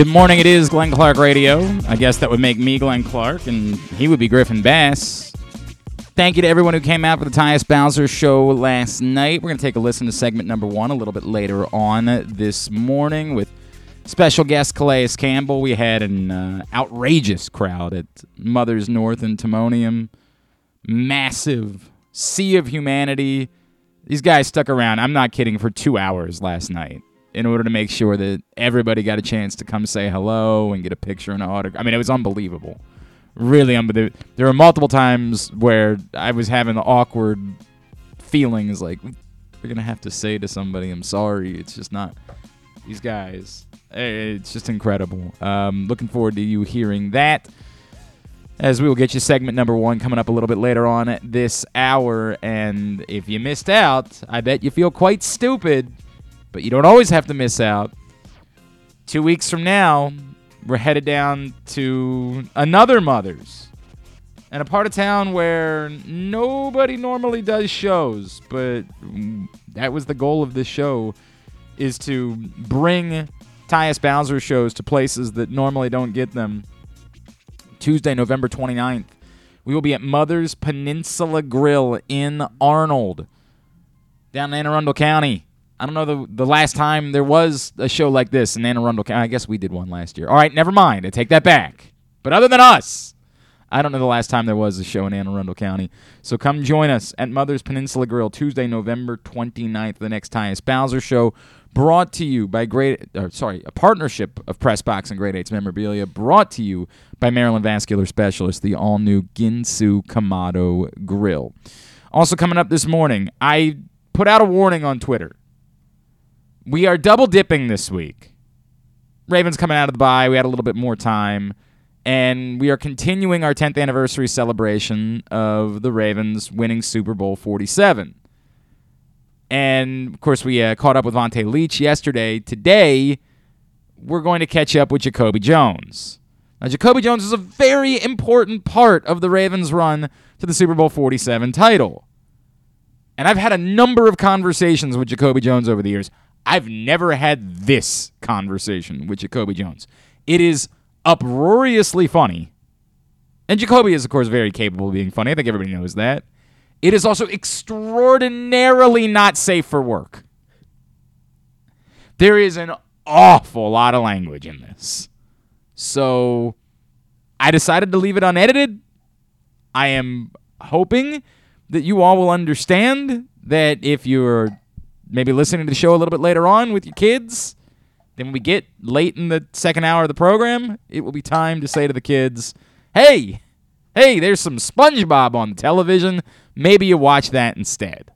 Good morning. It is Glenn Clark Radio. I guess that would make me Glenn Clark, and he would be Griffin Bass. Thank you to everyone who came out for the Tyus Bowser show last night. We're going to take a listen to segment number one a little bit later on this morning with special guest Calais Campbell. We had an uh, outrageous crowd at Mother's North and Timonium. Massive sea of humanity. These guys stuck around, I'm not kidding, for two hours last night in order to make sure that everybody got a chance to come say hello and get a picture and an autograph. I mean, it was unbelievable. Really unbelievable. There were multiple times where I was having the awkward feelings like, we're going to have to say to somebody, I'm sorry. It's just not these guys. Eh, it's just incredible. Um, looking forward to you hearing that. As we will get you segment number one coming up a little bit later on this hour. And if you missed out, I bet you feel quite stupid but you don't always have to miss out. Two weeks from now, we're headed down to another Mother's and a part of town where nobody normally does shows, but that was the goal of this show is to bring Tyus Bowser shows to places that normally don't get them. Tuesday, November 29th, we will be at Mother's Peninsula Grill in Arnold, down in Anne Arundel County. I don't know the the last time there was a show like this in Anne Arundel County. I guess we did one last year. All right, never mind. I take that back. But other than us, I don't know the last time there was a show in Anne Arundel County. So come join us at Mother's Peninsula Grill Tuesday, November 29th, the next Tyus Bowser show. Brought to you by Great, or sorry, a partnership of Pressbox and Great Eights memorabilia. Brought to you by Maryland Vascular Specialist, the all-new Ginsu Kamado Grill. Also coming up this morning, I put out a warning on Twitter we are double dipping this week. Ravens coming out of the bye. We had a little bit more time. And we are continuing our 10th anniversary celebration of the Ravens winning Super Bowl 47. And of course, we uh, caught up with Vonta Leach yesterday. Today, we're going to catch up with Jacoby Jones. Now, Jacoby Jones is a very important part of the Ravens' run to the Super Bowl 47 title. And I've had a number of conversations with Jacoby Jones over the years. I've never had this conversation with Jacoby Jones. It is uproariously funny. And Jacoby is, of course, very capable of being funny. I think everybody knows that. It is also extraordinarily not safe for work. There is an awful lot of language in this. So I decided to leave it unedited. I am hoping that you all will understand that if you're maybe listening to the show a little bit later on with your kids. Then when we get late in the second hour of the program, it will be time to say to the kids, "Hey, hey, there's some SpongeBob on the television. Maybe you watch that instead."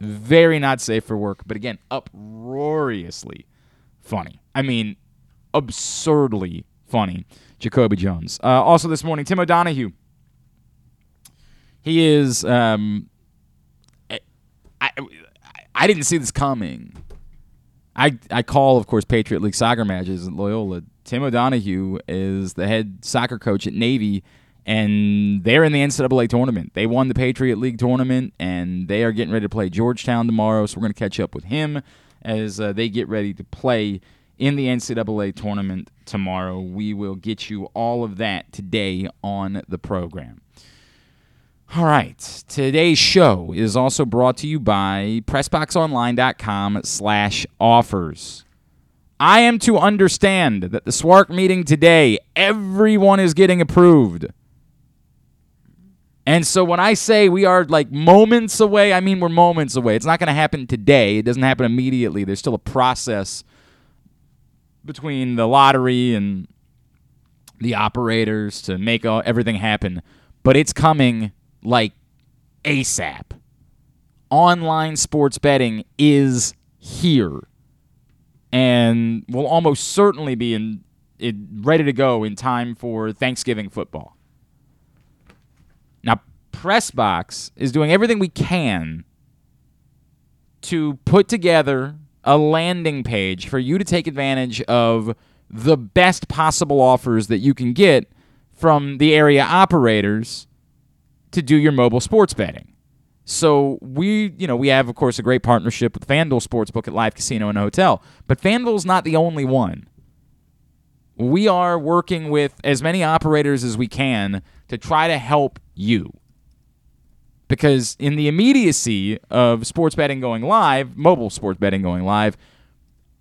Very not safe for work, but again, uproariously funny. I mean, absurdly funny. Jacoby Jones. Uh, also this morning, Tim O'Donohue. He is um, I, I didn't see this coming. I I call, of course, Patriot League soccer matches at Loyola. Tim O'Donohue is the head soccer coach at Navy, and they're in the NCAA tournament. They won the Patriot League tournament, and they are getting ready to play Georgetown tomorrow. So we're going to catch up with him as uh, they get ready to play in the NCAA tournament tomorrow. We will get you all of that today on the program. All right. Today's show is also brought to you by PressBoxOnline.com slash offers. I am to understand that the SWARC meeting today, everyone is getting approved. And so when I say we are like moments away, I mean we're moments away. It's not going to happen today. It doesn't happen immediately. There's still a process between the lottery and the operators to make everything happen. But it's coming like ASAP. Online sports betting is here and will almost certainly be in, in ready to go in time for Thanksgiving football. Now, Pressbox is doing everything we can to put together a landing page for you to take advantage of the best possible offers that you can get from the area operators to do your mobile sports betting. So we, you know, we have of course a great partnership with FanDuel Sportsbook at Live Casino and Hotel, but FanDuel's not the only one. We are working with as many operators as we can to try to help you. Because in the immediacy of sports betting going live, mobile sports betting going live,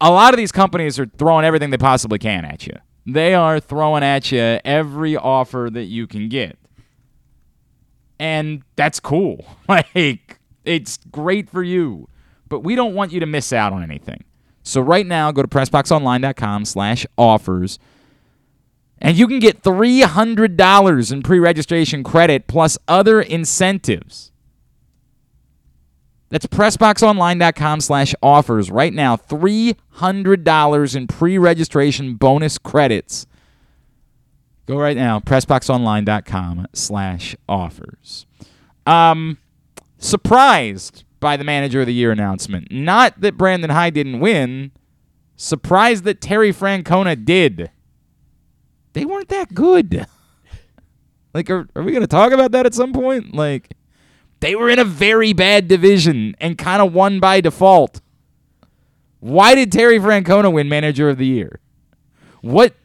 a lot of these companies are throwing everything they possibly can at you. They are throwing at you every offer that you can get. And that's cool. Like, it's great for you. But we don't want you to miss out on anything. So right now, go to PressBoxOnline.com slash offers. And you can get $300 in pre-registration credit plus other incentives. That's PressBoxOnline.com slash offers. Right now, $300 in pre-registration bonus credits. Go right now, PressBoxOnline.com slash offers. Um, surprised by the Manager of the Year announcement. Not that Brandon Hyde didn't win. Surprised that Terry Francona did. They weren't that good. like, are, are we going to talk about that at some point? Like, they were in a very bad division and kind of won by default. Why did Terry Francona win Manager of the Year? What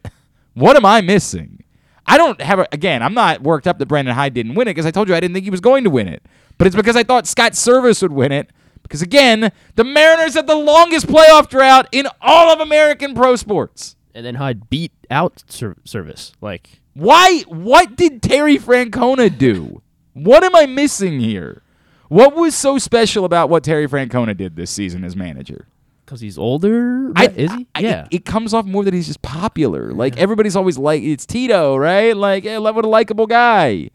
what am I missing? I don't have a, again, I'm not worked up that Brandon Hyde didn't win it because I told you I didn't think he was going to win it. But it's because I thought Scott Servais would win it. Because again, the Mariners had the longest playoff drought in all of American pro sports. And then Hyde beat out Ser- Servais. Like, Why what did Terry Francona do? What am I missing here? What was so special about what Terry Francona did this season as manager? Because he's older? I- is he? I- yeah. It, it comes off more that he's just popular. Like everybody's always like it's Tito, right? Like, hey, love what a likable guy.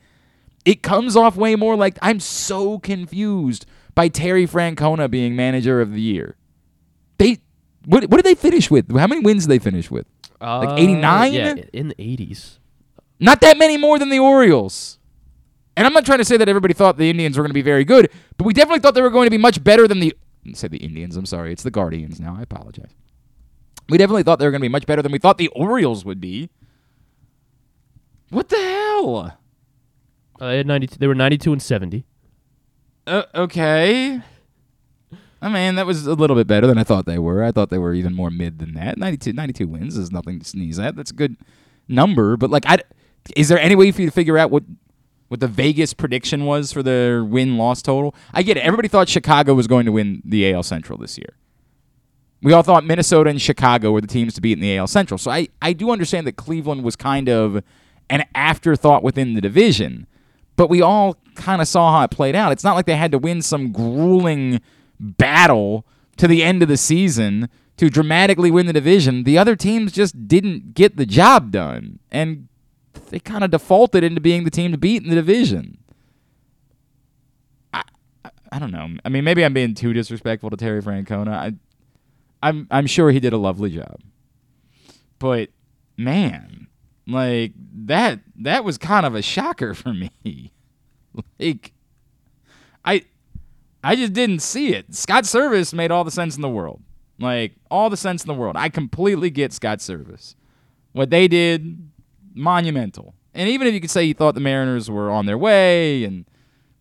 It comes off way more like I'm so confused by Terry Francona being manager of the year. They what what did they finish with? How many wins did they finish with? Uh, 89? Yeah, in the 80s. Not that many more than the Orioles. And I'm not trying to say that everybody thought the Indians were going to be very good, but we definitely thought they were going to be much better than the say the Indians. I'm sorry, it's the Guardians now. I apologize. We definitely thought they were going to be much better than we thought the Orioles would be. What the hell? Uh, they, had 92, they were 92 and 70. Uh, okay. I mean, that was a little bit better than I thought they were. I thought they were even more mid than that. 92, 92 wins is nothing to sneeze at. That's a good number. But like, I, is there any way for you to figure out what what the Vegas prediction was for their win loss total? I get it. Everybody thought Chicago was going to win the AL Central this year. We all thought Minnesota and Chicago were the teams to beat in the AL Central. So I, I do understand that Cleveland was kind of an afterthought within the division, but we all kind of saw how it played out. It's not like they had to win some grueling battle to the end of the season to dramatically win the division. The other teams just didn't get the job done, and they kind of defaulted into being the team to beat in the division. I, I, I don't know. I mean, maybe I'm being too disrespectful to Terry Francona. I, I'm I'm sure he did a lovely job, but man, like that that was kind of a shocker for me. like, I I just didn't see it. Scott Servais made all the sense in the world. Like all the sense in the world. I completely get Scott Servais. What they did, monumental. And even if you could say you thought the Mariners were on their way and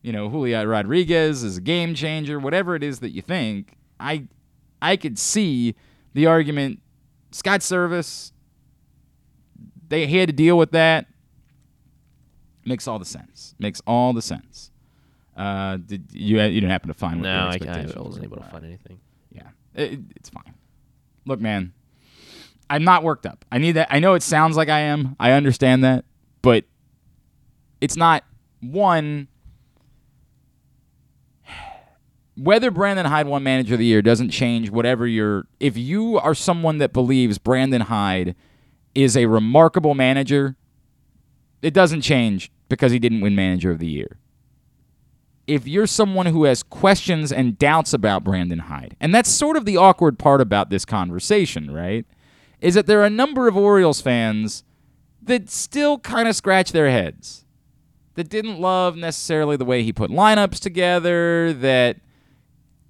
you know, Julio Rodriguez is a game changer, whatever it is that you think, I I could see the argument Scott Servais they had to deal with that. Makes all the sense. Makes all the sense. Uh, did you you didn't happen to find what No, I, I expectations wasn't able to find anything. Yeah, it, it's fine. Look, man, I'm not worked up. I need that. I know it sounds like I am. I understand that, but it's not one. Whether Brandon Hyde won Manager of the Year doesn't change whatever you're. If you are someone that believes Brandon Hyde is a remarkable manager, it doesn't change because he didn't win Manager of the Year if you're someone who has questions and doubts about Brandon Hyde, and that's sort of the awkward part about this conversation, right? Is that there are a number of Orioles fans that still kind of scratch their heads, that didn't love necessarily the way he put lineups together, that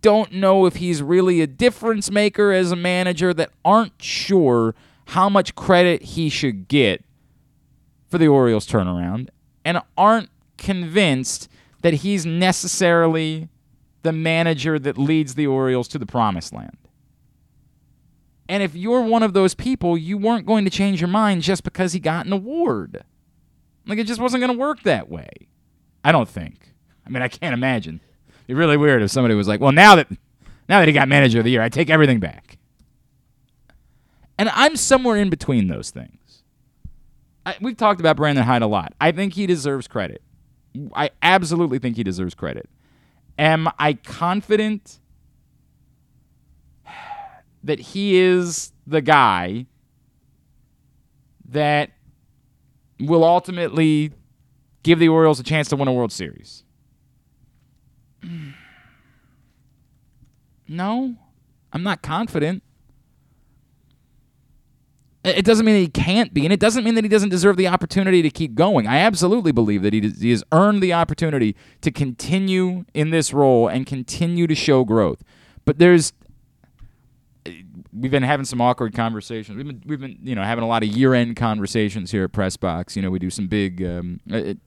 don't know if he's really a difference maker as a manager, that aren't sure how much credit he should get for the Orioles turnaround, and aren't convinced that he's necessarily the manager that leads the Orioles to the promised land. And if you're one of those people, you weren't going to change your mind just because he got an award. Like it just wasn't going to work that way. I don't think. I mean, I can't imagine. It'd be really weird if somebody was like, "Well, now that now that he got manager of the year, I take everything back." And I'm somewhere in between those things. I, we've talked about Brandon Hyde a lot. I think he deserves credit. I absolutely think he deserves credit. Am I confident that he is the guy that will ultimately give the Orioles a chance to win a World Series? No, I'm not confident. It doesn't mean that he can't be, and it doesn't mean that he doesn't deserve the opportunity to keep going. I absolutely believe that he, he has earned the opportunity to continue in this role and continue to show growth. But there's we've been having some awkward conversations. We've been we've been you know having a lot of year end conversations here at Press Box. You know we do some big um, it,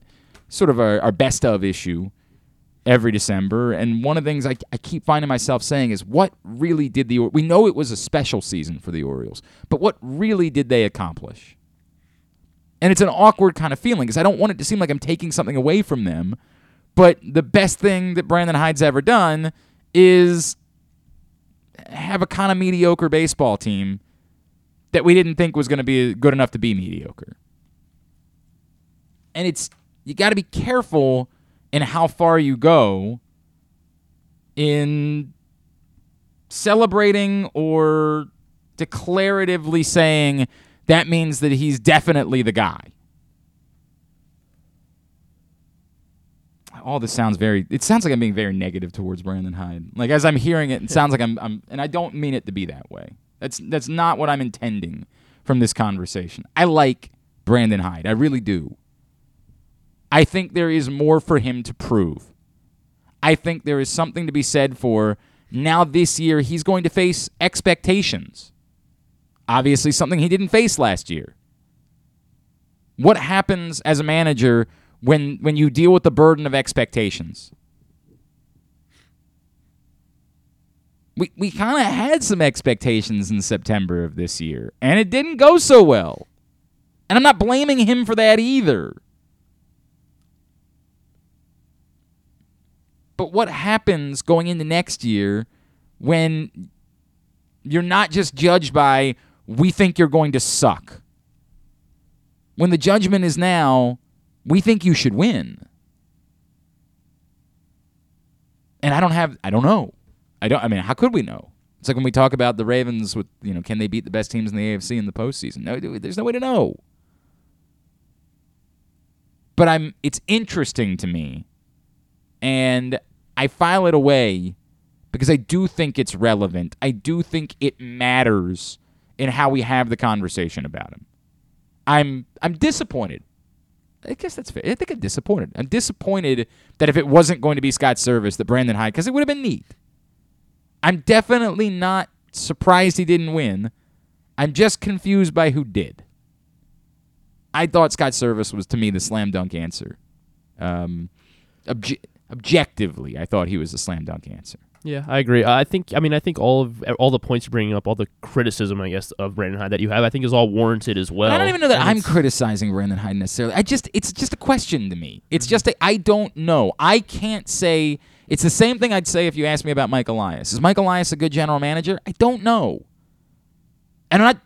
sort of our, our best of issue every December. And one of the things I, I keep finding myself saying is, what really did the we know it was a special season for the Orioles, but what really did they accomplish? And it's an awkward kind of feeling because I don't want it to seem like I'm taking something away from them. But the best thing that Brandon Hyde's ever done is have a kind of mediocre baseball team that we didn't think was going to be good enough to be mediocre. And it's you got to be careful in how far you go in celebrating or declaratively saying that means that he's definitely the guy. All this sounds very it sounds like I'm being very negative towards Brandon Hyde. Like as I'm hearing it, it sounds like I'm I'm and I don't mean it to be that way. That's that's not what I'm intending from this conversation. I like Brandon Hyde. I really do. I think there is more for him to prove. I think there is something to be said for now this year he's going to face expectations. Obviously, something he didn't face last year. What happens as a manager when when you deal with the burden of expectations? We we kind of had some expectations in September of this year, and it didn't go so well. And I'm not blaming him for that either. But what happens going into next year when you're not just judged by, we think you're going to suck? When the judgment is now, we think you should win. And I don't have, I don't know. I don't, I mean, how could we know? It's like when we talk about the Ravens with, you know, can they beat the best teams in the AFC in the postseason? No, there's no way to know. But I'm, it's interesting to me and I file it away because I do think it's relevant. I do think it matters in how we have the conversation about him. I'm I'm disappointed. I guess that's fair. I think I'm disappointed. I'm disappointed that if it wasn't going to be Scott Servais, that Brandon Hyde, because it would have been neat. I'm definitely not surprised he didn't win. I'm just confused by who did. I thought Scott Servais was to me the slam dunk answer. Um, obje- objectively, I thought he was the slam dunk answer. Yeah, I agree. I think. I mean, I think all of all the points you're bringing up, all the criticism, I guess, of Brandon Hyde that you have, I think is all warranted as well. I don't even know that And I'm criticizing Brandon Hyde necessarily. I just it's just a question to me. It's just a, I don't know. I can't say it's the same thing I'd say if you asked me about Mike Elias. Is Mike Elias a good general manager? I don't know. And I'm not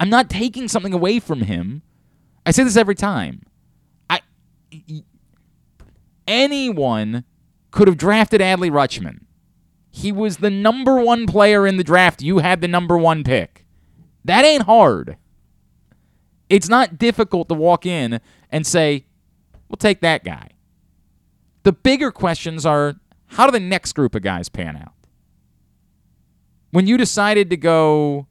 I'm not taking something away from him. I say this every time. I anyone could have drafted Adley Rutschman. He was the number one player in the draft. You had the number one pick. That ain't hard. It's not difficult to walk in and say, we'll take that guy. The bigger questions are how do the next group of guys pan out? When you decided to go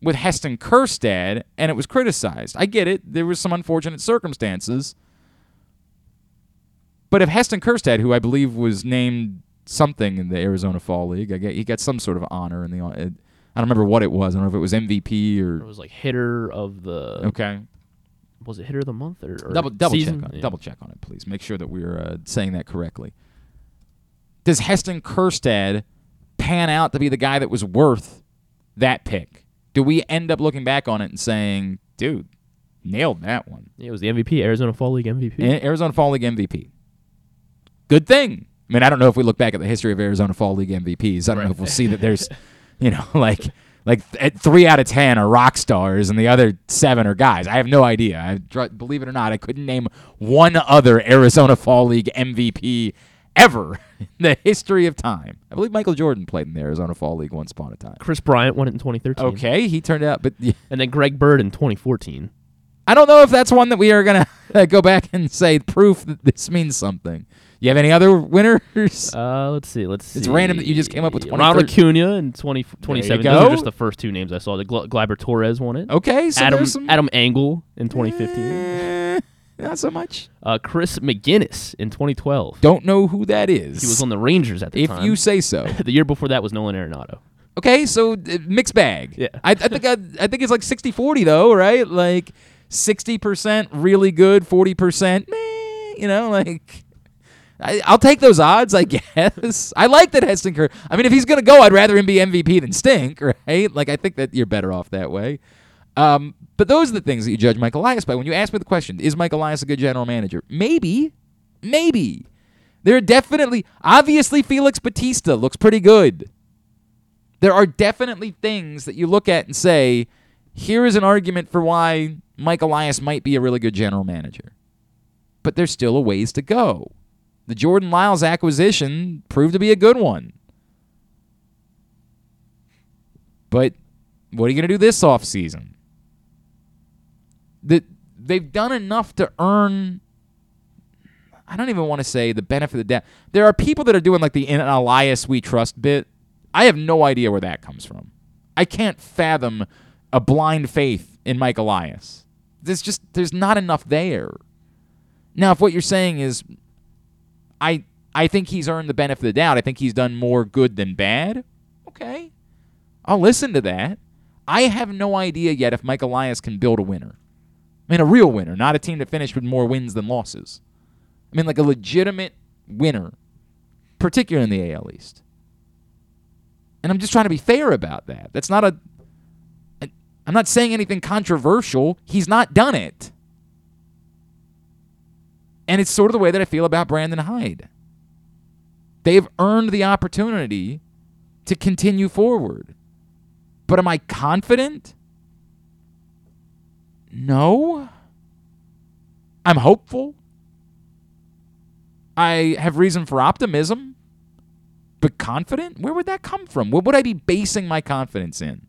with Heston Kjerstad and it was criticized, I get it. There was some unfortunate circumstances. But if Heston Kjerstad, who I believe was named something in the Arizona Fall League, I get he got some sort of honor in the. I don't remember what it was. I don't know if it was MVP or It was like hitter of the. okay. Was it hitter of the month or, or Double double season? check on it. Yeah. Double check on it, please. Make sure that we're uh, saying that correctly. Does Heston Kjerstad pan out to be the guy that was worth that pick? do we end up looking back on it and saying, dude, nailed that one? It was the MVP, Arizona Fall League MVP. Arizona Fall League MVP. Good thing. I mean, I don't know if we look back at the history of Arizona Fall League MVPs. I don't know if we'll see that there's, you know, like like th- three out of ten are rock stars and the other seven are guys. I have no idea. I dr- believe it or not, I couldn't name one other Arizona Fall League MVP ever in the history of time. I believe Michael Jordan played in the Arizona Fall League once upon a time. Kris Bryant won it in 2013. Okay, he turned out, but yeah, And then Greg Bird in 2014. I don't know if that's one that we are gonna uh, go back and say proof that this means something. You have any other winners? Uh, let's see. Let's see. It's random that you just came up with Ronald Acuna in 20, 2017. Those are just the first two names I saw. The Gl- Gleyber Torres won it. okay, so Adam some Adam Engel in 2015. Eh, not so much. Uh, Chris McGuiness in 2012. Don't know who that is. He was on the Rangers at the if time. If you say so. the year before that was Nolan Arenado. Okay, so uh, mixed bag. Yeah. I, I think I, I think it's like 60-40 though, right? Like 60% really good, 40% meh, you know, like I, I'll take those odds, I guess. I like that Heston. I mean, if he's gonna go, I'd rather him be MVP than stink, right? Like I think that you're better off that way. Um, but those are the things that you judge Mike Elias by. When you ask me the question, is Mike Elias a good general manager? Maybe, maybe. There are definitely, obviously, Felix Bautista looks pretty good. There are definitely things that you look at and say, here is an argument for why Mike Elias might be a really good general manager. But there's still a ways to go. The Jordan Lyles acquisition proved to be a good one. But what are you going to do this offseason? The, they've done enough to earn I don't even want to say the benefit of the doubt. There are people that are doing like the in Elias we trust bit. I have no idea where that comes from. I can't fathom a blind faith in Mike Elias. There's just there's not enough there. Now, if what you're saying is I I think he's earned the benefit of the doubt. I think he's done more good than bad. Okay. I'll listen to that. I have no idea yet if Mike Elias can build a winner. I mean, a real winner, not a team that finished with more wins than losses. I mean, like a legitimate winner, particularly in the AL East. And I'm just trying to be fair about that. That's not a. I'm not saying anything controversial. He's not done it. And it's sort of the way that I feel about Brandon Hyde. They've earned the opportunity to continue forward. But am I confident? No. I'm hopeful. I have reason for optimism, but confident? Where would that come from? What would I be basing my confidence in?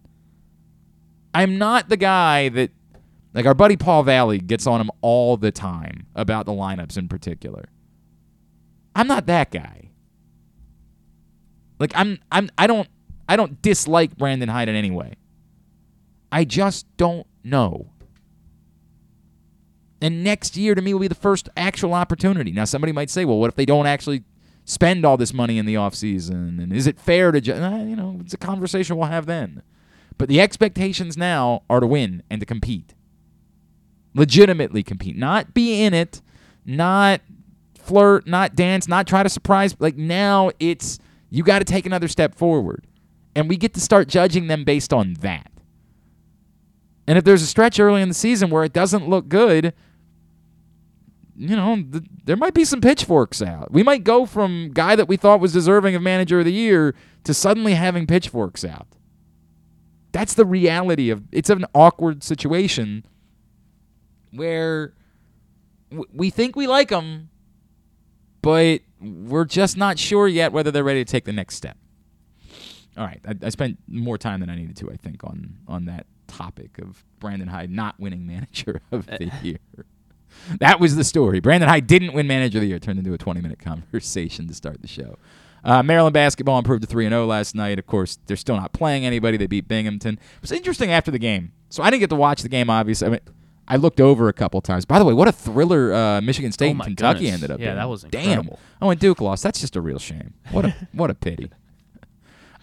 I'm not the guy that, like our buddy Paul Valley gets on him all the time about the lineups in particular. I'm not that guy. Like I'm, I'm, I don't, I don't dislike Brandon Hyde in any way. I just don't know. And next year to me will be the first actual opportunity. Now somebody might say, well, what if they don't actually spend all this money in the offseason? And is it fair to ju-? You know, it's a conversation we'll have then. But the expectations now are to win and to compete. Legitimately compete. Not be in it, not flirt, not dance, not try to surprise. Like now it's you got to take another step forward. And we get to start judging them based on that. And if there's a stretch early in the season where it doesn't look good, you know, th- there might be some pitchforks out. We might go from guy that we thought was deserving of manager of the year to suddenly having pitchforks out. That's the reality of it's an awkward situation where w- we think we like them, but we're just not sure yet whether they're ready to take the next step. All right, I, I spent more time than I needed to, I think, on on that topic of Brandon Hyde not winning manager of the year. That was the story. Brandon Hyde didn't win manager of the year. It turned into a 20 minute conversation to start the show. Uh, Maryland basketball improved to 3 0 last night. Of course, they're still not playing anybody. They beat Binghamton. It was interesting after the game. So I didn't get to watch the game, obviously. I mean, I looked over a couple times. By the way, what a thriller uh, Michigan State Oh and Kentucky goodness. ended up Yeah, being. that was Damn. incredible. Oh, and Duke lost. That's just a real shame. What a what a pity.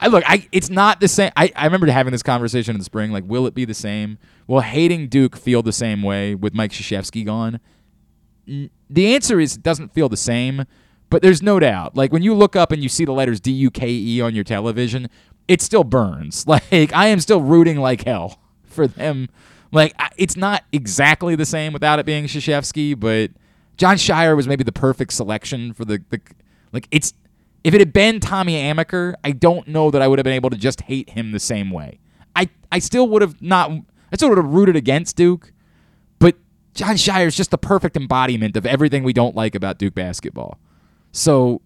I look, I it's not the same. I, I remember having this conversation in the spring. Like, will it be the same? Will hating Duke feel the same way with Mike Krzyzewski gone? The answer is it doesn't feel the same, but there's no doubt. Like when you look up and you see the letters D U K E on your television, it still burns. Like I am still rooting like hell for them. Like it's not exactly the same without it being Krzyzewski, but Jon Scheyer was maybe the perfect selection for the, the like it's if it had been Tommy Amaker, I don't know that I would have been able to just hate him the same way. I I still would have not I still would have rooted against Duke, but Jon Scheyer is just the perfect embodiment of everything we don't like about Duke basketball. So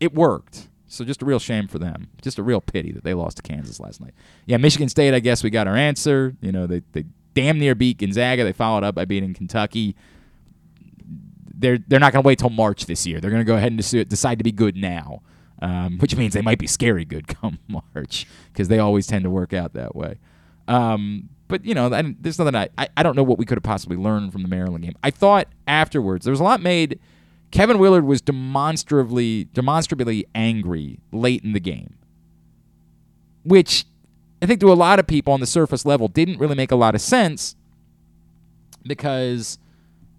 it worked. So just a real shame for them. Just a real pity that they lost to Kansas last night. Yeah, Michigan State, I guess we got our answer. You know, they, they damn near beat Gonzaga. They followed up by beating Kentucky. They're they're not going to wait till March this year. They're going to go ahead and decide to be good now, um, which means they might be scary good come March because they always tend to work out that way. Um, but you know, there's nothing I, I I don't know what we could have possibly learned from the Maryland game. I thought afterwards there was a lot made – Kevin Willard was demonstrably demonstrably angry late in the game, which I think to a lot of people on the surface level didn't really make a lot of sense because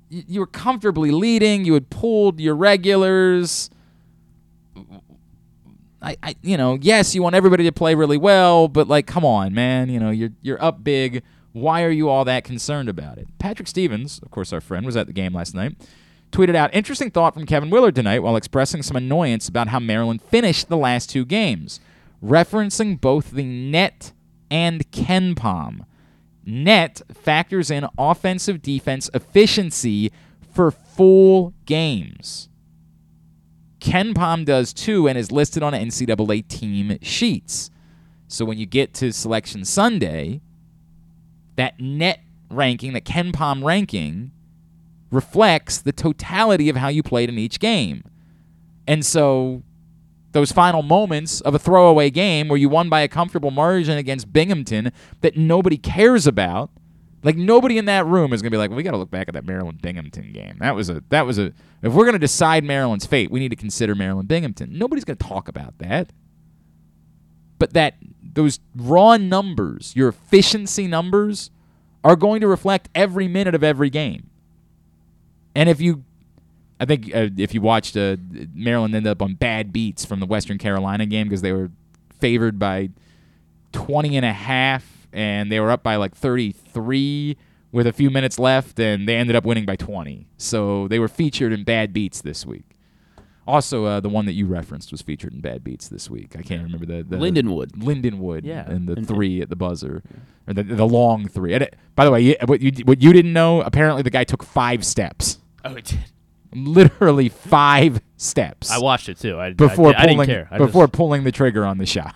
you were comfortably leading, you had pulled your regulars. I, I, you know, yes, you want everybody to play really well, but like, come on, man, you know, you're you're up big. Why are you all that concerned about it? Patrick Stevens, of course, our friend, was at the game last night tweeted out interesting thought from Kevin Willard tonight while expressing some annoyance about how Maryland finished the last two games, referencing both the net and KenPom. Net factors in offensive defense efficiency for full games. KenPom does too and is listed on NCAA team sheets. So when you get to Selection Sunday, that net ranking, that KenPom ranking, reflects the totality of how you played in each game. And so those final moments of a throwaway game where you won by a comfortable margin against Binghamton that nobody cares about, like nobody in that room is going to be like, well, "We got to look back at that Maryland Binghamton game. That was a that was a if we're going to decide Maryland's fate, we need to consider Maryland Binghamton." Nobody's going to talk about that. But that those raw numbers, your efficiency numbers are going to reflect every minute of every game. And if you, I think uh, if you watched uh, Maryland ended up on bad beats from the Western Carolina game because they were favored by 20 and a half and they were up by like 33 with a few minutes left and they ended up winning by 20. So they were featured in bad beats this week. Also, uh, the one that you referenced was featured in Bad Beats this week. I can't remember the, the Lindenwood. Lindenwood, yeah, and the and three at the buzzer, yeah. or the the long three. And it, by the way, what you what you didn't know, apparently the guy took five steps. Oh, it did. Literally five steps. I watched it too. I, before I, pulling I before just... pulling the trigger on the shot.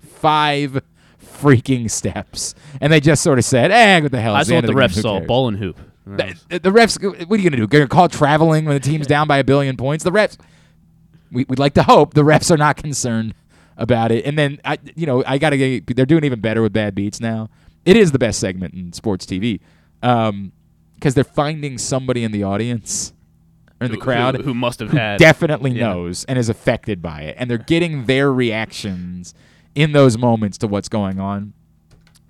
five freaking steps, and they just sort of said, "Eh, what the hell?" That's what the, the refs saw: ball and hoop. The, the, refs. What are you gonna do? Gonna call traveling when the team's down by a billion points? The refs. We, would like to hope the refs are not concerned about it. And then I, you know, I gotta get. They're doing even better with bad beats now. It is the best segment in sports TV. Um, because they're finding somebody in the audience or in the crowd who, who must have had definitely yeah. knows and is affected by it, and they're getting their reactions in those moments to what's going on.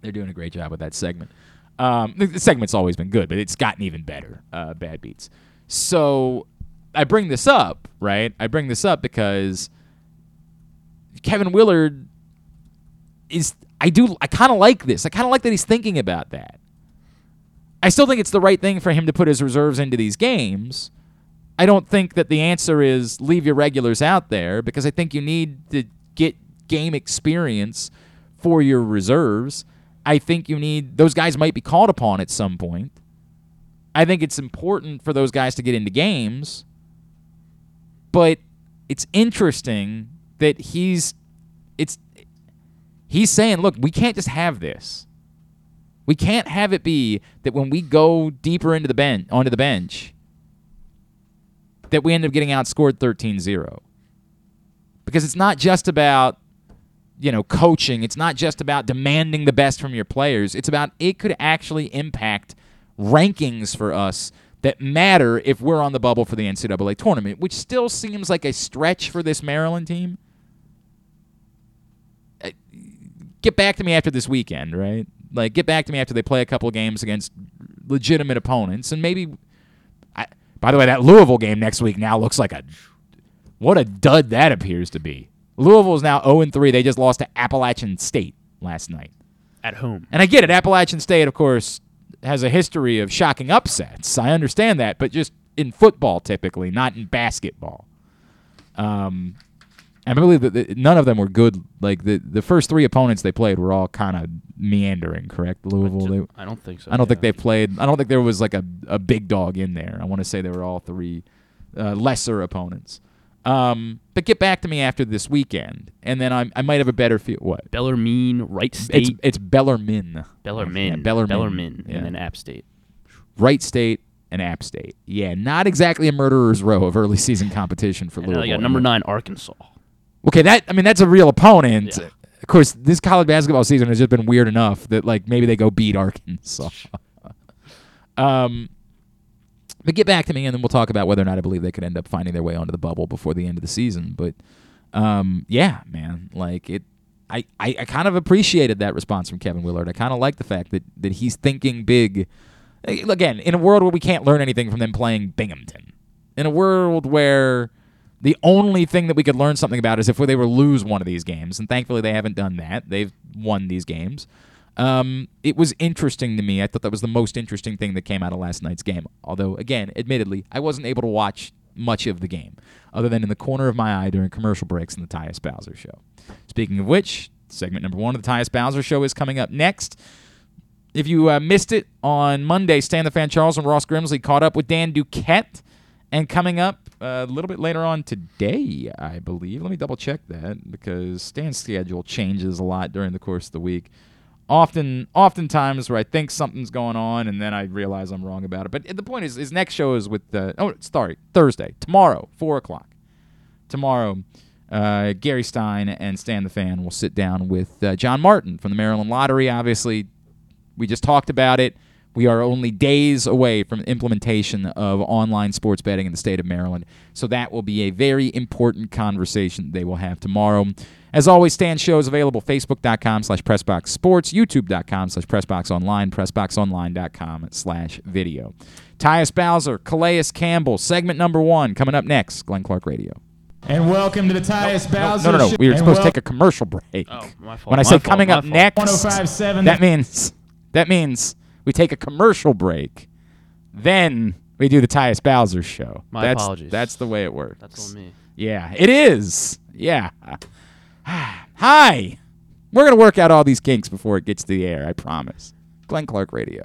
They're doing a great job with that segment. Um, the, the, segment's always been good, but it's gotten even better. Uh, bad beats. So I bring this up, right? I bring this up because Kevin Willard is. I do. I kind of like this. I kind of like that he's thinking about that. I still think it's the right thing for him to put his reserves into these games. I don't think that the answer is leave your regulars out there because I think you need to get game experience for your reserves. I think you need those guys might be called upon at some point. I think it's important for those guys to get into games. But it's interesting that he's it's he's saying, look, we can't just have this. We can't have it be that when we go deeper into the bench onto the bench that we end up getting outscored 13-0. Because it's not just about you know coaching, it's not just about demanding the best from your players. It's about it could actually impact rankings for us that matter if we're on the bubble for the NCAA tournament, which still seems like a stretch for this Maryland team. Uh, get back to me after this weekend, right? Like, get back to me after they play a couple games against legitimate opponents, and maybe. I, by the way, that Louisville game next week now looks like a what a dud that appears to be. Louisville is now 0 3. They just lost to Appalachian State last night. At home. And I get it. Appalachian State, of course, has a history of shocking upsets. I understand that, but just in football, typically, not in basketball. Um, I believe that the, none of them were good. Like the the first three opponents they played were all kind of meandering. Correct, Louisville. They, I don't think so. I don't think they played. I don't think there was like a, a big dog in there. I want to say they were all three uh, lesser opponents. Um, but get back to me after this weekend, and then I, I might have a better feel. What? Bellarmine, Wright It's State, it's Bellarmine. Bellarmine, Yeah, Bellarmine. Bellarmine, Yeah. and then App State. Wright State and App State. Yeah, not exactly a murderer's row of early season competition for And Louisville. I got number nine, Arkansas. Okay, that I mean that's a real opponent. Yeah. Of course, this college basketball season has just been weird enough that like maybe they go beat Arkansas. um, but get back to me, and then we'll talk about whether or not I believe they could end up finding their way onto the bubble before the end of the season. But um, yeah, man, like it. I, I, I kind of appreciated that response from Kevin Willard. I kind of like the fact that, that he's thinking big. Again, in a world where we can't learn anything from them playing Binghamton, in a world where the only thing that we could learn something about is if they were lose one of these games, and thankfully they haven't done that. They've won these games. Um, it was interesting to me. I thought that was the most interesting thing that came out of last night's game. Although, again, admittedly, I wasn't able to watch much of the game, other than in the corner of my eye during commercial breaks in the Tyus Bowser show. Speaking of which, segment number one of the Tyus Bowser show is coming up next. If you uh, missed it on Monday, Stan the Fan Charles and Ross Grimsley caught up with Dan Duquette. And coming up uh, a little bit later on today, I believe. Let me double check that because Stan's schedule changes a lot during the course of the week. Often, oftentimes, where I think something's going on and then I realize I'm wrong about it. But the point is, his next show is with uh, oh, sorry, Thursday, tomorrow, four o'clock. Tomorrow, uh, Gary Stein and Stan the Fan will sit down with uh, John Martin from the Maryland Lottery. Obviously, we just talked about it. We are only days away from implementation of online sports betting in the state of Maryland. So that will be a very important conversation they will have tomorrow. As always, Stan Show is available facebook.com slash pressboxsports, youtube.com slash pressboxonline, pressboxonline.com slash video. Tyus Bowser, Calais Campbell, segment number one, coming up next, Glenn Clark Radio. And welcome to the Tyus Bowser No, no, no. Show. We were And supposed to take a commercial break. Oh, my fault. When I my say fault, coming up fault. next, 1057. that means that means we take a commercial break, then we do the Tyus Bowser show. My that's, apologies. That's the way it works. That's on me. Yeah, it is. Yeah. Hi. We're gonna work out all these kinks before it gets to the air. I promise. Glenn Clark Radio.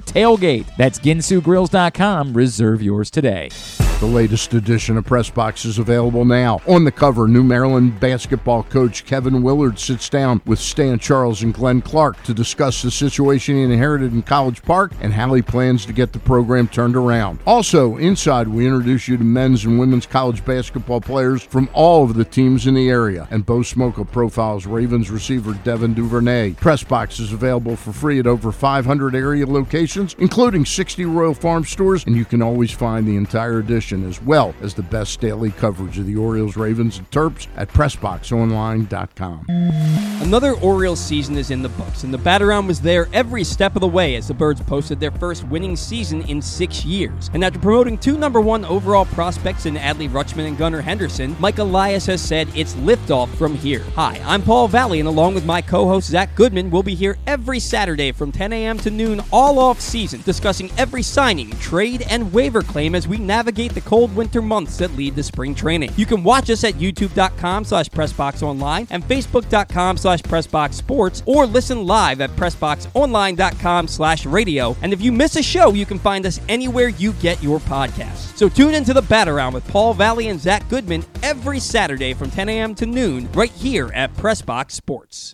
TAILGATE. That's ginsugrills.com. Reserve yours today. The latest edition of Press Box is available now. On the cover, New Maryland basketball coach Kevin Willard sits down with Stan Charles and Glenn Clark to discuss the situation he inherited in College Park and how he plans to get the program turned around. Also, inside, we introduce you to men's and women's college basketball players from all of the teams in the area. And Bo Smolka profiles Ravens receiver Devin Duvernay. Press Box is available for free at over 500 area locations, including 60 Royal Farm stores, and you can always find the entire edition as well as the best daily coverage of the Orioles, Ravens, and Terps at PressBoxOnline.com. Another Orioles season is in the books, and the Bat-Around was there every step of the way as the Birds posted their first winning season in six years. And after promoting two number one overall prospects in Adley Rutschman and Gunnar Henderson, Mike Elias has said it's liftoff from here. Hi, I'm Paul Valley, and along with my co-host Zach Goodman, we'll be here every Saturday from 10 a.m. to noon all off season, discussing every signing, trade, and waiver claim as we navigate the cold winter months that lead to spring training. You can watch us at youtube.com slash pressboxonline and facebook.com slash pressboxsports or listen live at pressboxonline.com slash radio. And if you miss a show, you can find us anywhere you get your podcasts. So tune into the Bat Around with Paul Valley and Zach Goodman every Saturday from 10 a.m. to noon right here at Pressbox Sports.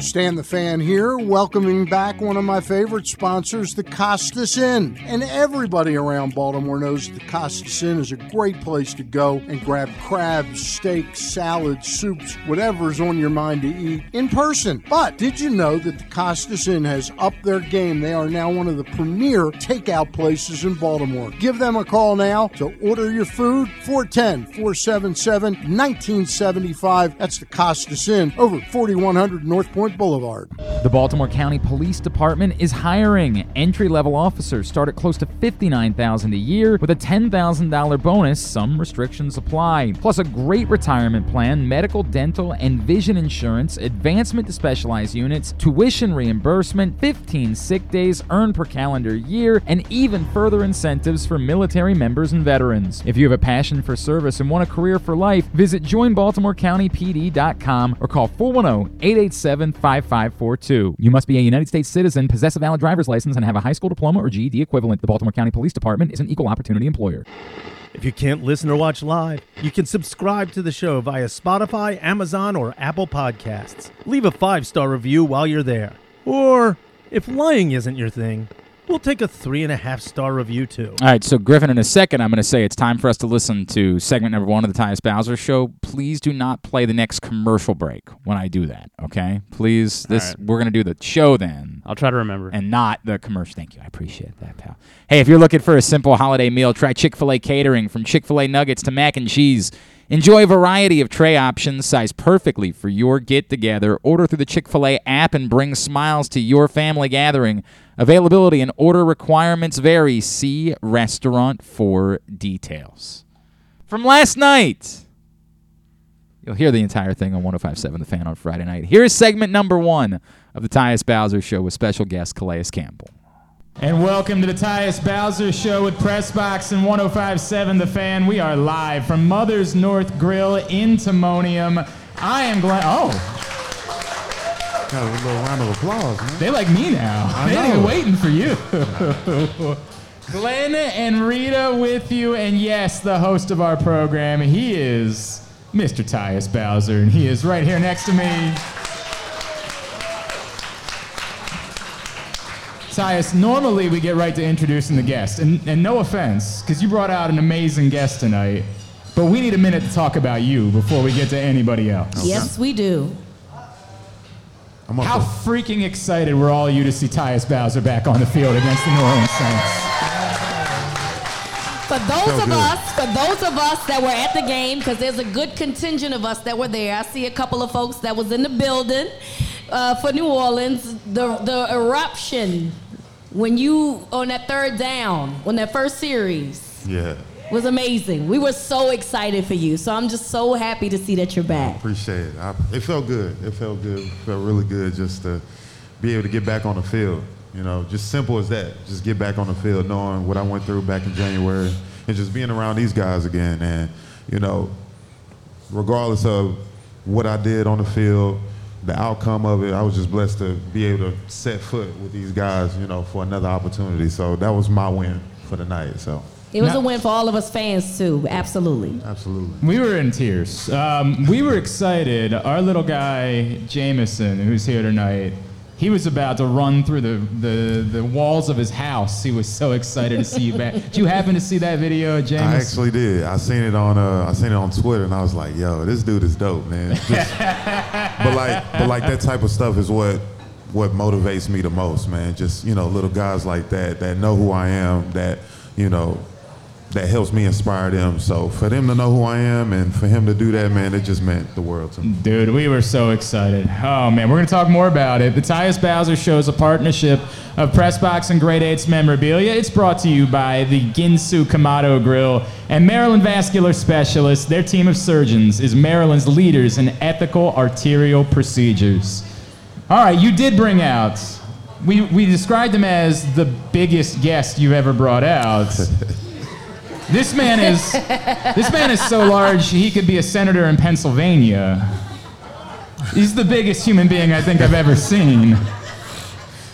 Stan the Fan here, welcoming back one of my favorite sponsors, the Costas Inn. And everybody around Baltimore knows the Costas Inn is a great place to go and grab crabs, steaks, salads, soups, whatever's on your mind to eat in person. But did you know that the Costas Inn has upped their game? They are now one of the premier takeout places in Baltimore. Give them a call now to order your food 410 477 1975. That's the Costas Inn over 4100 North Point Boulevard. The Baltimore County Police Department is hiring. Entry-level officers start at close to 59,000 a year with a $10,000 bonus. Some restrictions apply. Plus a great retirement plan, medical, dental, and vision insurance, advancement to specialized units, tuition reimbursement, 15 sick days earned per calendar year, and even further incentives for military members and veterans. If you have a passion for service and want a career for life, visit joinbaltimorecountypd.com or call 410-887-5542. You must be a United States citizen, possess a valid driver's license, and have a high school diploma or GED equivalent. The Baltimore County Police Department is an equal opportunity employer. If you can't listen or watch live, you can subscribe to the show via Spotify, Amazon, or Apple Podcasts. Leave a five star review while you're there. Or, if lying isn't your thing, we'll take a three and a half star review too. All right, so Griffin, in a second, I'm going to say it's time for us to listen to segment number one of the Tyus Bowser Show. Please do not play the next commercial break when I do that. Okay, please. This right. we're going to do the show then, I'll try to remember. and not the commercial. Thank you, I appreciate that, pal. Hey, if you're looking for a simple holiday meal, try Chick Fil A catering. From Chick Fil A nuggets to mac and cheese. Enjoy a variety of tray options sized perfectly for your get together. Order through the Chick fil A app and bring smiles to your family gathering. Availability and order requirements vary. See restaurant for details. From last night, you'll hear the entire thing on 1057 The Fan on Friday night. Here's segment number one of the Tyus Bowser Show with special guest Calais Campbell. And welcome to the Tyus Bowser Show with Pressbox and 1057 The Fan. We are live from Mother's North Grill in Timonium. I am glad. Oh, Got a little round of applause, man. they like me now. I they ain't know. waiting for you. Glenn and Rita with you, and yes, the host of our program. He is Mr. Tyus Bowser, and he is right here next to me. Tyus, normally we get right to introducing the guest, and, and no offense, because you brought out an amazing guest tonight, but we need a minute to talk about you before we get to anybody else. Yes, we do. I'm How for- freaking excited were all you to see Tyus Bowser back on the field against the New Orleans Saints? For those Felt of good. us, for those of us that were at the game, because there's a good contingent of us that were there. I see a couple of folks that was in the building uh, for New Orleans. The the eruption when you on that third down on that first series yeah, was amazing. We were so excited for you. So I'm just so happy to see that you're back. appreciate it. I, it felt good. It felt good. It felt really good just to be able to get back on the field. You know, just simple as that. Just get back on the field, knowing what I went through back in January, and just being around these guys again. And you know, regardless of what I did on the field, the outcome of it, I was just blessed to be able to set foot with these guys. You know, for another opportunity. So that was my win for the night. So It was Now- a win for all of us fans too. Absolutely. absolutely. We were in tears. Um, we were excited. Our little guy, Jameson, who's here tonight, he was about to run through the, the, the walls of his house. He was so excited to see you back. Did you happen to see that video, Jameson? I actually did. I seen it on uh, I seen it on Twitter, and I was like, "Yo, this dude is dope, man." Just- but like, but like that type of stuff is what what motivates me the most, man. Just you know, little guys like that that know who I am, that you know, that helps me inspire them. So for them to know who I am and for him to do that, man, it just meant the world to me. Dude, we were so excited. Oh man, we're gonna talk more about it. The Tyus Bowser Show is a partnership of Pressbox and Great Eights Memorabilia. It's brought to you by the Ginsu Kamado Grill and Maryland Vascular Specialists. Their team of surgeons is Maryland's leaders in ethical arterial procedures. All right, you did bring out. We, we described him as the biggest guest you've ever brought out. This man is this man is so large he could be a senator in Pennsylvania. He's the biggest human being I think I've ever seen.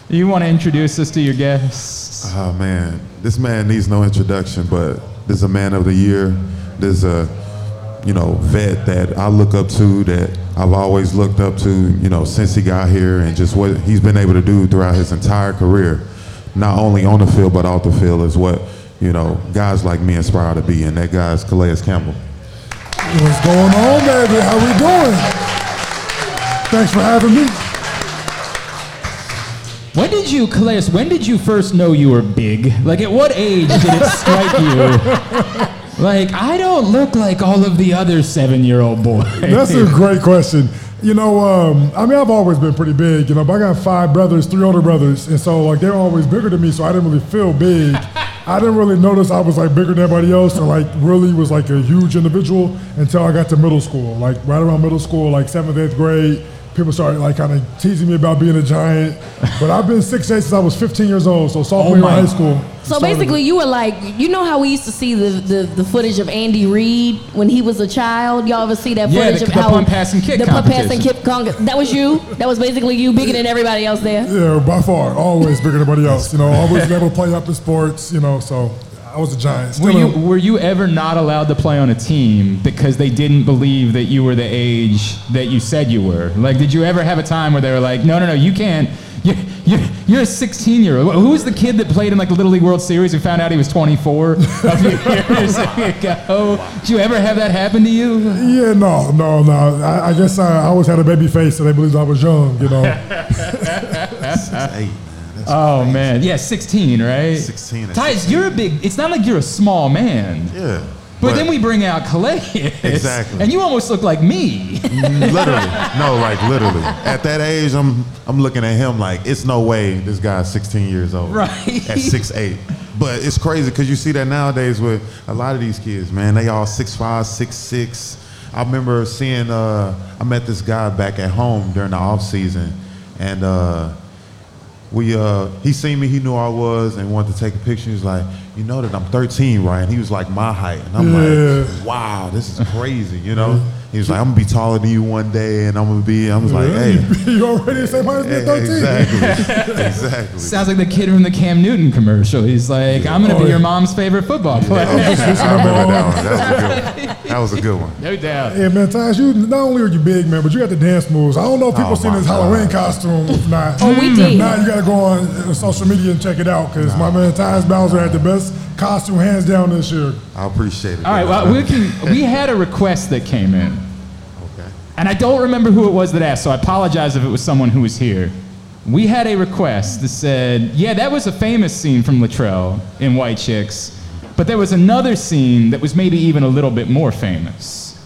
You want to introduce us to your guests? Oh man, this man needs no introduction, but this is a man of the year. There's a you know vet that I look up to that I've always looked up to. You know since he got here and just what he's been able to do throughout his entire career, not only on the field but off the field is what you know, guys like me aspire to be, and that guy's Calais Campbell. What's going on, baby? How we doing? Thanks for having me. When did you, Calais, when did you first know you were big? Like, at what age did it strike you? Like, I don't look like all of the other seven year old boys. That's a great question. You know, um, I mean, I've always been pretty big, you know, but I got five brothers, three older brothers, and so, like, they're always bigger than me, so I didn't really feel big. I didn't really notice I was, like, bigger than everybody else and, like, really was, like, a huge individual until I got to middle school. Like, right around middle school, like, seventh, eighth grade, people started like kind of teasing me about being a giant. But I've been six eight since I was 15 years old, so sophomore oh year my- of high school. So basically, it. you were like, you know how we used to see the, the, the footage of Andy Reid when he was a child. Y'all ever see that Yeah, footage the- of the how punt, pass, and kick the punt, pass, and kick con- That was you. That was basically you, bigger than everybody else there. yeah, by far, always bigger than everybody else. You know, always been able to play up in sports. You know, so I was a giant. Were you, were you ever not allowed to play on a team because they didn't believe that you were the age that you said you were? Like, did you ever have a time where they were like, no, no, no, you can't. You're, you're, you're a 16 year old. Who was the kid that played in like the Little League World Series who found out he was 24 a few years ago? Did you ever have that happen to you? Yeah, no, no, no. I, I guess I, I always had a baby face, so they believed I was young. You know. Eight. Oh man, yeah, 16, right? 16 and Tyus, you're a big. It's not like you're a small man. Yeah. But, then we bring out Calais. Exactly. And you almost look like me. literally, no, like literally. At that age, I'm I'm looking at him like it's no way this guy's 16 years old, Right. At six eight. But it's crazy because you see that nowadays with a lot of these kids, man. They all 6'5", 6'6". I remember seeing. Uh, I met this guy back at home during the off season, and. Uh, we uh he seen me, he knew I was and wanted to take a picture. He was like, you know that I'm 13, right? And he was like my height. And I'm Yeah. like, wow, this is crazy, you know? He was like, I'm gonna be taller than you one day and I'm gonna be I was like, hey. you already the same height as me at 13. Exactly. exactly. Sounds like the kid from the Cam Newton commercial. He's like, I'm gonna Oh, be yeah. your mom's favorite football player. I remember that one. That was a good one. That was a good one. no doubt. Yeah, man, Tyus, you not only are you big, man, but you got the dance moves. I don't know if people Oh, seen my his God. Halloween costume. If not, Oh, we did. If not, you gotta go on uh, social media and check it out because my man Tyus Bowser had the best costume hands down this year. I appreciate it. All right, well, we can. We had a request that came in, Okay. And I don't remember who it was that asked, so I apologize if it was someone who was here. We had a request that said, "Yeah, that was a famous scene from Latrell in White Chicks, but there was another scene that was maybe even a little bit more famous."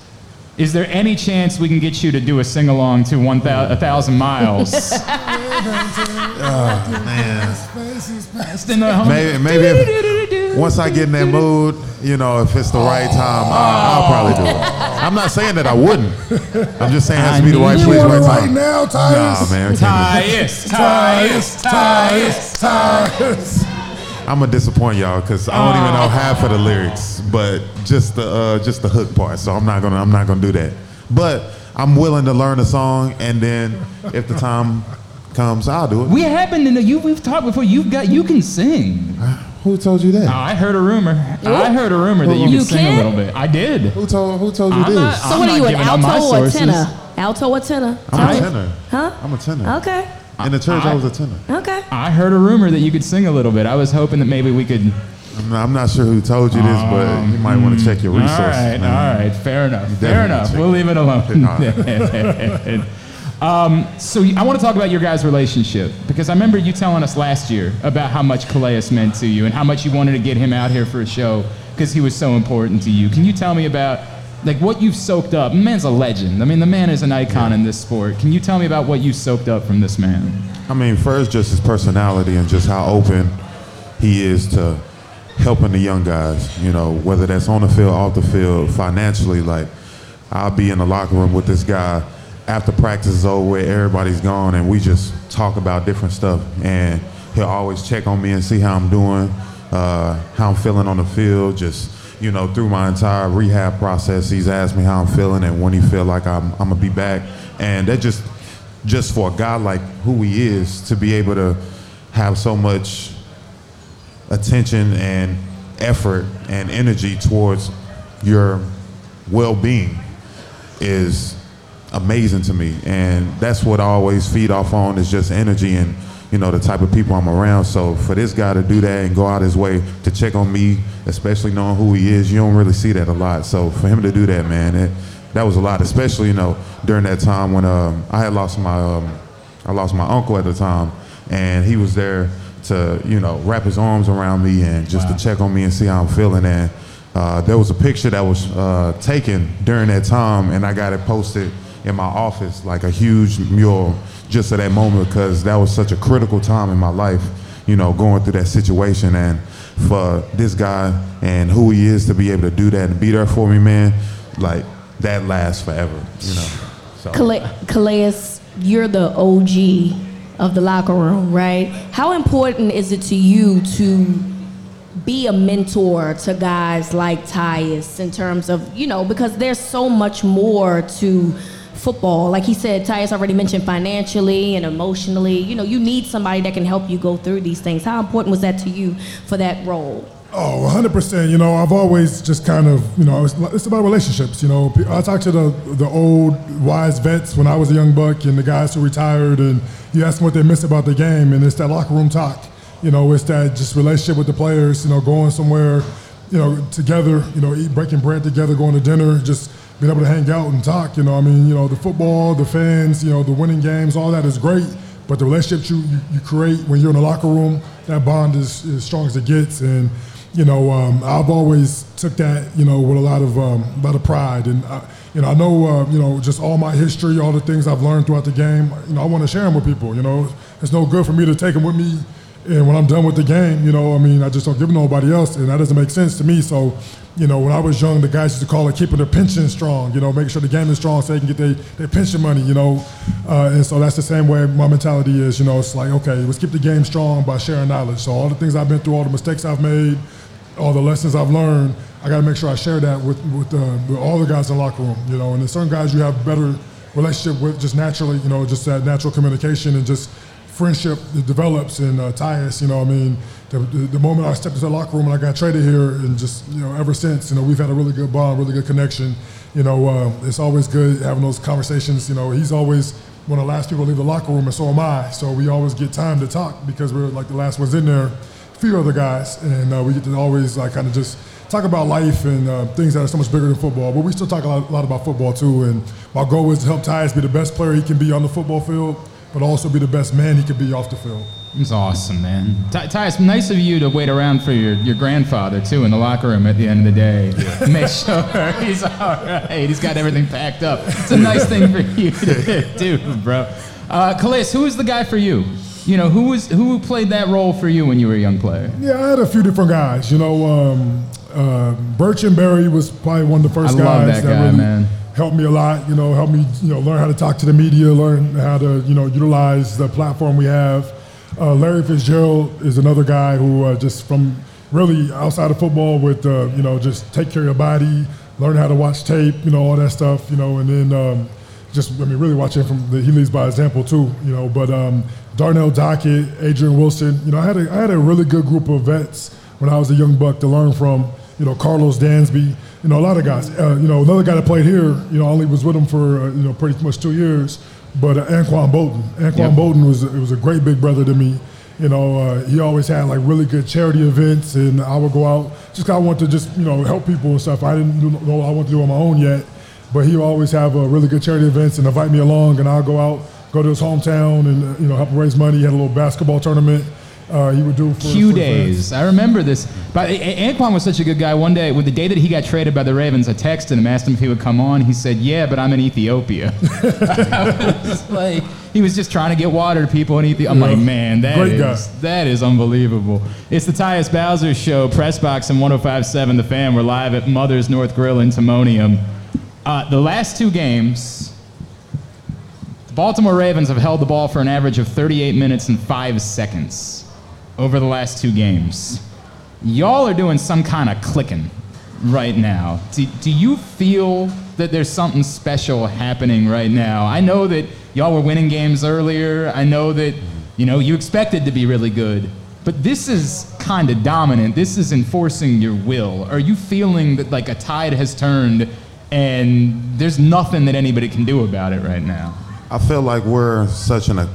Is there any chance we can get you to do a sing along to one thou- a thousand miles? Oh, in the- Maybe maybe if, once I get in that mood, you know, if it's the right time, I, I'll probably do it. I'm not saying that I wouldn't. I'm just saying it has to be the right place, want it right right time. now, Nah, Tyus? man. I can't Tyus, Tyus, Tyus, Tyus. I'm gonna disappoint y'all because I don't even know half of the lyrics, but just the uh, just the hook part. So I'm not gonna I'm not gonna do that. But I'm willing to learn a song, and then if the time comes, I'll do it. We happen to know you. We've talked before. You've got. You can sing. Who told you Oh, that? I heard a rumor. I heard a rumor that you, You can sing a little bit. I did. Who told Who told you I'm this? not- So I'm what are you, an giving out my alto or a sources. tenor? Alto or tenor? I'm Tell a me. tenor. Huh? I'm a tenor. Okay. In the church, I, was a tenor. Okay. I heard a rumor that you could sing a little bit. I was hoping that maybe we could. I'm not, I'm not sure who told you this, but um, you might want to check your resources. all right, man. all right, fair enough. Fair definitely enough. check We'll leave it alone. um, so I want to talk about your guys' relationship because I remember you telling us last year about how much Calais meant to you and how much you wanted to get him out here for a show because he was so important to you. Can you tell me about like what you've soaked up? The man's a legend. I mean, the man is an icon in this sport. Can you tell me about what you soaked up from this man? I mean, first, just his personality and just how open he is to helping the young guys, you know, whether that's on the field, off the field, financially. Like, I'll be in the locker room with this guy after practice is over, everybody's gone, and we just talk about different stuff. And he'll always check on me and see how I'm doing, uh, how I'm feeling on the field, just, you know, through my entire rehab process. He's asked me how I'm feeling and when he feel like I'm, I'm gonna be back. And that just, just for a guy like who he is to be able to have so much attention and effort and energy towards your well-being is amazing to me and that's what I always feed off on is just energy and you know, the type of people I'm around. So for this guy to do that and go out his way to check on me, especially knowing who he is, you don't really see that a lot. So for him to do that, man, it, that was a lot. Especially you know during that time when um, I had lost my um, I lost my uncle at the time, and he was there to you know wrap his arms around me and just to check on me and see how I'm feeling. And uh, there was a picture that was uh, taken during that time, and I got it posted in my office like a huge mural just at that moment because that was such a critical time in my life, you know, going through that situation. And for this guy and who he is to be able to do that and be there for me, man, like that lasts forever, you know. So. Cala- Calais, you're the OG of the locker room, right? How important is it to you to be a mentor to guys like Tyus in terms of, you know, because there's so much more to football. Like he said, Tyus already mentioned financially and emotionally. You know, you need somebody that can help you go through these things. How important was that to you for that role? Oh, 100%. You know, I've always just kind of, you know, it's, it's about relationships. You know, I talk to the, the old wise vets when I was a young buck and the guys who retired, and you ask them what they miss about the game, and it's that locker room talk. You know, it's that just relationship with the players, you know, going somewhere, you know, together, you know, eat, breaking bread together, going to dinner, just being able to hang out and talk. You know, I mean, you know, the football, the fans, you know, the winning games, all that is great. But the relationships you, you, you create when you're in the locker room, that bond is as strong as it gets. And you know, um, I've always took that, you know, with a lot of um, a lot of pride, and uh, you know, I know, uh, you know, just all my history, all the things I've learned throughout the game. You know, I want to share them with people. You know, it's no good for me to take them with me, and when I'm done with the game, you know, I mean, I just don't give nobody else, and that doesn't make sense to me. So, you know, when I was young, the guys used to call it keeping their pension strong. You know, making sure the game is strong so they can get their, their pension money. You know, uh, and so that's the same way my mentality is. You know, it's like okay, let's keep the game strong by sharing knowledge. So all the things I've been through, all the mistakes I've made all the lessons I've learned, I got to make sure I share that with with, uh, with, all the guys in the locker room. You know, and there's certain guys you have better relationship with just naturally. You know, just that natural communication and just friendship develops and uh, Tyus. You know, I mean, the, the, the, moment I stepped into the locker room and I got traded here, and just you know, ever since, you know, we've had a really good bond, really good connection. You know, uh, it's always good having those conversations. You know, he's always one of the last people to leave the locker room, and so am I. So we always get time to talk because we're like the last ones in there A few other guys, and uh, we get to always like kind of just talk about life and uh, things that are so much bigger than football. But we still talk a lot, a lot, about football too. And my goal is to help Tyus be the best player he can be on the football field, but also be the best man he could be off the field. It's awesome, man. Ty- Tyus, nice of you to wait around for your, your grandfather too in the locker room at the end of the day. Yeah. Make sure he's all right. He's got everything packed up. It's a nice thing for you to do, bro. Uh, Calais, who is the guy for you? you know, who was who played that role for you when you were a young player? Yeah, I had a few different guys. You know, um, uh, Bertrand Berry was probably one of the first I guys that, that guy, really man. Helped me a lot. You know, helped me you know learn how to talk to the media, learn how to you know utilize the platform we have. Uh, Larry Fitzgerald is another guy who uh, just from really outside of football with uh, you know just take care of your body, learn how to watch tape, you know all that stuff. You know, and then. Um, just I mean, really watching from the, he leads by example too, you know. But um, Darnell Dockett, Adrian Wilson, you know, I had a, I had a really good group of vets when I was a young buck to learn from. You know, Karlos Dansby, you know, a lot of guys. Uh, you know, another guy that played here, you know, I only was with him for uh, you know pretty much two years. But uh, Anquan Boldin, Anquan yep. Boldin was it was a great big brother to me. You know, uh, he always had like really good charity events, and I would go out just I want to just you know help people and stuff. I didn't know I want to do on my own yet, but he would always have a really good charity events and invite me along, and I'll go out, go to his hometown, and uh, you know help raise money. He had a little basketball tournament. Uh, he would do for Q for days. I remember this. But Anquan was such a good guy. One day, with the day that he got traded by the Ravens, I texted him, asked him if he would come on. He said, "Yeah, but I'm in Ethiopia." like, he was just trying to get water to people in Ethiopia. I'm yeah. like, man, that Great is, guy. that is unbelievable. It's the Tyus Bowser Show, Press Box and 105.7 The Fan. We're live at Mother's North Grill in Timonium. Uh, the last two games, the Baltimore Ravens have held the ball for an average of 38 minutes and 5 seconds over the last two games. Y'all are doing some kind of clicking right now. Do, do you feel that there's something special happening right now? I know that y'all were winning games earlier. I know that, you know, you expected to be really good. But this is kind of dominant. This is enforcing your will. Are you feeling that like a tide has turned and there's nothing that anybody can do about it right now. I feel like we're such in a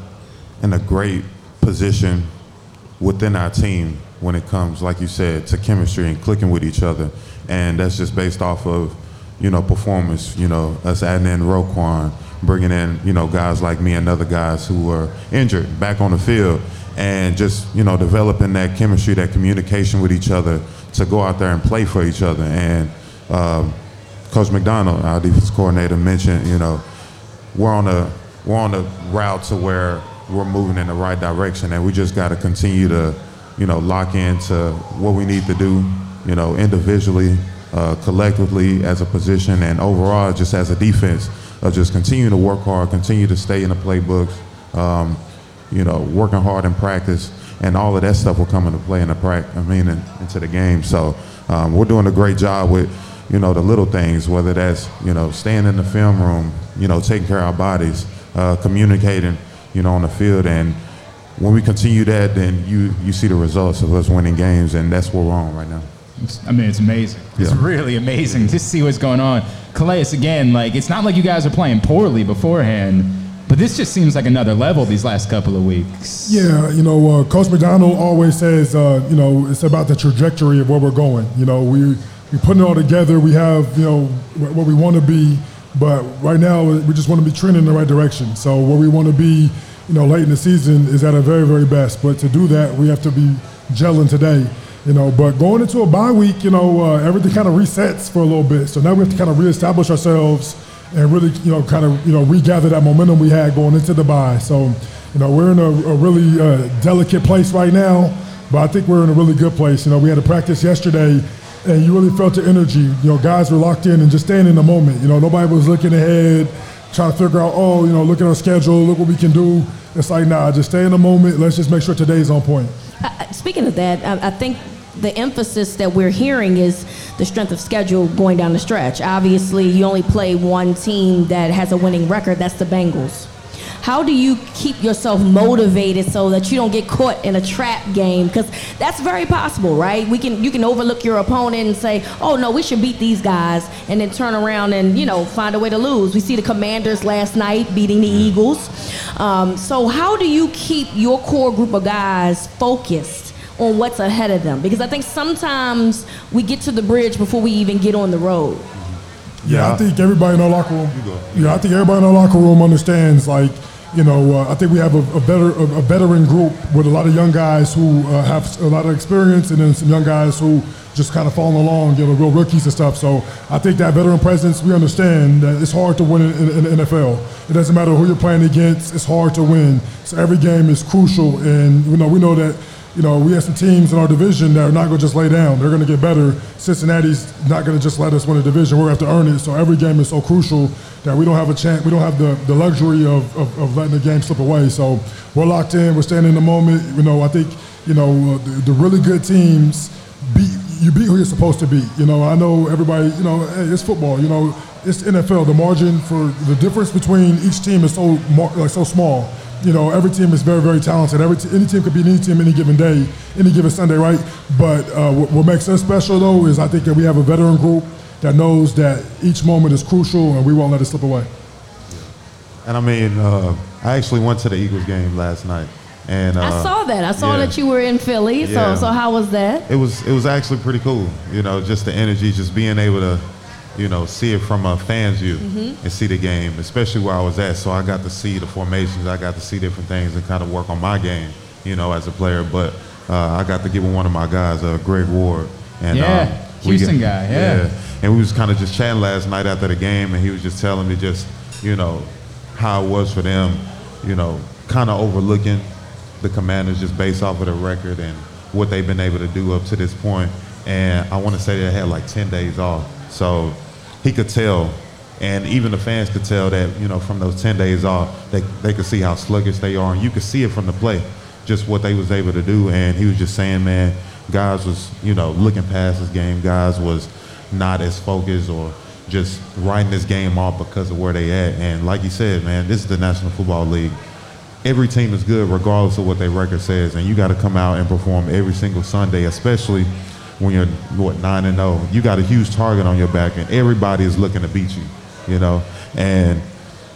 in a great position within our team when it comes, like you said, to chemistry and clicking with each other. And that's just based off of, you know, performance, you know, us adding in Roquan, bringing in, you know, guys like me and other guys who were injured back on the field and just, you know, developing that chemistry, that communication with each other to go out there and play for each other. And um, Coach Macdonald, our defense coordinator, mentioned, you know, we're on a we're on a route to where we're moving in the right direction, and we just got to continue to, you know, lock into what we need to do, you know, individually, uh, collectively as a position, and overall just as a defense. of just continue to work hard, continue to stay in the playbooks, um, you know, working hard in practice, and all of that stuff will come into play in the practice. I mean, in, into the game. So um, we're doing a great job with, you know, the little things, whether that's you know staying in the film room, you know, taking care of our bodies, uh, communicating, you know, on the field, and when we continue that, then you you see the results of us winning games, and that's what we're on right now. I mean, it's amazing. It's Yeah. really amazing to see what's going on. Calais, again, like, it's not like you guys are playing poorly beforehand, but this just seems like another level these last couple of weeks. Yeah, you know, uh, Coach Macdonald always says, uh, you know, it's about the trajectory of where we're going. You know, we we put it all together. We have, you know, wh- what we want to be, but right now we just want to be trending in the right direction. So where we want to be, you know, late in the season is at our very, very best. But to do that, we have to be gelling today. You know, but going into a bye week, you know, uh, everything kind of resets for a little bit. So now we have to kind of reestablish ourselves and really, you know, kind of, you know, regather that momentum we had going into the bye. So, you know, we're in a, a really uh, delicate place right now, but I think we're in a really good place. You know, we had a practice yesterday, and you really felt the energy. You know, guys were locked in and just staying in the moment. You know, nobody was looking ahead, trying to figure out, oh, you know, look at our schedule, look what we can do. It's like, nah, just stay in the moment. Let's just make sure today's on point. Uh, Speaking of that, I, I think the emphasis that we're hearing is the strength of schedule going down the stretch. Obviously, you only play one team that has a winning record. That's the Bengals. How do you keep yourself motivated so that you don't get caught in a trap game? Because that's very possible, right? We can you can overlook your opponent and say, "Oh no, we should beat these guys," and then turn around and you know find a way to lose. We see the Commanders last night beating the Eagles. Um, so how do you keep your core group of guys focused? on what's ahead of them because I think sometimes we get to the bridge before we even get on the road. Yeah, I think everybody in our locker room. Yeah, I think everybody in our locker room understands. Like, you know, uh, I think we have a, a better, a, a veteran group with a lot of young guys who uh, have a lot of experience, and then some young guys who just kind of following along, you know, real rookies and stuff. So I think that veteran presence, we understand that it's hard to win in, in, in the NFL. It doesn't matter who you're playing against; it's hard to win. So every game is crucial, and you know, we know that you know, we have some teams in our division that are not going to just lay down. They're going to get better. Cincinnati's not going to just let us win a division. We're going to have to earn it. So every game is so crucial that we don't have a chance. We don't have the, the luxury of, of, of letting the game slip away. So we're locked in. We're staying in the moment. You know, I think, you know, uh, the, the really good teams beat you beat who you're supposed to beat. You know, I know everybody. You know, hey, it's football. You know, it's NFL. The margin for the difference between each team is so like so small. You know, every team is very, very talented. Every t- any team could be any team any given day, any given Sunday, right? But uh, what, what makes us special though is I think that we have a veteran group that knows that each moment is crucial and we won't let it slip away. And I mean, uh, I actually went to the Eagles game last night, and uh, I saw that. I saw yeah. that you were in Philly. Yeah. So so how was that? It was it was actually pretty cool. You know, just the energy, just being able to, you know, see it from a fan's view Mhm. and see the game, especially where I was at. So I got to see the formations, I got to see different things and kind of work on my game, you know, as a player. But uh, I got to get with one of my guys, uh, Greg Ward. And, Yeah, um, we Houston got- guy, yeah. And we was kind of just chatting last night after the game, and he was just telling me just, you know, how it was for them, you know, kind of overlooking the Commanders just based off of the record and what they've been able to do up to this point. And I want to say they had like 10 days off. So he could tell, and even the fans could tell that, you know, from those 10 days off, they, they could see how sluggish they are. And you could see it from the play, just what they was able to do. And he was just saying, man, guys was, you know, looking past this game. Guys was not as focused or just writing this game off because of where they at. And like you said, man, this is the National Football League. Every team is good regardless of what their record says, and you got to come out and perform every single Sunday, especially when you're what nine and zero. You got a huge target on your back, and everybody is looking to beat you. You know, and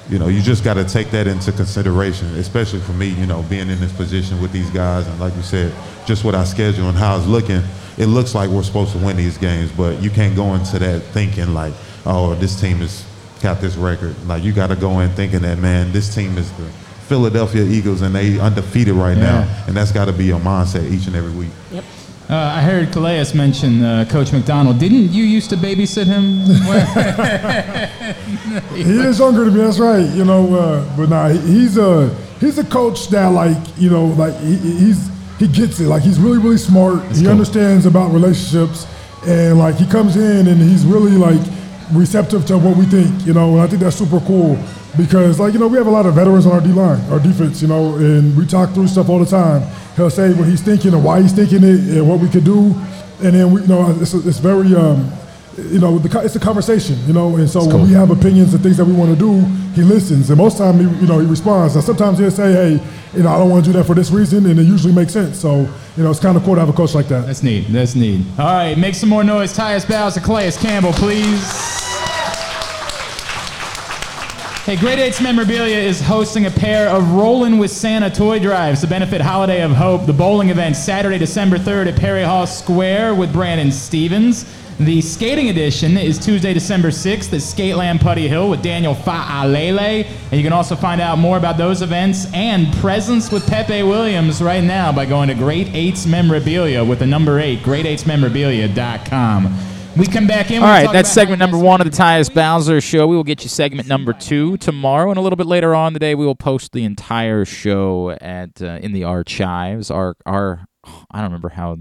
you know, you just got to take that into consideration, especially for me, you know, being in this position with these guys. And like you said, just with our schedule and how it's looking, it looks like we're supposed to win these games, but you can't go into that thinking like, oh, this team has got this record. Like, you got to go in thinking that, man, this team is the Philadelphia Eagles and they undefeated right Yeah. now. And that's got to be your mindset each and every week. Yep. Uh, I heard Calais mention uh, Coach Macdonald. Didn't you used to babysit him? He is younger than me. That's right. You know, uh, but nah, he's a he's a coach that like you know like he, he's he gets it. Like he's really really smart. he cool. understands about relationships, and like he comes in and he's really like receptive to what we think. You know, and I think that's super cool because like you know we have a lot of veterans on our D line, our defense. You know, and we talk through stuff all the time. He'll say what he's thinking and why he's thinking it and what we could do, and then we you know it's, it's very. Um, you know, the, it's a conversation, you know, and so when we have opinions and things that we want to do, he listens, and most time, he, you know, he responds. Now, sometimes he'll say, "Hey, you know, I don't want to do that for this reason," and it usually makes sense. So, you know, it's kind of cool to have a coach like that. That's neat. That's neat. All right, make some more noise. Tyus Bowser, Calais Campbell, please. Hey, Great Eights Memorabilia is hosting a pair of Rollin' with Santa toy drives to benefit Holiday of Hope, the bowling event Saturday, December 3rd at Perry Hall Square with Brandon Stephens. The skating edition is Tuesday, December 6th at Skateland Putty Hill with Daniel Fa'alele. And you can also find out more about those events and presents with Pepe Williams right now by going to Great Eights Memorabilia with the number 8, great8smemorabilia.com. We come back in. All right, that's segment number one of the Tyus Bowser show. We will get you segment number two tomorrow, and a little bit later on today, we will post the entire show at uh, in the archives. Our our I don't remember how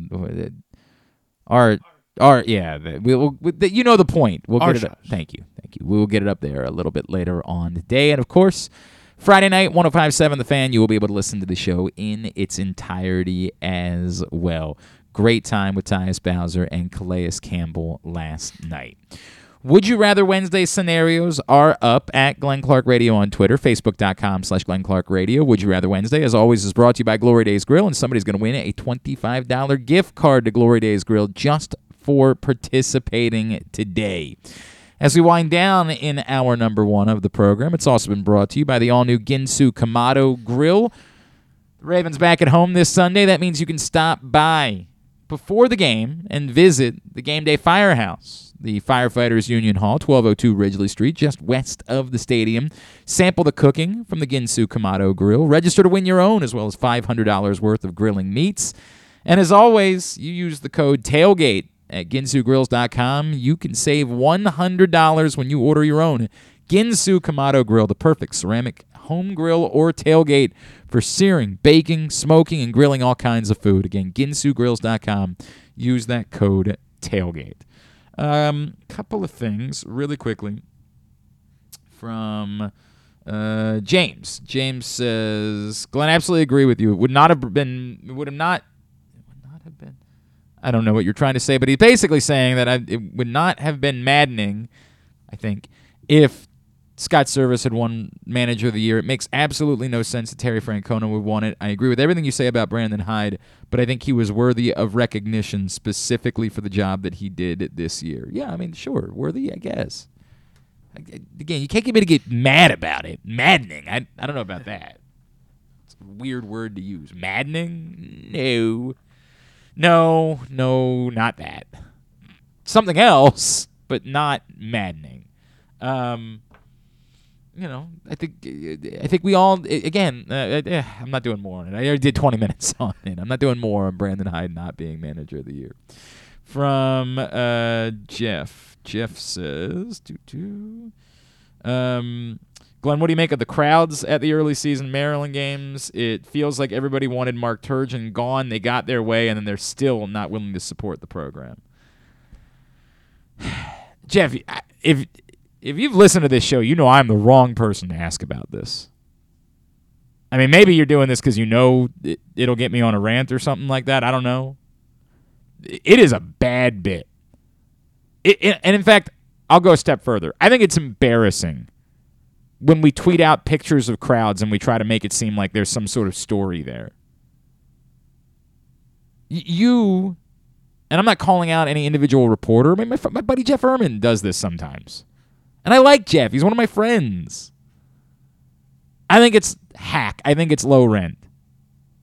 our our yeah. the- We will. we- the- You know the point. We'll get it. Up. Thank you, thank you. We will get it up there a little bit later on today, and of course. Friday night, 1057 The Fan, you will be able to listen to the show in its entirety as well. Great time with Tyus Bowser and Calais Campbell last night. Would You Rather Wednesday scenarios are up at Glenn Clark Radio on Twitter, facebook.com slash Glenn Clark Radio. Would You Rather Wednesday, as always, is brought to you by Glory Days Grill, and somebody's going to win a $25 gift card to Glory Days Grill just for participating today. As we wind down in hour number one of the program, it's also been brought to you by the all new Ginsu Kamado Grill. The Ravens back at home this Sunday. That means you can stop by before the game and visit the Game Day Firehouse, the Firefighters Union Hall, 1202 Ridgely Street, just west of the stadium. Sample the cooking from the Ginsu Kamado Grill. Register to win your own, as well as $500 worth of grilling meats. And as always, you use the code TAILGATE at ginsugrills.com. You can save $100 when you order your own Ginsu Kamado Grill, the perfect ceramic home grill or tailgate for searing, baking, smoking, and grilling all kinds of food. Again, ginsugrills.com. Use that code tailgate. Um, couple of things really quickly from uh, James. James says, Glenn, I absolutely agree with you. It would not have been, would have not, would not have been, I don't know what you're trying to say, but he's basically saying that I, it would not have been maddening, I think, if Scott Servais had won Manager of the Year. It makes absolutely no sense that Terry Francona would want it. I agree with everything you say about Brandon Hyde, but I think he was worthy of recognition specifically for the job that he did this year. Yeah, I mean, sure, worthy, I guess. Again, you can't get me to get mad about it. Maddening. I, I don't know about that. It's a weird word to use. Maddening? No. No, no, not that. Something else, but not maddening. Um, you know, I think I think we all again. Uh, uh, I'm not doing more on it. I already did 20 minutes on it. I'm not doing more on Brandon Hyde not being manager of the year. From uh, Jeff. Jeff says. Um, Glenn, what do you make of the crowds at the early season Maryland games? It feels like everybody wanted Mark Turgeon gone. They got their way, and then they're still not willing to support the program. Jeff, if if you've listened to this show, you know I'm the wrong person to ask about this. I mean, maybe you're doing this because you know it, it'll get me on a rant or something like that. I don't know. It is a bad bit. It, it- and in fact, I'll go a step further. I think it's embarrassing when we tweet out pictures of crowds and we try to make it seem like there's some sort of story there. Y- you, and I'm not calling out any individual reporter. I mean, my, my buddy Jeff Ermann does this sometimes. And I like Jeff. He's one of my friends. I think it's hack. I think it's low rent.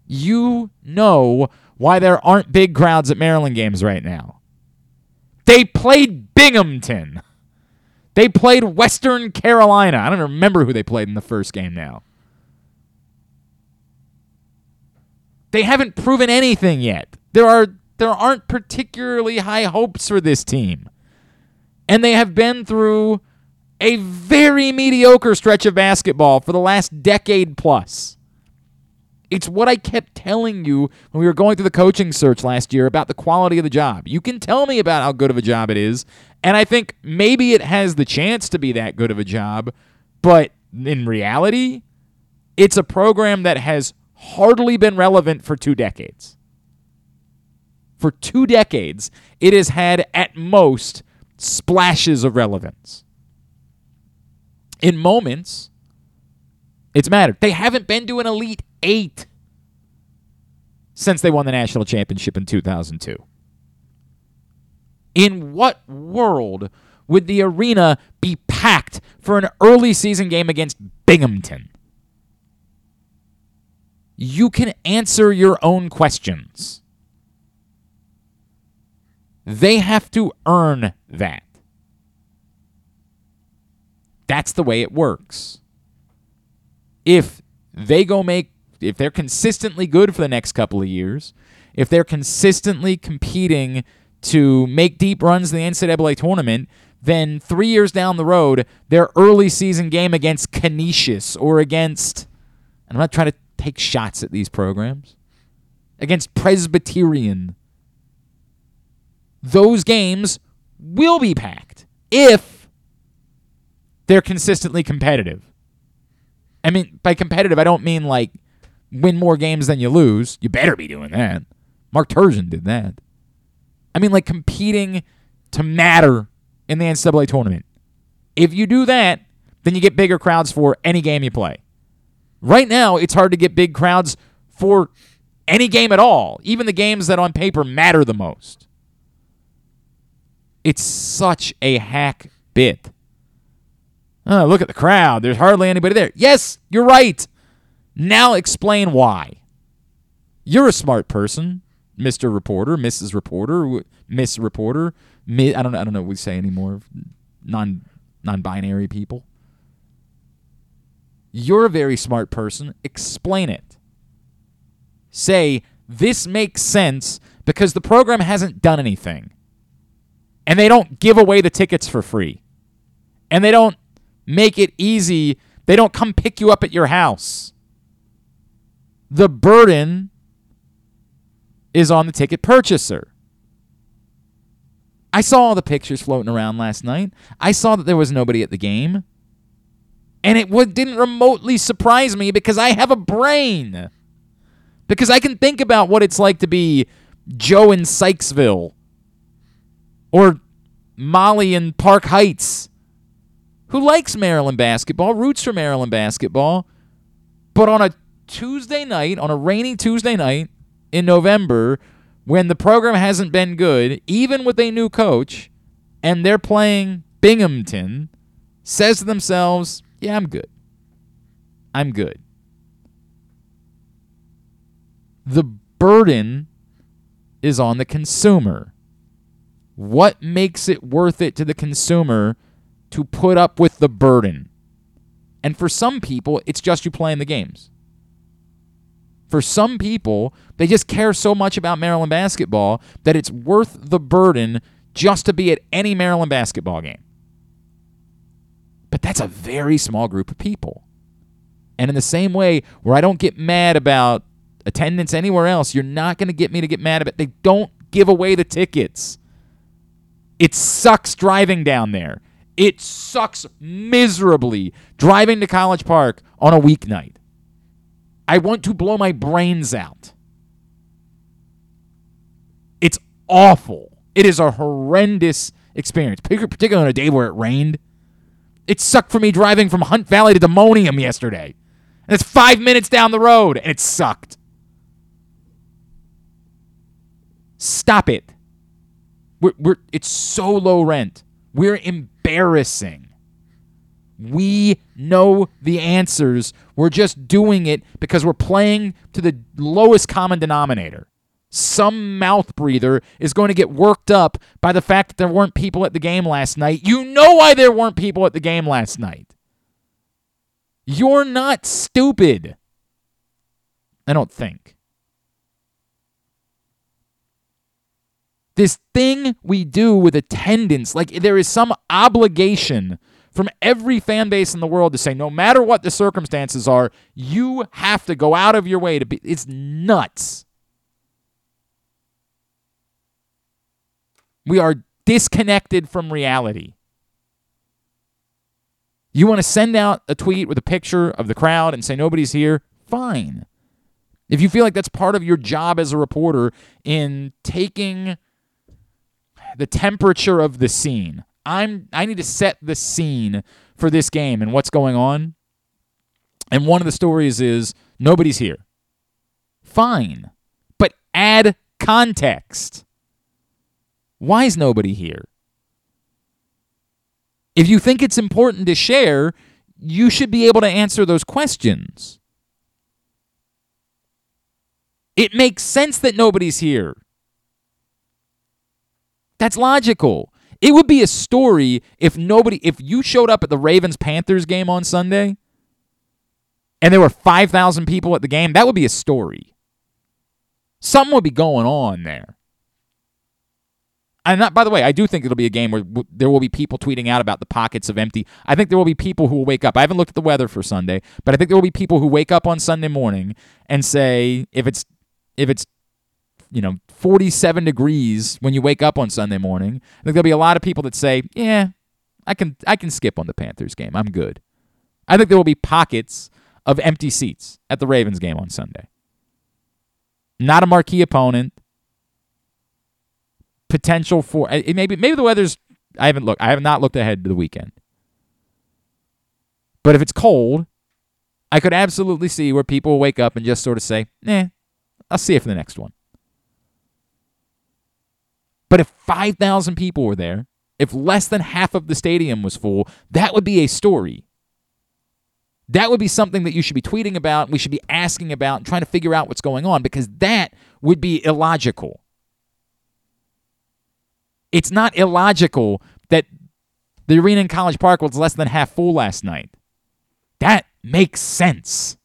You know why there aren't big crowds at Maryland games right now. They played Binghamton. They played Western Carolina. I don't remember who they played in the first game now. They haven't proven anything yet. There are there aren't particularly high hopes for this team. And they have been through a very mediocre stretch of basketball for the last decade plus. It's what I kept telling you when we were going through the coaching search last year about the quality of the job. You can tell me about how good of a job it is, and I think maybe it has the chance to be that good of a job, but in reality, it's a program that has hardly been relevant for two decades. For two decades, it has had at most splashes of relevance. In moments, it's mattered. They haven't been to an Elite Eight since they won the national championship in 2002. In what world would the arena be packed for an early season game against Binghamton? You can answer your own questions. They have to earn that. That's the way it works. If they go make, if they're consistently good for the next couple of years, if they're consistently competing to make deep runs in the NCAA tournament, then three years down the road, their early season game against Canisius or against, and I'm not trying to take shots at these programs, against Presbyterian those games will be packed if they're consistently competitive. I mean, by competitive, I don't mean like win more games than you lose. You better be doing that. Mark Turgeon did that. I mean, like competing to matter in the NCAA tournament. If you do that, then you get bigger crowds for any game you play. Right now, it's hard to get big crowds for any game at all, even the games that on paper matter the most. It's such a hack bit. Oh, look at the crowd. There's hardly anybody there. Yes, you're right. Now explain why. You're a smart person, Mr. Reporter, Mrs. Reporter, Miss Reporter. Mi- I don't I don't know what we say anymore. Non non-binary people. You're a very smart person. Explain it. Say this makes sense because the program hasn't done anything and they don't give away the tickets for free. And they don't make it easy. They don't come pick you up at your house. The burden is on the ticket purchaser. I saw all the pictures floating around last night. I saw that there was nobody at the game. And it didn't remotely surprise me because I have a brain. Because I can think about what it's like to be Joe in Sykesville or Molly in Park Heights, who likes Maryland basketball, roots for Maryland basketball, but on a Tuesday night, on a rainy Tuesday night in November, when the program hasn't been good, even with a new coach, and they're playing Binghamton, says to themselves, Yeah, I'm good. I'm good. The burden is on the consumer. What makes it worth it to the consumer to put up with the burden? And for some people, it's just you playing the games. For some people, they just care so much about Maryland basketball that it's worth the burden just to be at any Maryland basketball game. But that's a very small group of people. And in the same way, where I don't get mad about attendance anywhere else, you're not going to get me to get mad about they don't give away the tickets. It sucks driving down there. It sucks miserably driving to College Park on a weeknight. I want to blow my brains out. It's awful. It is a horrendous experience, particularly on a day where it rained. It sucked for me driving from Hunt Valley to Timonium yesterday. And it's five minutes down the road, and it sucked. Stop it. We're, we're, it's so low rent. We're embarrassing. We know the answers. We're just doing it because we're playing to the lowest common denominator. Some mouth breather is going to get worked up by the fact that there weren't people at the game last night. You know why there weren't people at the game last night. You're not stupid. I don't think. This thing we do with attendance, like there is some obligation from every fan base in the world to say, no matter what the circumstances are, you have to go out of your way to be. It's nuts. We are disconnected from reality. You want to send out a tweet with a picture of the crowd and say nobody's here? Fine. If you feel like that's part of your job as a reporter in taking the temperature of the scene, I'm I need to set the scene for this game and what's going on. And one of the stories is nobody's here. Fine. But add context. Why is nobody here? If you think it's important to share, you should be able to answer those questions. It makes sense that nobody's here. That's logical. It would be a story if nobody if you showed up at the Ravens Panthers game on Sunday and there were 5,000 people at the game, that would be a story. Something would be going on there. And not, by the way, I do think it'll be a game where there will be people tweeting out about the pockets of empty. I think there will be people who will wake up. I haven't looked at the weather for Sunday, but I think there will be people who wake up on Sunday morning and say, if it's if it's you know 47 degrees when you wake up on Sunday morning, I think there'll be a lot of people that say, yeah, I can I can skip on the Panthers game. I'm good. I think there will be pockets of empty seats at the Ravens game on Sunday. Not a marquee opponent potential for it maybe maybe the weather's I haven't looked I have not looked ahead to the weekend. But if it's cold, I could absolutely see where people wake up and just sort of say, "Eh, I'll see you for the next one." But if 5,000 people were there, if less than half of the stadium was full, that would be a story. That would be something that you should be tweeting about, we should be asking about, and trying to figure out what's going on because that would be illogical. It's not illogical that the arena in College Park was less than half full last night. That makes sense.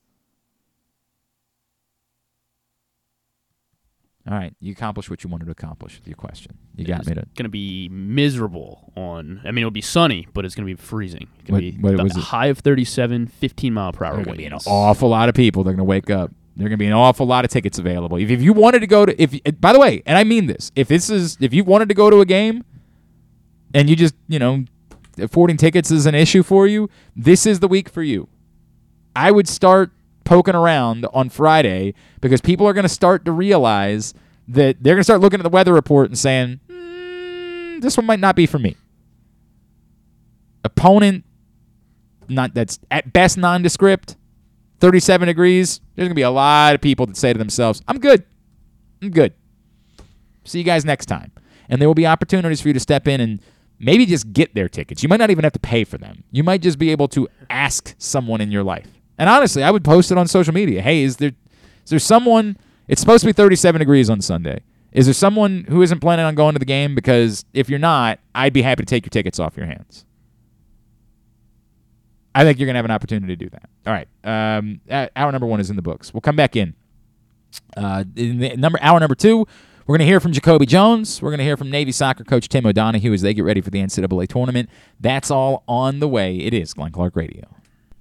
All right, you accomplished what you wanted to accomplish with your question. You got It's me to. It's gonna be miserable on. I mean, it'll be sunny, but it's gonna be freezing. It's gonna be what the was it? high of 37, 15 mile per hour There going to be an awful lot of people. They're going to wake up. There are going to be an awful lot of tickets available. If, if you wanted to go to, if by the way, and I mean this, if this is, if you wanted to go to a game, and you just, you know, affording tickets is an issue for you, this is the week for you. I would start poking around on Friday because people are going to start to realize that they're going to start looking at the weather report and saying, "Hmm, this one might not be for me. Opponent, not that's at best nondescript. 37 degrees. There's gonna be a lot of people that say to themselves, "I'm good. I'm good." See you guys next time. And there will be opportunities for you to step in and maybe just get their tickets. You might not even have to pay for them. You might just be able to ask someone in your life. And honestly, I would post it on social media. Hey, is there is there someone it's supposed to be 37 degrees on Sunday. Is there someone who isn't planning on going to the game because if you're not, I'd be happy to take your tickets off your hands. I think you're going to have an opportunity to do that. All right. Um, hour number one is in the books. We'll come back in. Uh, in the number hour number two, we're going to hear from Jacoby Jones. We're going to hear from Navy soccer coach Tim O'Donohue as they get ready for the NCAA tournament. That's all on the way. It is Glenn Clark Radio.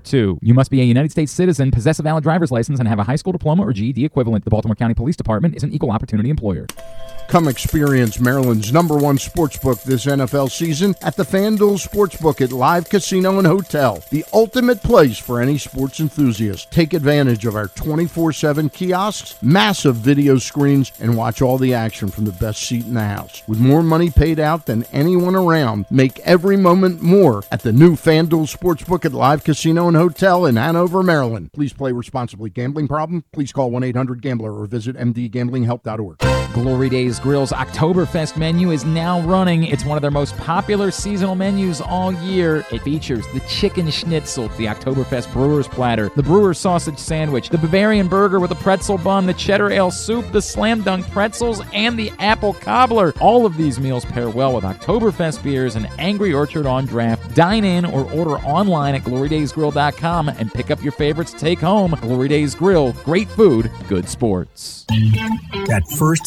5542. You must be a United States citizen, possess a valid driver's license, and have a high school diploma or GED equivalent. The Baltimore County Police Department is an equal opportunity employer. Come experience Maryland's number one sportsbook this NFL season at the FanDuel Sportsbook at Live Casino and Hotel, the ultimate place for any sports enthusiast. Take advantage of our 24 7 kiosks, massive video screens, and watch all the action from the best seat in the house. With more money paid out than anyone around, make every moment more at the new FanDuel Sportsbook at Live Casino and Hotel in Hanover, Maryland. Please play responsibly. Gambling problem? Please call 1 800 Gambler or visit mdgamblinghelp.org. Glory Days Grill's Oktoberfest menu is now running. It's one of their most popular seasonal menus all year. It features the chicken schnitzel, the Oktoberfest brewer's platter, the brewer's sausage sandwich, the Bavarian burger with a pretzel bun, the cheddar ale soup, the slam dunk pretzels, and the apple cobbler. All of these meals pair well with Oktoberfest beers and Angry Orchard on draft. Dine in or order online at glorydaysgrill.com and pick up your favorites to take home. Glory Days Grill, great food, good sports. That first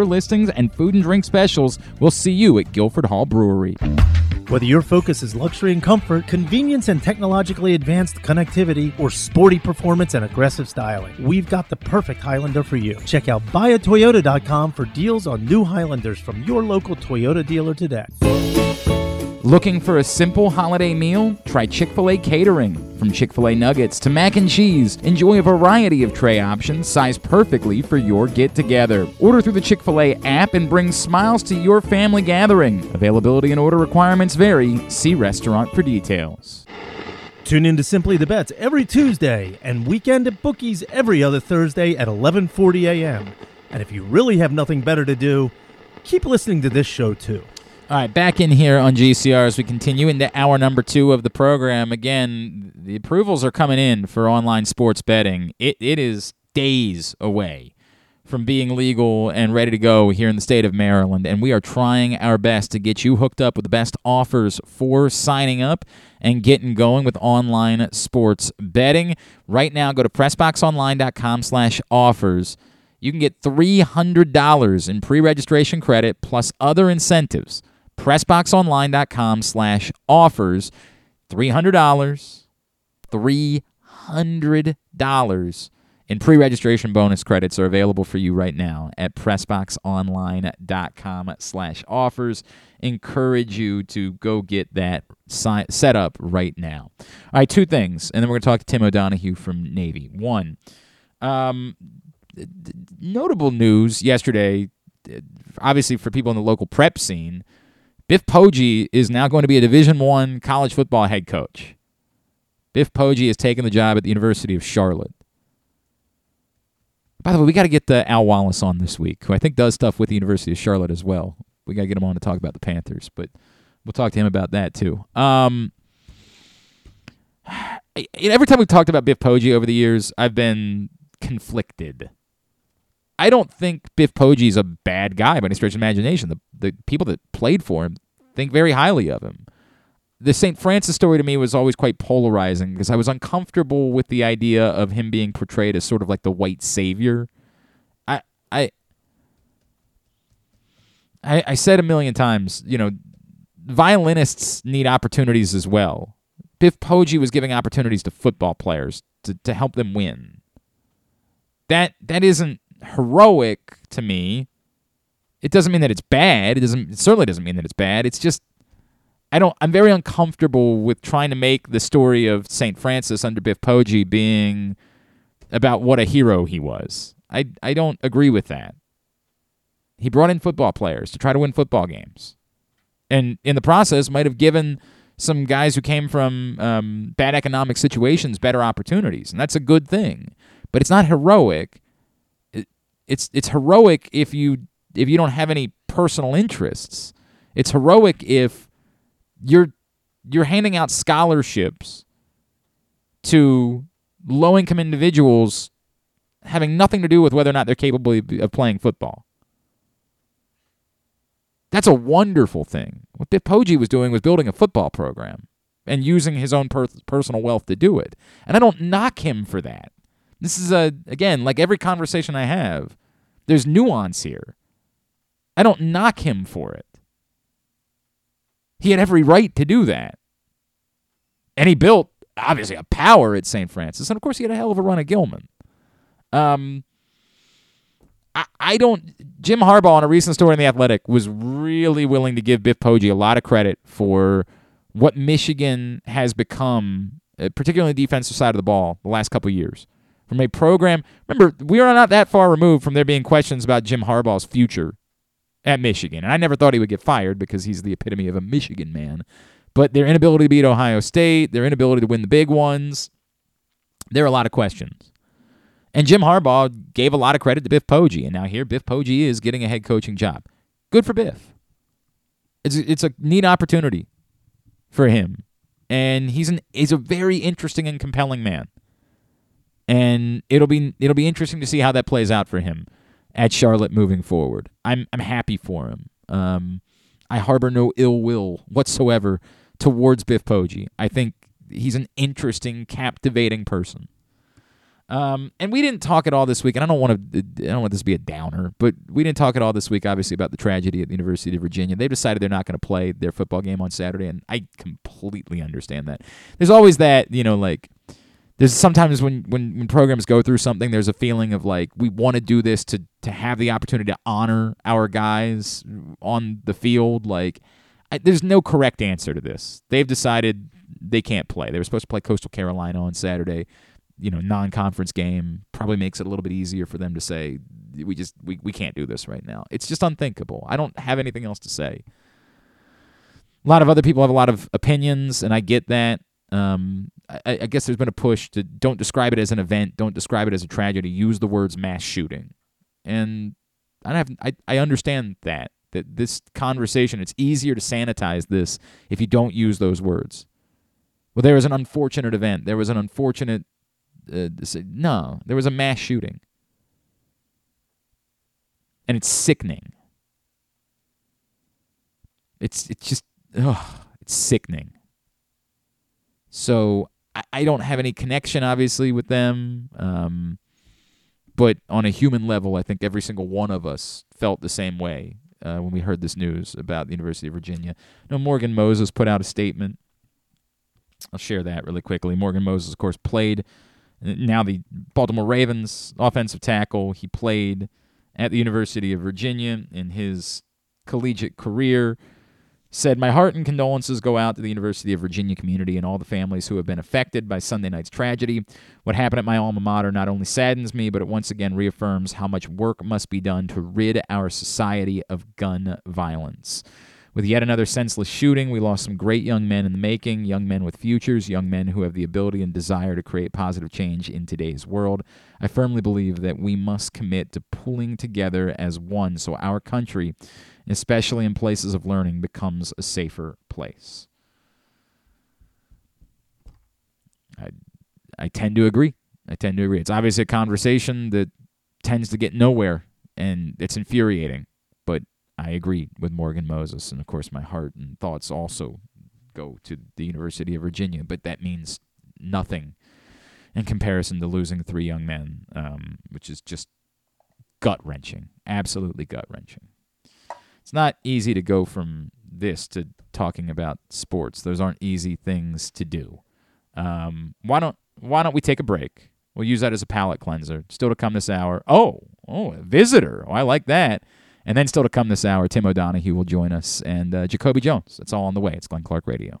listings, and food and drink specials. We'll see you at Guilford Hall Brewery. Whether your focus is luxury and comfort, convenience and technologically advanced connectivity, or sporty performance and aggressive styling, we've got the perfect Highlander for you. Check out buyatoyota.com for deals on new Highlanders from your local Toyota dealer today. Looking for a simple holiday meal? Try Chick fil A catering. From Chick fil A nuggets to mac and cheese, enjoy a variety of tray options sized perfectly for your get together. Order through the Chick fil A app and bring smiles to your family gathering. Availability and order requirements vary. See restaurant for details. Tune in to Simply the Bets every Tuesday and Weekend at Bookies every other Thursday at 11:40 a.m. And if you really have nothing better to do, keep listening to this show too. All right, back in here on GCR as we continue into hour number two of the program. Again, the approvals are coming in for online sports betting. It, it is days away from being legal and ready to go here in the state of Maryland, and we are trying our best to get you hooked up with the best offers for signing up and getting going with online sports betting. Right now, go to PressBoxOnline.com slash offers. You can get $300 in pre-registration credit plus other incentives pressboxonline.com slash offers. $300 $300 in pre-registration bonus credits are available for you right now at pressboxonline.com slash offers. Encourage you to go get that si- set up right now. All right two things and then we're going to talk to tim o'donohue from navy. One um, notable news yesterday obviously for people in the local prep scene Biff Poggi is now going to be a Division One college football head coach. Biff Poggi has taken the job at the University of Charlotte. By the way, we got to get the Al Wallace on this week, who I think does stuff with the University of Charlotte as well. We got to get him on to talk about the Panthers, but we'll talk to him about that too. Um, every time we've talked about Biff Poggi over the years, I've been conflicted. I don't think Biff Poggi is a bad guy by any stretch of imagination. The the people that played for him think very highly of him. The St. Francis story to me was always quite polarizing because I was uncomfortable with the idea of him being portrayed as sort of like the white savior. I I I, I said a million times, you know, violinists need opportunities as well. Biff Poggi was giving opportunities to football players to, to help them win. That that isn't heroic to me. It doesn't mean that it's bad. It doesn't. It certainly doesn't mean that it's bad. It's just I don't. I'm very uncomfortable with trying to make the story of Saint Francis under Biff Poggi being about what a hero he was. I I don't agree with that. He brought in football players to try to win football games, and in the process, might have given some guys who came from um, bad economic situations better opportunities, and that's a good thing. But it's not heroic. It, it's it's heroic if you if you don't have any personal interests. It's heroic if you're you're handing out scholarships to low income individuals having nothing to do with whether or not they're capable of playing football. That's a wonderful thing. What Poggi was doing was building a football program and using his own per- personal wealth to do it. And I don't knock him for that. This is a again, like every conversation I have, there's nuance here. I don't knock him for it. He had every right to do that. And he built obviously a power at St. Francis, and of course he had a hell of a run at Gilman. Um, I, I don't. Jim Harbaugh on a recent story in the Athletic was really willing to give Biff Poggi a lot of credit for what Michigan has become, uh, particularly the defensive side of the ball, the last couple years. From a program, remember we are not that far removed from there being questions about Jim Harbaugh's future at Michigan, and I never thought he would get fired because he's the epitome of a Michigan man. But their inability to beat Ohio State, their inability to win the big ones, there are a lot of questions. And Jim Harbaugh gave a lot of credit to Biff Poggi, and now here Biff Poggi is getting a head coaching job. Good for Biff. It's it's a neat opportunity for him, and he's an he's a very interesting and compelling man. And it'll be it'll be interesting to see how that plays out for him at Charlotte moving forward. I'm I'm happy for him. Um, I harbor no ill will whatsoever towards Biff Poggi. I think he's an interesting, captivating person. Um, and we didn't talk at all this week, and I don't want to. I don't want this to be a downer, but we didn't talk at all this week, obviously, about the tragedy at the University of Virginia. They've decided they're not going to play their football game on Saturday, and I completely understand that. There's always that, you know, like there's sometimes when when when programs go through something, there's a feeling of like we want to do this to to have the opportunity to honor our guys on the field. Like, I, there's no correct answer to this. They've decided they can't play. They were supposed to play Coastal Carolina on Saturday you know non-conference game probably makes it a little bit easier for them to say we just we, we can't do this right now it's just unthinkable i don't have anything else to say a lot of other people have a lot of opinions and i get that um, I, I guess there's been a push to don't describe it as an event don't describe it as a tragedy use the words mass shooting and i have I, I understand that that this conversation it's easier to sanitize this if you don't use those words well there was an unfortunate event there was an unfortunate uh, no, there was a mass shooting. And it's sickening. It's it's just ugh, it's sickening. So I, don't have any connection, obviously, with them. Um, but on a human level, I think every single one of us felt the same way uh, when we heard this news about the University of Virginia. No, Morgan Moses put out a statement. I'll share that really quickly. Morgan Moses, of course, played now the Baltimore Ravens offensive tackle. He played at the University of Virginia in his collegiate career. Said, My heart and condolences go out to the University of Virginia community and all the families who have been affected by Sunday night's tragedy. What happened at my alma mater not only saddens me, but it once again reaffirms how much work must be done to rid our society of gun violence. With yet another senseless shooting, we lost some great young men in the making, young men with futures, young men who have the ability and desire to create positive change in today's world. I firmly believe that we must commit to pulling together as one so our country, especially in places of learning, becomes a safer place. I, I tend to agree. I tend to agree. It's obviously a conversation that tends to get nowhere, and it's infuriating. I agree with Morgan Moses, and of course, my heart and thoughts also go to the University of Virginia, but that means nothing in comparison to losing three young men, um, which is just gut wrenching, absolutely gut wrenching. It's not easy to go from this to talking about sports. Those aren't easy things to do. Um, why don't Why don't we take a break? We'll use that as a palate cleanser. Still to come this hour. Oh, oh, a visitor. Oh, I like that. And then still to come this hour, Tim O'Donohue will join us and uh, Jacoby Jones. That's all on the way. It's Glenn Clark Radio.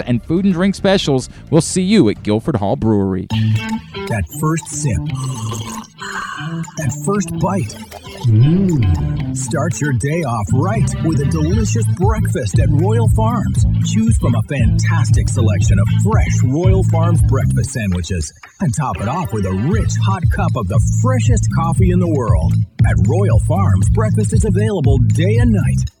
and food and drink specials. We'll see you at Guilford Hall Brewery. That first sip. That first bite. Mmm. Start your day off right with a delicious breakfast at Royal Farms. Choose from a fantastic selection of fresh Royal Farms breakfast sandwiches and top it off with a rich hot cup of the freshest coffee in the world. At Royal Farms, breakfast is available day and night.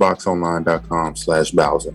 PressBoxOnline.com slash Bowser.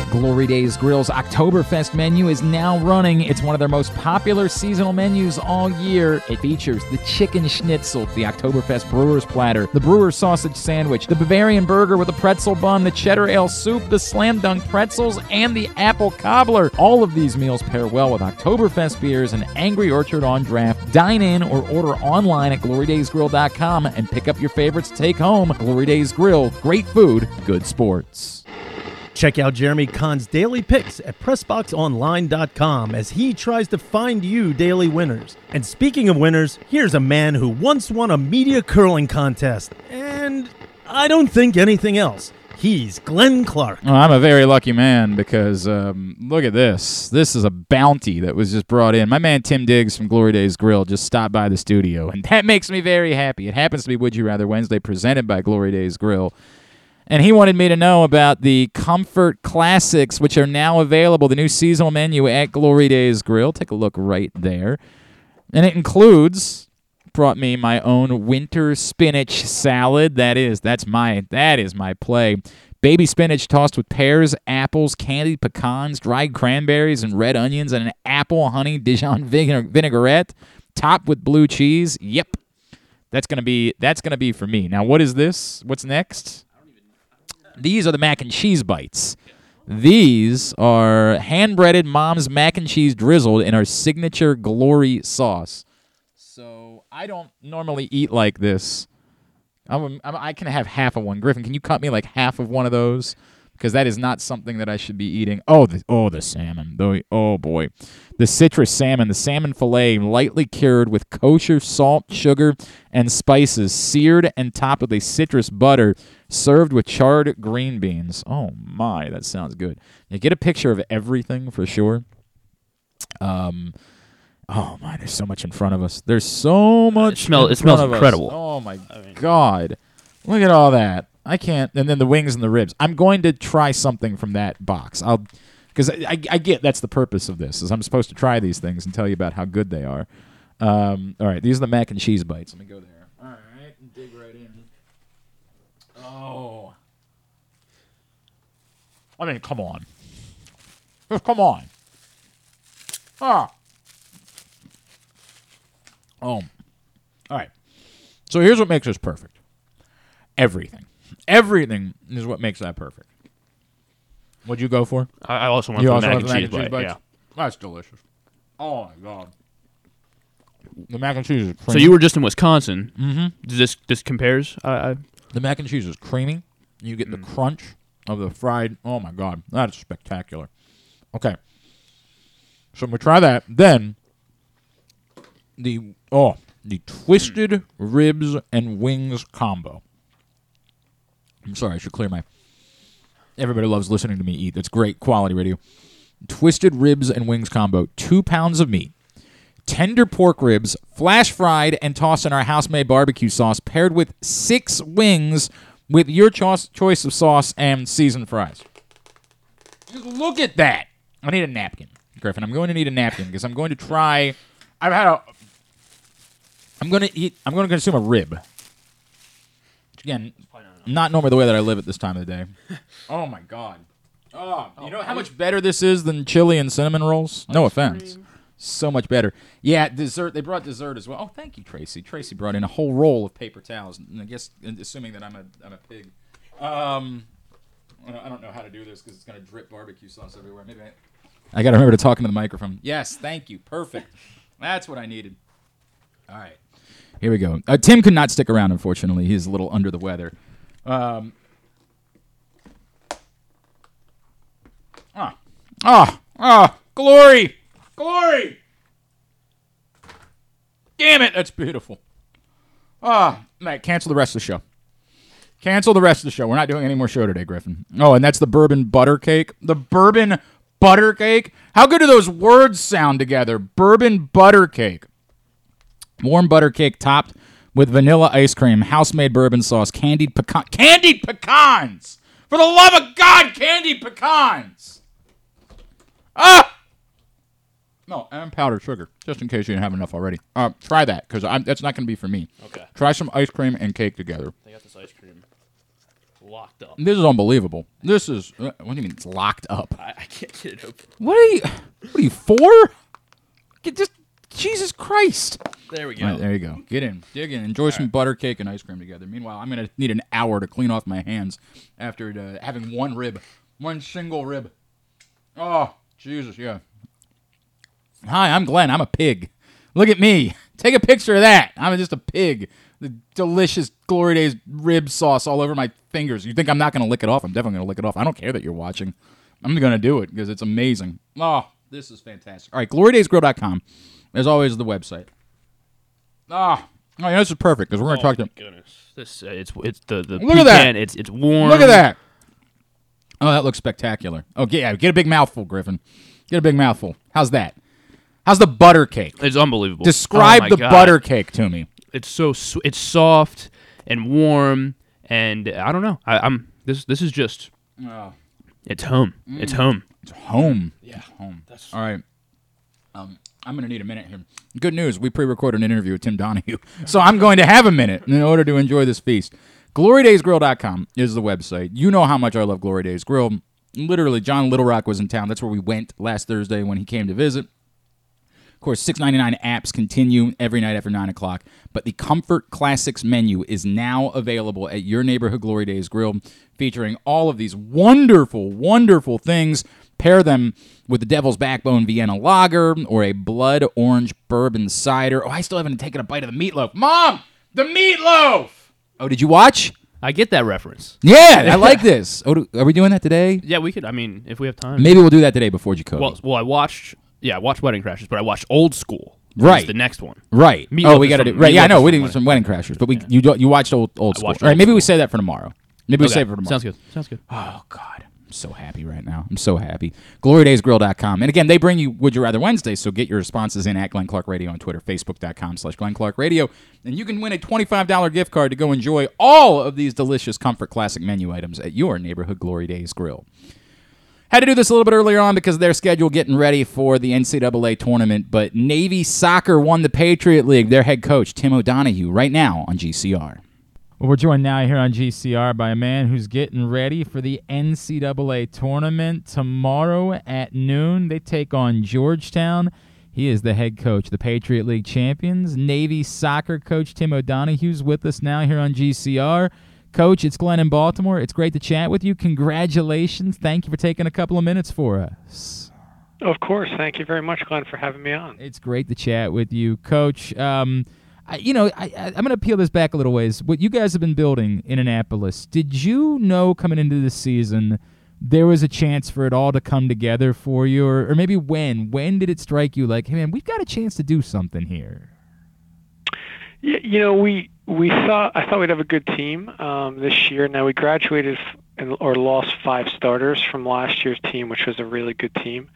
Glory Days Grill's Oktoberfest menu is now running. It's one of their most popular seasonal menus all year. It features the chicken schnitzel, the Oktoberfest brewer's platter, the brewer's sausage sandwich, the Bavarian burger with a pretzel bun, the cheddar ale soup, the slam dunk pretzels, and the apple cobbler. All of these meals pair well with Oktoberfest beers and Angry Orchard on draft. Dine in or order online at glorydaysgrill.com and pick up your favorites to take home. Glory Days Grill, great food, good sports. Check out Jeremy Kahn's daily picks at PressBoxOnline.com as he tries to find you daily winners. And speaking of winners, here's a man who once won a media curling contest, and I don't think anything else. He's Glenn Clark. Well, I'm a very lucky man because um, look at this. This is a bounty that was just brought in. My man Tim Diggs from Glory Days Grill just stopped by the studio, and that makes me very happy. It happens to be Would You Rather Wednesday presented by Glory Days Grill. And he wanted me to know about the Comfort Classics, which are now available, the new seasonal menu at Glory Days Grill. Take a look right there. And it includes brought me my own winter spinach salad. That is, that's my that is my play. Baby spinach tossed with pears, apples, candied pecans, dried cranberries, and red onions, and an apple honey Dijon vinaigrette, topped with blue cheese. Yep, that's gonna be that's gonna be for me. Now, what is this? What's next? These are the mac and cheese bites. These are hand breaded mom's mac and cheese drizzled in our signature glory sauce. So I don't normally eat like this. I'm, I'm, i can have half of one. Griffin, can you cut me like half of one of those? Because that is not something that I should be eating. Oh, the oh the salmon. The, oh boy, the citrus salmon, the salmon fillet, lightly cured with kosher salt, sugar, and spices, seared and topped with a citrus butter served with charred green beans. Oh my, that sounds good. You get a picture of everything for sure. Um, oh my, there's so much in front of us. There's so much. It, smell, in it smells front of us. incredible. Oh my god, look at all that. I can't. And then the wings and the ribs. I'm going to try something from that box. I'll, because I, I, I get that's the purpose of this is I'm supposed to try these things and tell you about how good they are. Um, all right, these are the mac and cheese bites. Let me go there. All right, dig right in. Oh. I mean, come on. Just come on. Ah. Oh. All right. So here's what makes this perfect. Everything. Everything is what makes that perfect. What'd you go for? I, I also went You for also the mac and for cheese, mac and cheese bites? Yeah. That's delicious. Oh my god. The mac and cheese is So you were just in Wisconsin. Mm-hmm. Does this this compares? I, I, the mac and cheese is creamy. You get the crunch of the fried. Oh my god, that is spectacular. Okay, so I'm gonna try that. Then the oh the twisted ribs and wings combo. I'm sorry, I should clear my. Everybody loves listening to me eat. That's great quality radio. Twisted ribs and wings combo. Two pounds of meat, tender pork ribs, flash fried and tossed in our house-made barbecue sauce, paired with six wings with your cho- choice of sauce and seasoned fries. Just look at that. I need a napkin, Griffin. I'm going to need a napkin because I'm going to try. I've had a. I'm going to eat. I'm going to consume a rib. Which again, not normally the way that I live at this time of the day. oh my god. Oh, you know how much better this is than chili and cinnamon rolls? No offense. So much better. Yeah, dessert. They brought dessert as well. Oh, thank you, Tracy. Tracy brought in a whole roll of paper towels. And I guess, assuming that I'm a, I'm a pig. Um, I don't know how to do this because it's gonna drip barbecue sauce everywhere. Maybe I, I gotta remember to talk into the microphone. Yes, thank you. Perfect. That's what I needed. All right, here we go. Uh, Tim could not stick around, unfortunately. He's a little under the weather. Um, ah, ah, ah, glory, glory. Damn it, that's beautiful. Ah, Matt, cancel the rest of the show. Cancel the rest of the show. We're not doing any more show today, Griffin. Oh, and that's the bourbon butter cake. The bourbon butter cake. How good do those words sound together? Bourbon butter cake. Warm butter cake topped with vanilla ice cream, house-made bourbon sauce, candied pecan, candied pecans. For the love of God, candied pecans. Ah. No, and powdered sugar, just in case you didn't have enough already. Uh, try that because that's not going to be for me. Okay. Try some ice cream and cake together. They got this ice cream locked up. This is unbelievable. This is uh, what do you mean it's locked up? I, I can't get it open. What are you? What are you for? Get just Jesus Christ! There we go. All right, there you go. Get in, dig in, enjoy some butter cake and ice cream together. Meanwhile, I'm gonna need an hour to clean off my hands after uh, having one rib, one single rib. Oh Jesus, yeah. Hi, I'm Glenn. I'm a pig. Look at me. Take a picture of that. I'm just a pig. The delicious Glory Days rib sauce all over my fingers. You think I'm not going to lick it off? I'm definitely going to lick it off. I don't care that you're watching. I'm going to do it because it's amazing. Oh, this is fantastic. All right, glorydaysgrill.com. As always, the website. Ah, oh, yeah, this is perfect because we're going to talk to. Goodness, this uh, it's it's the the Look at that. It's it's warm. Look at that. Oh, that looks spectacular. Oh, yeah, get a big mouthful, Griffin. Get a big mouthful. How's that? How's the butter cake? It's unbelievable. Describe Oh the God. butter cake to me. It's so su- it's soft and warm, and I don't know. I, I'm this this is just Oh. it's home. It's home. It's home. Yeah, home. That's all right. Um, I'm going to need a minute here. Good news: we pre-recorded an interview with Tim Donahue, so I'm going to have a minute in order to enjoy this feast. GloryDaysGrill.com is the website. You know how much I love Glory Days Grill. Literally, John Little Rock was in town. That's where we went last Thursday when he came to visit. Of course, six ninety nine apps continue every night after nine o'clock. But the Comfort Classics menu is now available at your neighborhood Glory Days Grill, featuring all of these wonderful, wonderful things. Pair them with the Devil's Backbone Vienna Lager or a Blood Orange Bourbon Cider. Oh, I still haven't taken a bite of the meatloaf. Mom, the meatloaf. Oh, did you watch? I get that reference. Yeah, I like this. Oh, do- are we doing that today? Yeah, we could. I mean, if we have time. Maybe we'll do that today before Jacoby. Well, well, I watched. Yeah, I watched Wedding Crashers, but I watched Old School. Right. The next one. Right. Meatloaf oh, we got to do. from- Right. Yeah, I Meatloaf know. is We from did some wedding crashers, but we you do, you watched old old school. watched All right. Old Maybe we say that for tomorrow. Maybe we Okay, save it for tomorrow. Sounds good. Sounds good. Oh God, I'm so happy right now. I'm so happy. GloryDaysGrill.com. And again, they bring you Would You Rather Wednesday, so get your responses in at Glenn Clark Radio on Twitter, Facebook.com slash Glenn Clark Radio. And you can win a $25 gift card to go enjoy all of these delicious Comfort Classic menu items at your neighborhood Glory Days Grill. Had to do this a little bit earlier on because their schedule getting ready for the NCAA tournament, but Navy Soccer won the Patriot League. Their head coach, Tim O'Donohue, right now on GCR. Well, we're joined now here on GCR by a man who's getting ready for the NCAA tournament tomorrow at noon. They take on Georgetown. He is the head coach, the Patriot League champions. Navy soccer coach Tim O'Donohue's with us now here on GCR. Coach, it's Glenn in Baltimore. It's great to chat with you. Congratulations. Thank you for taking a couple of minutes for us. Of course. Thank you very much, Glenn, for having me on. It's great to chat with you, Coach. Um, I, you know, I, I, I'm going to peel this back a little ways. What you guys have been building in Annapolis, did you know coming into this season there was a chance for it all to come together for you? Or, or maybe when? When did it strike you like, hey, man, we've got a chance to do something here? Yeah, you know, we we thought I thought we'd have a good team um, this year. Now we graduated f- or lost five starters from last year's team, which was a really good team.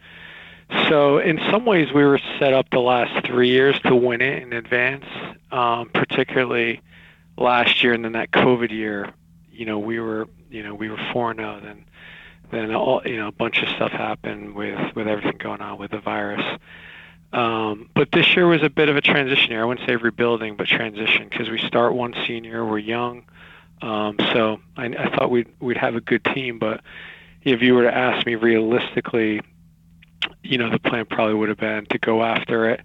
So in some ways, we were set up the last three years to win it in advance. Um, particularly last year, and then that COVID year, you know, we were you know we were four and zero. Then then all you know a bunch of stuff happened with with everything going on with the virus. Um, but this year was a bit of a transition year. I wouldn't say rebuilding, but transition because we start one senior, we're young. Um, so I, I thought we'd we'd have a good team, but if you were to ask me realistically, you know, the plan probably would have been to go after it.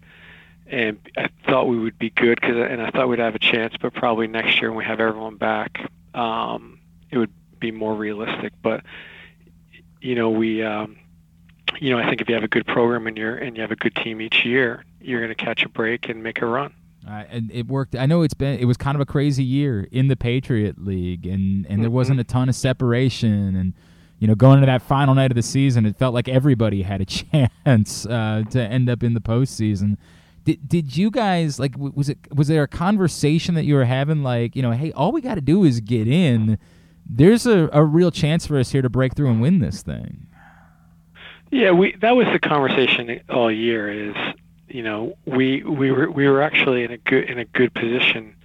And I thought we would be good because, and I thought we'd have a chance, but probably next year when we have everyone back, um, it would be more realistic. But you know, we, um, you know, I think if you have a good program and you're and you have a good team each year, you're going to catch a break and make a run. Uh, and it worked. I know it's been it was kind of a crazy year in the Patriot League, and and there wasn't a ton of separation, and you know going into that final night of the season, it felt like everybody had a chance uh, to end up in the postseason. Did did you guys like was it was there a conversation that you were having like you know hey all we got to do is get in, there's a, a real chance for us here to break through and win this thing. Yeah, we that was the conversation all year. Is you know we we were we were actually in a good in a good position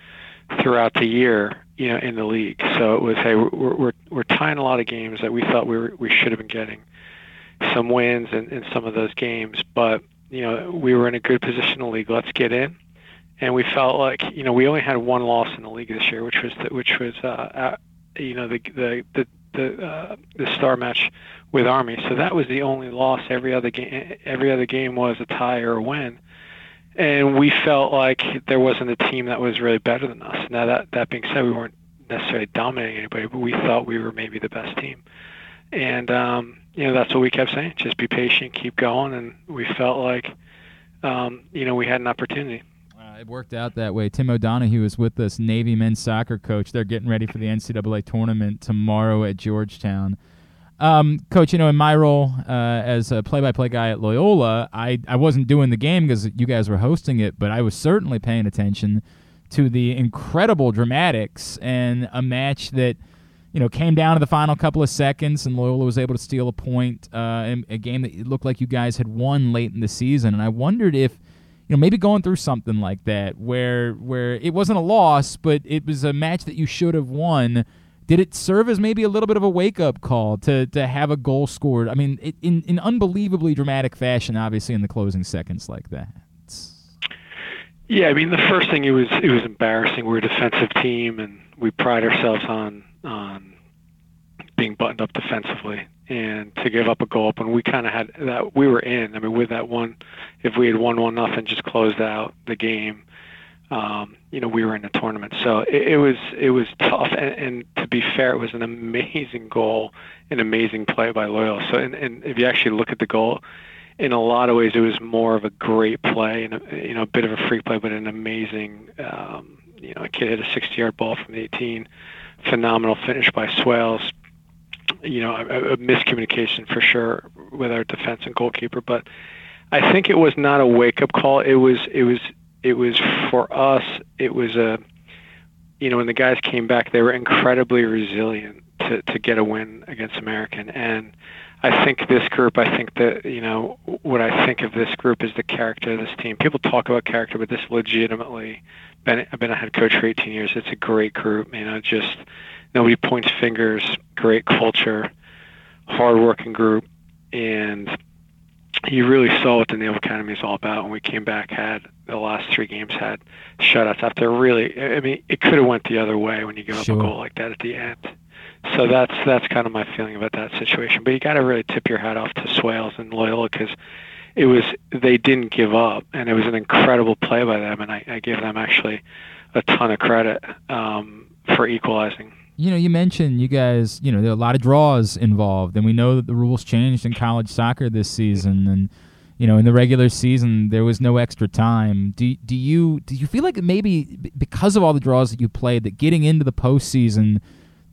throughout the year, you know, in the league. So it was hey we're we're, we're tying a lot of games that we thought we were we should have been getting some wins in, in some of those games, but you know we were in a good position in the league. Let's get in. And we felt like you know we only had one loss in the league this year, which was the, which was uh, uh, you know the the the the, uh, the star match with Army. So that was the only loss. Every other game, every other game was a tie or a win, and we felt like there wasn't a team that was really better than us. Now that that being said, we weren't necessarily dominating anybody, but we thought we were maybe the best team, and um, you know that's what we kept saying: just be patient, keep going, and we felt like um, you know we had an opportunity. Uh, it worked out that way. Tim O'Donohue is with us, Navy men's soccer coach. They're getting ready for the NCAA tournament tomorrow at Georgetown. Um, coach, you know, in my role uh, as a play-by-play guy at Loyola, I, I wasn't doing the game because you guys were hosting it, but I was certainly paying attention to the incredible dramatics and a match that you know came down to the final couple of seconds, and Loyola was able to steal a point uh, in a game that looked like you guys had won late in the season. And I wondered if you know maybe going through something like that where where it wasn't a loss, but it was a match that you should have won did it serve as maybe a little bit of a wake up call to to have a goal scored? I mean, it, in in unbelievably dramatic fashion, obviously in the closing seconds like that. Yeah, I mean, the first thing it was it was embarrassing. We're a defensive team, and we pride ourselves on on being buttoned up defensively. And to give up a goal when we kind of had that, we were in. I mean, with that one, if we had won one nothing, just closed out the game um, you know, we were in a tournament. So it, it was it was tough. And, and to be fair, it was an amazing goal, an amazing play by Loyola. So and, and if you actually look at the goal, in a lot of ways, it was more of a great play and a, you know a bit of a freak play, but an amazing. Um, you know, a kid hit a 60-yard ball from the 18. Phenomenal finish by Swales. You know, a, a miscommunication for sure with our defense and goalkeeper, but I think it was not a wake-up call. It was it was it was for us it was a you know when the guys came back they were incredibly resilient to to get a win against American. And I think this group I think that you know what I think of this group is the character of this team. People talk about character but this legitimately been I've been a head coach for 18 years. It's a great group you know just nobody points fingers great culture hardworking group and you really saw what the Naval Academy is all about when we came back had the last three games had shutouts after really I mean it could have went the other way when you give Sure. up a goal like that at the end. So that's that's kind of my feeling about that situation. But you got to really tip your hat off to Swales and Loyola because it was they didn't give up and it was an incredible play by them and I, I give them actually a ton of credit um, for equalizing you know, you mentioned you guys, you know, there are a lot of draws involved, and we know that the rules changed in college soccer this season, and you know, in the regular season there was no extra time. Do do you do you feel like maybe because of all the draws that you played, that getting into the postseason,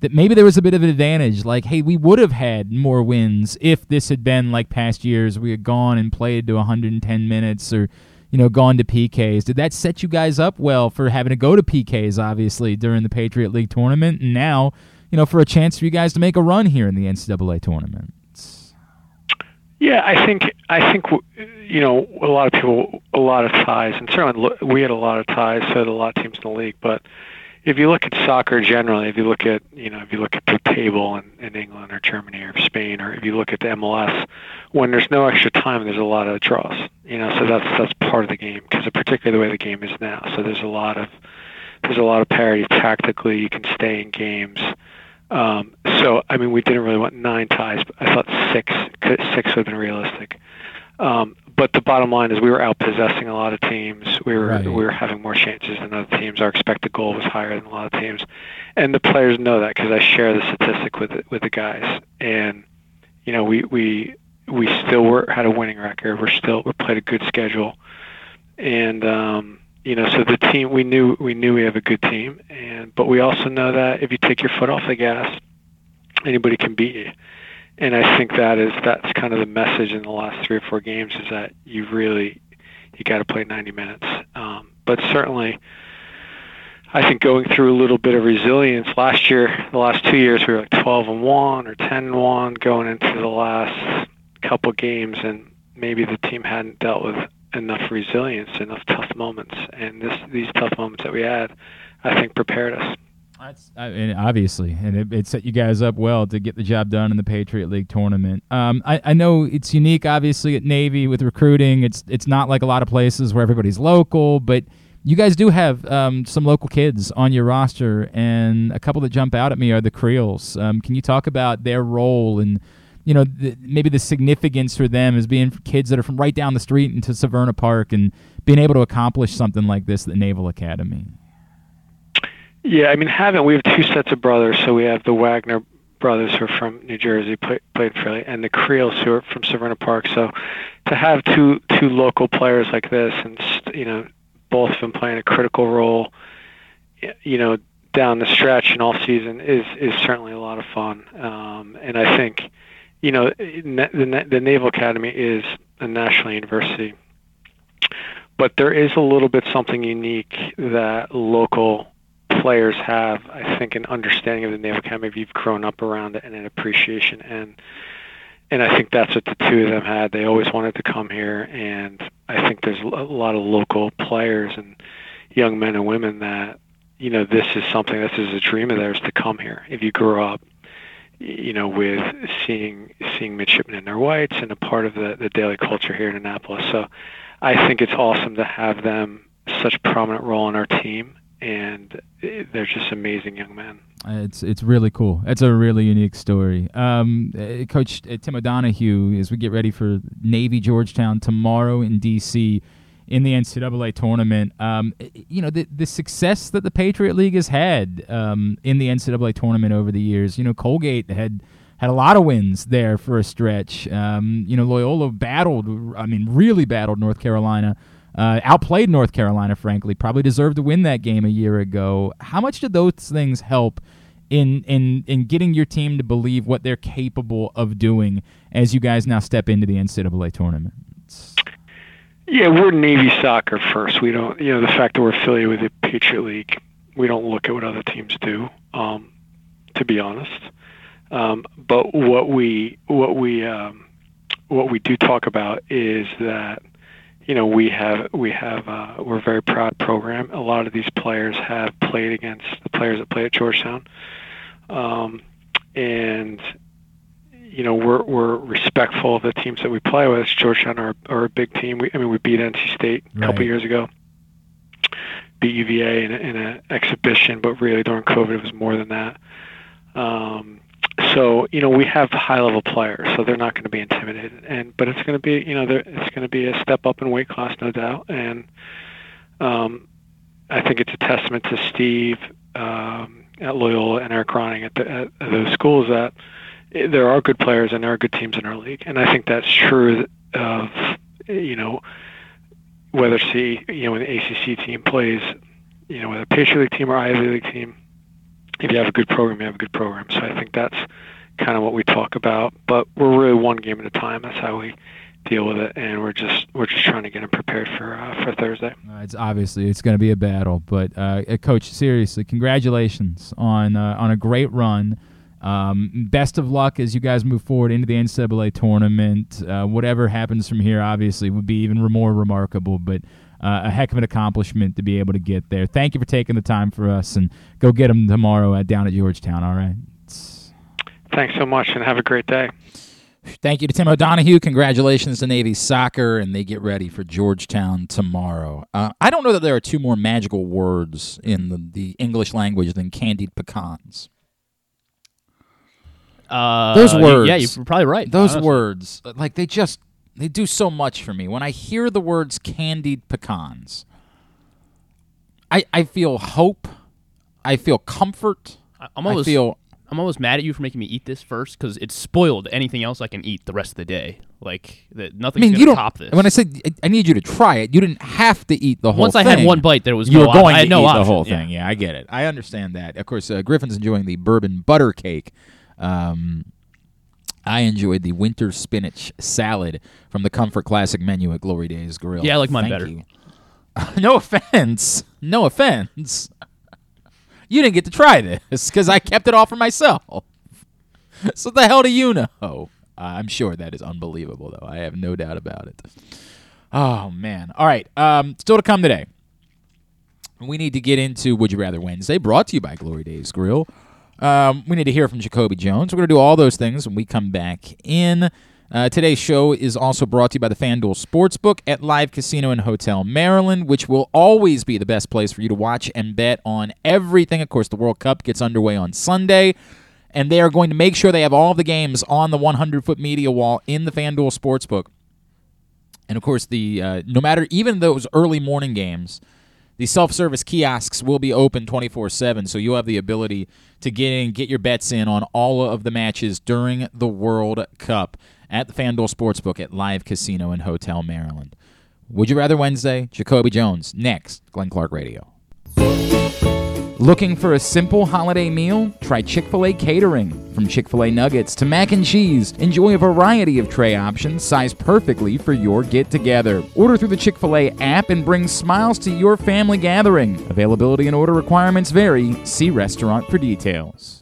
that maybe there was a bit of an advantage? Like, hey, we would have had more wins if this had been like past years. We had gone and played to 110 minutes or you know, gone to PKs. Did that set you guys up well for having to go to PKs, obviously, during the Patriot League tournament? And now, you know, for a chance for you guys to make a run here in the NCAA tournament? Yeah, I think I think you know a lot of people, a lot of ties, and certainly we had a lot of ties. So had a lot of teams in the league, but if you look at soccer generally, if you look at you know if you look at the table in, in England or Germany or Spain, or if you look at the MLS, when there's no extra time, there's a lot of draws. You know, so that's that's part of the game because particularly the way the game is now. So there's a lot of there's a lot of parity tactically. You can stay in games. Um, so I mean, we didn't really want nine ties, but I thought six six would have been realistic. Um, bottom line is we were out possessing a lot of teams. We were right. we were having more chances than other teams. Our expected goal was higher than a lot of teams, and the players know that because I share the statistic with the, with the guys. And you know, we we we still were had a winning record. We're still we played a good schedule, and um, you know, so the team we knew we knew we have a good team, and but we also know that if you take your foot off the gas, anybody can beat you and I think that is that's kind of the message in the last three or four games is that you really you got to play 90 minutes. Um, but certainly, I think going through a little bit of resilience last year, the last two years we were like 12 and one or 10 and one going into the last couple games, and maybe the team hadn't dealt with enough resilience, enough tough moments, and this these tough moments that we had, I think prepared us. That's I mean, obviously, and it, it, set you guys up well to get the job done in the Patriot League tournament. Um, I, I know it's unique, obviously, at Navy with recruiting. It's it's not like a lot of places where everybody's local, but you guys do have um, some local kids on your roster, and a couple that jump out at me are the Creoles. Um, can you talk about their role and you know the, maybe the significance for them as being kids that are from right down the street into Severna Park and being able to accomplish something like this at the Naval Academy? Yeah, I mean, having we have two sets of brothers, so we have the Wagner brothers who are from New Jersey, play, played fairly, and the Creoles who are from Severna Park. So to have two two local players like this, and you know, both of them playing a critical role, you know, down the stretch and all season is is certainly a lot of fun. Um, and I think, you know, the the Naval Academy is a national university, but there is a little bit something unique that local players have, I think, an understanding of the Naval Academy you've grown up around it and an appreciation. And and I think that's what the two of them had. They always wanted to come here, and I think there's a lot of local players and young men and women that you know this is something this is a dream of theirs to come here. If you grew up, you know, with seeing seeing midshipmen in their whites and a part of the the daily culture here in Annapolis. So I think it's awesome to have them such prominent role in our team and they're just amazing young men. It's it's really cool. It's a really unique story. Um, uh, Coach uh, Tim O'Donohue, as we get ready for Navy Georgetown tomorrow in D.C. in the NCAA tournament, um, you know the the success that the Patriot League has had um, in the NCAA tournament over the years. You know Colgate had had a lot of wins there for a stretch. Um, you know Loyola battled, I mean, really battled North Carolina uh, outplayed North Carolina, frankly, probably deserved to win that game a year ago. How much did those things help in in in getting your team to believe what they're capable of doing as you guys now step into the NCAA tournament? Yeah, we're Navy soccer first. We don't, you know, the fact that we're affiliated with the Patriot League, we don't look at what other teams do. Um, to be honest, um, but what we what we um, what we do talk about is that you know we have we have uh, we're a very proud program. A lot of these players have played against the players that play at Georgetown, um, and you know we're we're respectful of the teams that we play with. Georgetown are, are a big team. We, I mean we beat NC State a right. couple years ago, beat UVA in, in an exhibition, but really during COVID it was more than that. Um, so you know we have high level players, so they're not going to be intimidated. And but it's going to be you know it's going to be a step up in weight class, no doubt. And um, I think it's a testament to Steve um, at Loyola and Eric Ronning at, the, at, those schools that eh, there are good players and there are good teams in our league, and I think that's true of you know whether see you know the ACC team plays, you know whether Patriot League team or Ivy League team, if you have a good program, you have a good program. So I think that's kind of what we talk about. But we're really one game at a time. That's how we deal with it, and we're just we're just trying to get them prepared for uh, for Thursday. Uh, it's obviously it's going to be a battle, but uh, uh, coach, seriously, congratulations on uh, on a great run. Um, best of luck as you guys move forward into the NCAA tournament. Uh, whatever happens from here, obviously, would be even more remarkable. But uh, a heck of an accomplishment to be able to get there. Thank you for taking the time for us, and go get them tomorrow at, down at Georgetown. All right. Thanks so much, and have a great day. Thank you to Tim O'Donohue. Congratulations to Navy Soccer, and they get ready for Georgetown tomorrow. Uh, I don't know that there are two more magical words in the, the English language than candied pecans. Uh, Those words. Yeah, you're probably right. Those honestly. words, like they just they do so much for me. When I hear the words candied pecans, I I feel hope. I feel comfort. I'm almost, I feel I'm almost mad at you for making me eat this first because it's spoiled anything else I can eat the rest of the day. Like that, I nothing's mean, gonna top this. When I said I- I need you to try it, you didn't have to eat the whole. Thing. Once I had one bite, there was you no were going I had to no eat the option, whole yeah. thing. Yeah, I get it. I understand that. Of course, uh, Griffin's enjoying the bourbon butter cake. Um, I enjoyed the winter spinach salad from the Comfort Classic menu at Glory Days Grill. Yeah, I like mine Thank better. you. no offense. No offense. You didn't get to try this because I kept it all for myself. So the hell do you know? I'm sure that is unbelievable, though. I have no doubt about it. Oh man! All right. Um, still to come today. We need to get into Would You Rather Wednesday, brought to you by Glory Days Grill. Um, we need to hear from Jacoby Jones. We're going to do all those things when we come back in. Uh, today's show is also brought to you by the FanDuel Sportsbook at Live Casino and Hotel Maryland, which will always be the best place for you to watch and bet on everything. Of course, the World Cup gets underway on Sunday, and they are going to make sure they have all the games on the 100 foot media wall in the FanDuel Sportsbook. And of course, the uh, no matter even those early morning games, the self-service kiosks will be open 24/7, so you'll have the ability to get in, get your bets in on all of the matches during the World Cup at the FanDuel Sportsbook at Live Casino and Hotel Maryland. Would you rather Wednesday? Jacoby Jones next. Glenn Clark Radio. Looking for a simple holiday meal? Try Chick fil A catering. From Chick fil A nuggets to mac and cheese, enjoy a variety of tray options sized perfectly for your get together. Order through the Chick fil A app and bring smiles to your family gathering. Availability and order requirements vary. See restaurant for details.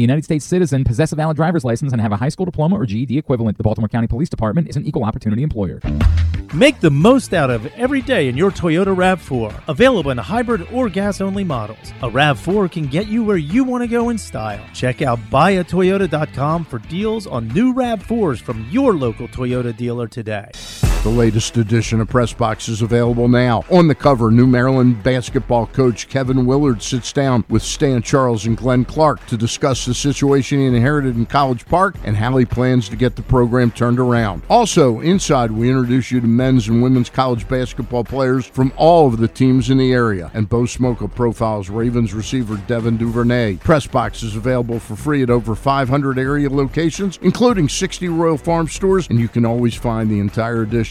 United States citizen, possess a valid driver's license, and have a high school diploma or GED equivalent. The Baltimore County Police Department is an equal opportunity employer. Make the most out of every day in your Toyota RAV4. Available in hybrid or gas only models. A RAV4 can get you where you want to go in style. Check out buyatoyota.com for deals on new RAV4s from your local Toyota dealer today. The latest edition of Press Box is available now. On the cover, New Maryland basketball coach Kevin Willard sits down with Stan Charles and Glenn Clark to discuss the situation he inherited in College Park and how he plans to get the program turned around. Also, inside, we introduce you to men's and women's college basketball players from all of the teams in the area. And Bo Smolka profiles Ravens receiver Devin Duvernay. Press Box is available for free at over 500 area locations, including 60 Royal Farm stores, and you can always find the entire edition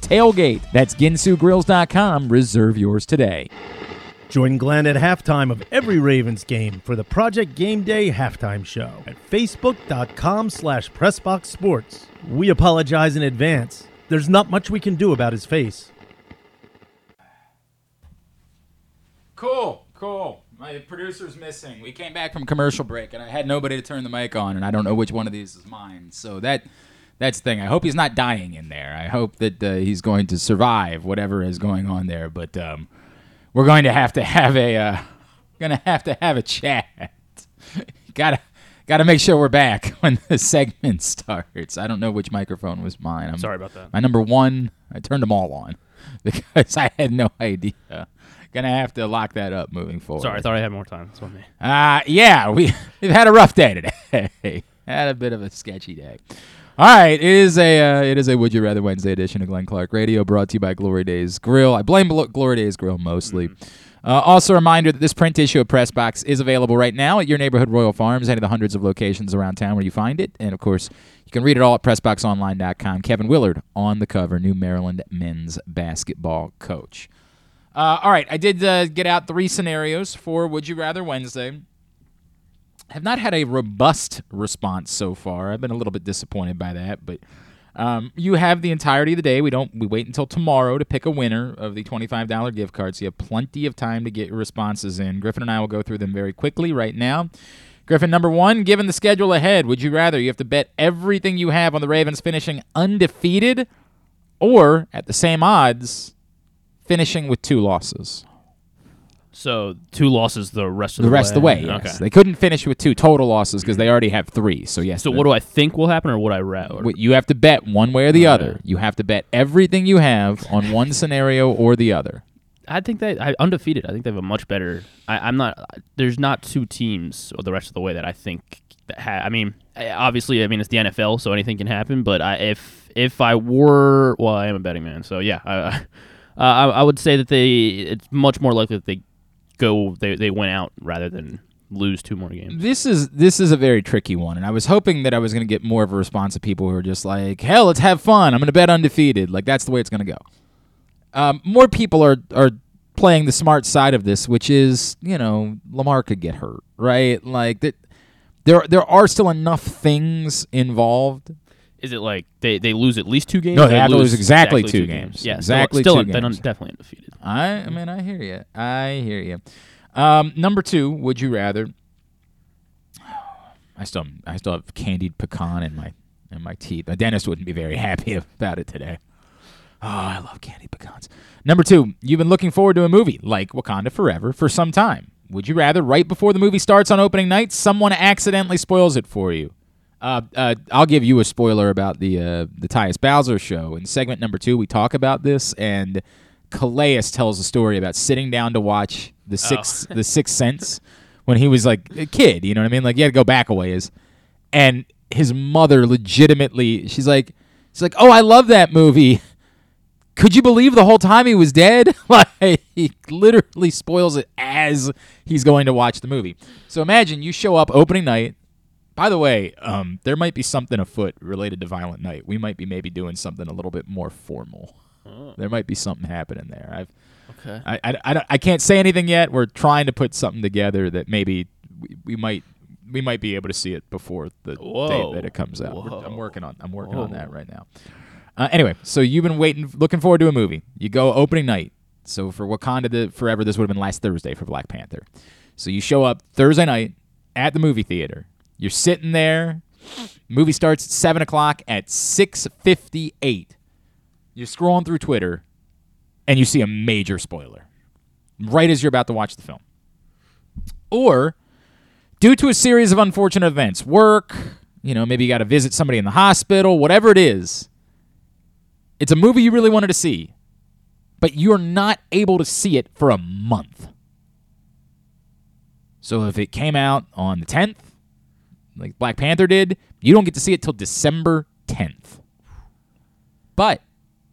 TAILGATE. That's ginsugrills.com. Reserve yours today. Join Glenn at halftime of every Ravens game for the Project Game Day halftime show at facebook.com slash pressboxsports. We apologize in advance. There's not much we can do about his face. Cool, cool. My producer's missing. We came back from commercial break, and I had nobody to turn the mic on, and I don't know which one of these is mine. So that that's the thing. I hope he's not dying in there. I hope that uh, he's going to survive whatever is going on there. But um, we're going to have to have a uh, gonna have to have a chat. gotta gotta make sure we're back when the segment starts. I don't know which microphone was mine. I'm, Sorry about that. My number one. I turned them all on because I had no idea. Gonna have to lock that up moving forward. Sorry, I thought I had more time. That's on me. Uh, yeah, we, we've had a rough day today. had a bit of a sketchy day. All right, it is a uh, it is a Would You Rather Wednesday edition of Glenn Clark Radio, brought to you by Glory Days Grill. I blame Glo- Glory Days Grill mostly. Uh, also, a reminder that this print issue of Press Box is available right now at your neighborhood Royal Farms, any of the hundreds of locations around town where you find it. And of course, you can read it all at PressBoxOnline.com. Kevin Willard on the cover, new Maryland men's basketball coach. Uh, all right, I did uh, get out three scenarios for Would You Rather Wednesday. Have not had a robust response so far. I've been a little bit disappointed by that, but um, you have the entirety of the day. We don't. We wait until tomorrow to pick a winner of the twenty-five dollar gift card. So you have plenty of time to get your responses in. Griffin and I will go through them very quickly right now. Griffin, number one, given the schedule ahead, would you rather you have to bet everything you have on the Ravens finishing undefeated, or at the same odds, finishing with two losses? So two losses the rest of The the, rest of the way, Okay. yes. They couldn't finish with two total losses because they already have three. So yes. So the- what do I think will happen, or what I? Wait, You have to bet one way or the other. You have to bet everything you have on one scenario or the other. I think they I, undefeated. I think they have a much better. I, I'm not. There's not two teams or the rest of the way that I think that. Ha, I mean, obviously, I mean it's the NFL, so anything can happen. But I, if if I were, well, I am a betting man, so yeah, I, uh, I, I would say that they. It's much more likely that they go. They they went out rather than lose two more games. This is this is a very tricky one, and I was hoping that I was going to get more of a response of people who are just like, "Hell, let's have fun. I'm going to bet undefeated." Like that's the way it's going to go. Um, more people are are playing the smart side of this, which is you know Lamar could get hurt, right? Like that. There there are still enough things involved. Is it like they, they lose at least two games? No, they have to lose exactly two games. Yeah, Exactly still, two still games. definitely undefeated. I, I mean, I hear you. I hear you. Um, number two, would you rather? I still, I still have candied pecan in my, in my teeth. My dentist wouldn't be very happy about it today. Oh, I love candied pecans. Number two, you've been looking forward to a movie like Wakanda Forever for some time. Would you rather, right before the movie starts on opening night, someone accidentally spoils it for you? Uh, uh, I'll give you a spoiler about the uh, the Tyus Bowser show. In segment number two, we talk about this, and Calais tells a story about sitting down to watch the six the Sixth Sense when he was like a kid. You know what I mean? Like you had to go back a ways, and his mother legitimately, she's like, she's like, oh, I love that movie. Could you believe the whole time he was dead? like he literally spoils it as he's going to watch the movie. So imagine you show up opening night. By the way, um, there might be something afoot related to Violent Night. We might be maybe doing something a little bit more formal. There might be something happening there. I've Okay. I, I, I, don't- I can't say anything yet. We're trying to put something together that maybe we, we might we might be able to see it before the Whoa. day that it comes out. I'm working on I'm working on that right now. Uh, anyway, so you've been waiting, looking forward to a movie. You go opening night. So for Wakanda the Forever, this would have been last Thursday for Black Panther. So you show up Thursday night at the movie theater. You're sitting there. Movie starts at seven o'clock. At six fifty-eight, you're scrolling through Twitter, and you see a major spoiler right as you're about to watch the film. Or, due to a series of unfortunate events, work, you know, maybe you got to visit somebody in the hospital, whatever it is, It's a movie you really wanted to see, but you're not able to see it for a month. So if it came out on the 10th, like Black Panther did, you don't get to see it till December 10th. But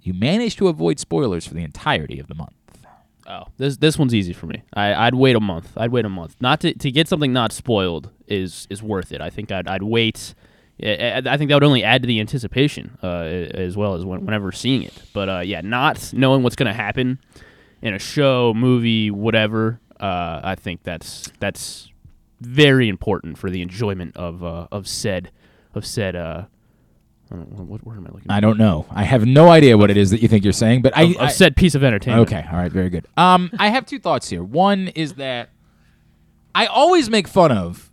you managed to avoid spoilers for the entirety of the month. Oh, this this one's easy for me. I, I'd wait a month. I'd wait a month. Not to, to get something not spoiled is is worth it. I think I'd I'd wait. I think that would only add to the anticipation uh, as well as when, whenever seeing it. But uh, yeah, not knowing what's going to happen in a show, movie, whatever. Uh, I think that's that's very important for the enjoyment of uh, of said of said. Uh, I don't know, what word am I looking? I don't know. I have no idea what it is that you think you're saying, but I, of I said piece of entertainment. Okay, all right, very good. Um, I have two thoughts here. One is that I always make fun of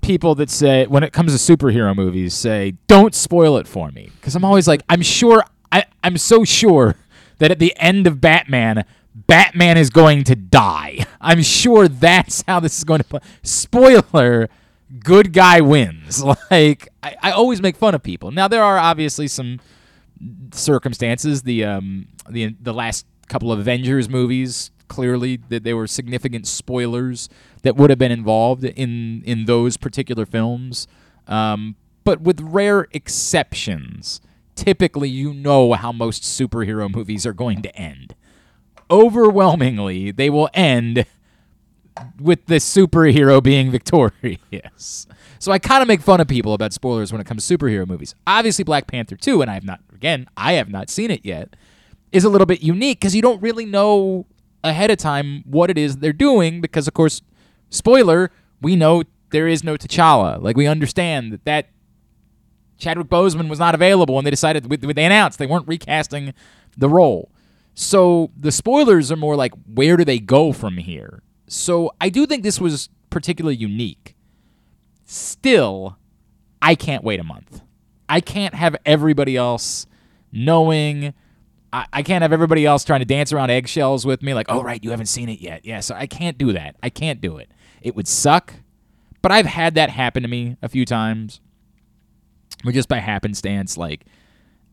people that say when it comes to superhero movies say don't spoil it for me because I'm always like I'm sure I I'm so sure that at the end of Batman Batman is going to die. I'm sure that's how this is going to play. Spoiler good guy wins. Like I, I always make fun of people. Now there are obviously some circumstances. The um the the last couple of Avengers movies clearly that there were significant spoilers that would have been involved in in those particular films. Um, but with rare exceptions, typically you know how most superhero movies are going to end. Overwhelmingly, they will end with the superhero being victorious. So I kind of make fun of people about spoilers when it comes to superhero movies. Obviously, Black Panther 2, and I have not, again, I have not seen it yet, is a little bit unique because you don't really know ahead of time what it is they're doing because, of course, spoiler, we know there is no T'Challa. Like, we understand that that Chadwick Boseman was not available and they decided, they announced they weren't recasting the role. So the spoilers are more like, where do they go from here? So I do think this was particularly unique. Still, I can't wait a month. I can't have everybody else knowing. I, I can't have everybody else trying to dance around eggshells with me, like, oh, right, you haven't seen it yet. Yeah, so I can't do that. I can't do it. It would suck, but I've had that happen to me a few times where just by happenstance, like,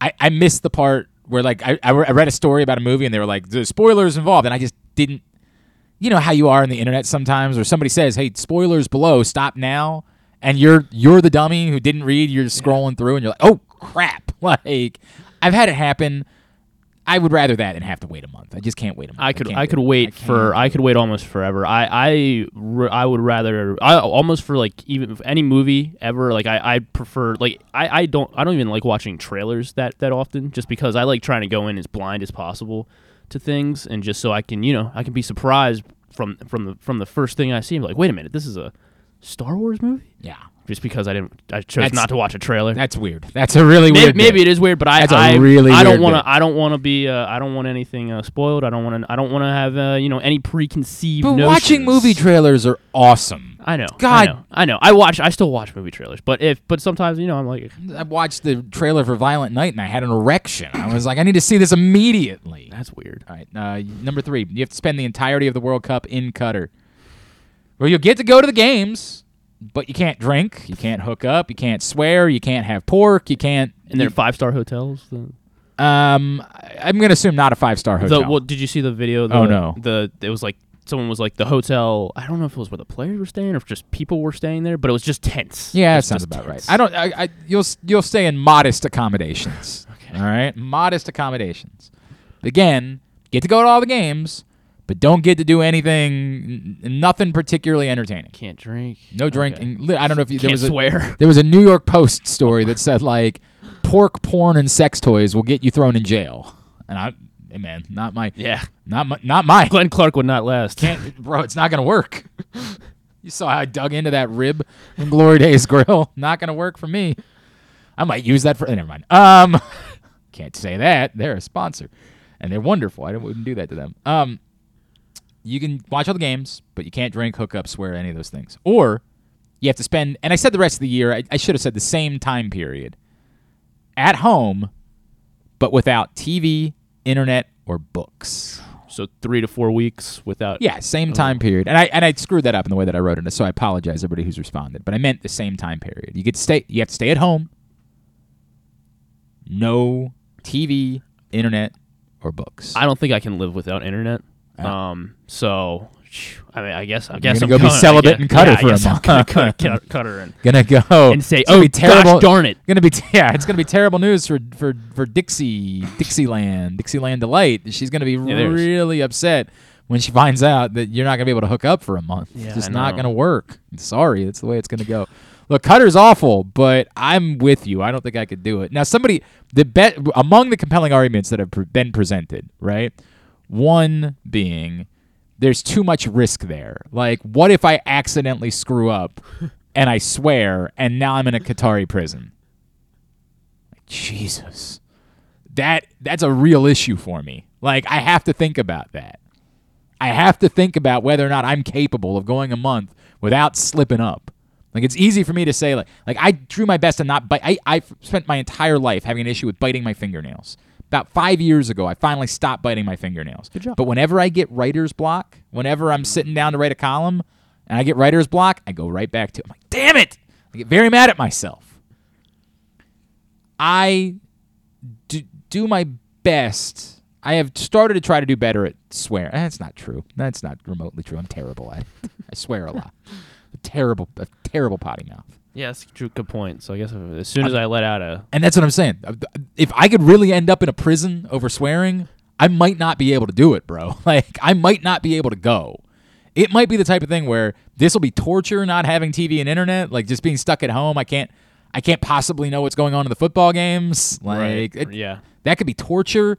I, I missed the part where, like, I, I read a story about a movie and they were like, the spoilers involved, and I just didn't you know how you are on the internet sometimes, or somebody says, "Hey, spoilers below, stop now," and you're you're the dummy who didn't read. You're scrolling through, and you're like, "Oh crap!" Like, I've had it happen. I would rather that than have to wait a month. I just can't wait a month. I could can't I could it. wait for I could wait almost forever. I I, I would rather I almost for like even any movie ever like I I prefer like I I don't I don't even like watching trailers that that often just because I like trying to go in as blind as possible to things and just so I can you know I can be surprised from from the from the first thing I see. I'm like wait a minute this is a Star Wars movie. Yeah. Just because I didn't, I chose That's- not to watch a trailer. That's weird. That's a really May- weird. Maybe bit. it is weird, but I, That's I, really I don't want to. I don't want to be. Uh, I don't want anything uh, spoiled. I don't want to. I don't want to have uh, you know any preconceived. But notions. watching movie trailers are awesome. I know. God. I know. I know. I watch. I still watch movie trailers, but if but sometimes you know I'm like I watched the trailer for Violent Night and I had an erection. I was like, I need to see this immediately. that's weird. All right, uh, number three, you have to spend the entirety of the World Cup in Qatar. Well, you'll get to go to the games, but you can't drink, you can't hook up, you can't swear, you can't have pork, you can't. And they're five star hotels. The, Um, I'm gonna assume not a five star hotel. the well, did you see the video? The, Oh, no. The it was like someone was like the hotel. I don't know if it was where the players were staying or if just people were staying there, but it was just tents. yeah, It that sounds about tense. right. I don't. I, I you'll you'll stay in modest accommodations. Okay. All right, modest accommodations. Again, get to go to all the games, but don't get to do anything. n- Nothing particularly entertaining. Can't drink. No drinking. Li- I don't know if you, there Can't was a, swear. There was a New York Post story that said like pork, porn, and sex toys will get you thrown in jail. And I, hey, man, not my, Yeah. not my, not my. Glenn Clark would not last. Can't, bro, it's not gonna work. you saw how I dug into that rib from Glory Days Grill. Not gonna work for me. I might use that for. Never mind. Um, can't say that. They're a sponsor, and they're wonderful. I don't- wouldn't do that to them. Um, you can watch all the games, but you can't drink, hook up, swear, any of those things. Or you have to spend. And I said the rest of the year. I, I should have said the same time period at home, but without TV, internet, or books. So three to four weeks without. Yeah, same oh. time period. And I and I screwed that up in the way that I wrote it, so I apologize everybody who's responded. But I meant the same time period. You get stay you have to stay at home. No TV, internet or books. I don't think I can live without internet. Um, so I mean, I guess I guess gonna I'm go be celibate guess- and cut yeah, for a guess I'm month. gonna cut, cut, cut her and gonna go and say, "Oh be terrible. gosh darn it!" Gonna be t- yeah, it's gonna be terrible news for for for Dixie, Dixieland, Dixieland delight. She's gonna be there's- really upset when she finds out that you're not gonna be able to hook up for a month. Yeah, it's just not gonna work. Sorry, that's the way it's gonna go. Look, Qatar's awful, but I'm with you. I don't think I could do it. Now, somebody the bet among the compelling arguments that have been presented, right? One being there's too much risk there. Like, what if I accidentally screw up and I swear, and now I'm in a Qatari prison? Jesus, that that's a real issue for me. Like, I have to think about that. I have to think about whether or not I'm capable of going a month without slipping up. Like it's easy for me to say like like I drew my best to not bite. I I spent my entire life having an issue with biting my fingernails. About five years ago, I finally stopped biting my fingernails. Good job. But whenever I get writer's block, whenever I'm sitting down to write a column and I get writer's block, I go right back to it. I'm like, damn it! I get very mad at myself. I do, do my best. I have started to try to do better at swear. Eh, That's not true. That's not remotely true. I'm terrible at it. I swear a lot. A terrible, a terrible potty mouth. Yeah, that's true, good point. So I guess as soon as I let out a And that's what I'm saying. If I could really end up in a prison over swearing, I might not be able to do it, bro. Like, I might not be able to go. It might be the type of thing where this will be torture not having TV and internet, like just being stuck at home. I can't I can't possibly know what's going on in the football games. Like Right, it- yeah. That could be torture,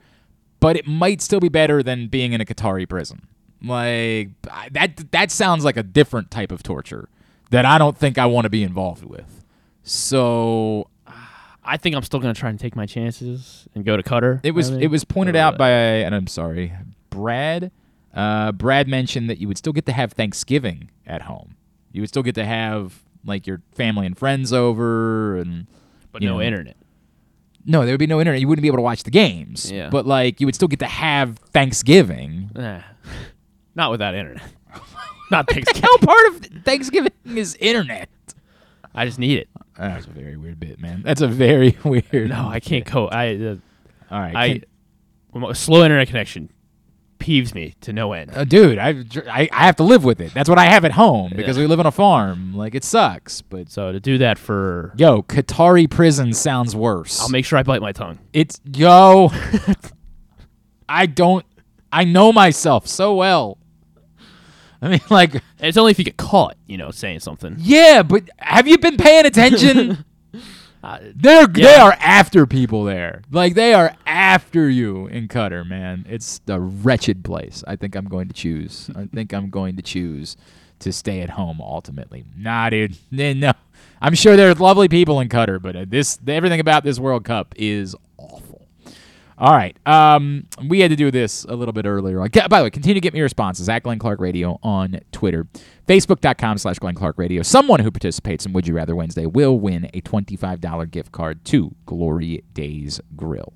but it might still be better than being in a Qatari prison. Like I- that that sounds like a different type of torture that I don't think I want to be involved with. So I think I'm still gonna try and take my chances and go to Qatar. It was I it was pointed out by and I'm sorry, Brad. Uh, Brad mentioned that you would still get to have Thanksgiving at home. You would still get to have like your family and friends over, and but no know- internet. No, there would be no internet. You wouldn't be able to watch the games. Yeah. But like you would still get to have Thanksgiving. Eh, not without internet. not Thanksgiving. How part of Thanksgiving is internet? I just need it. That's a very weird bit, man. That's a very weird. No, I can't go. I uh, All right, I can- slow internet connection peeves me to no end. Uh, dude, I, I I have to live with it. That's what I have at home because Yeah. we live on a farm. Like it sucks, but so to do that for yo, Qatari prison sounds worse. I'll make sure I bite my tongue. It's yo. I don't. I know myself so well. I mean, like, it's only if you get caught, you know, saying something. yeah, but have you been paying attention? Uh, They're they are after people there. Like they are after you in Qatar, man. It's a wretched place. I think I'm going to choose. I think I'm going to choose to stay at home ultimately. Nah, dude. No. I'm sure there's lovely people in Qatar, but uh, this everything about this World Cup is. All right. Um, we had to do this a little bit earlier. By the way, continue to get me responses at Glenn Clark Radio on Twitter. Facebook.com slash Glenn Clark Radio. Someone who participates in Would You Rather Wednesday will win a $25 gift card to Glory Days Grill.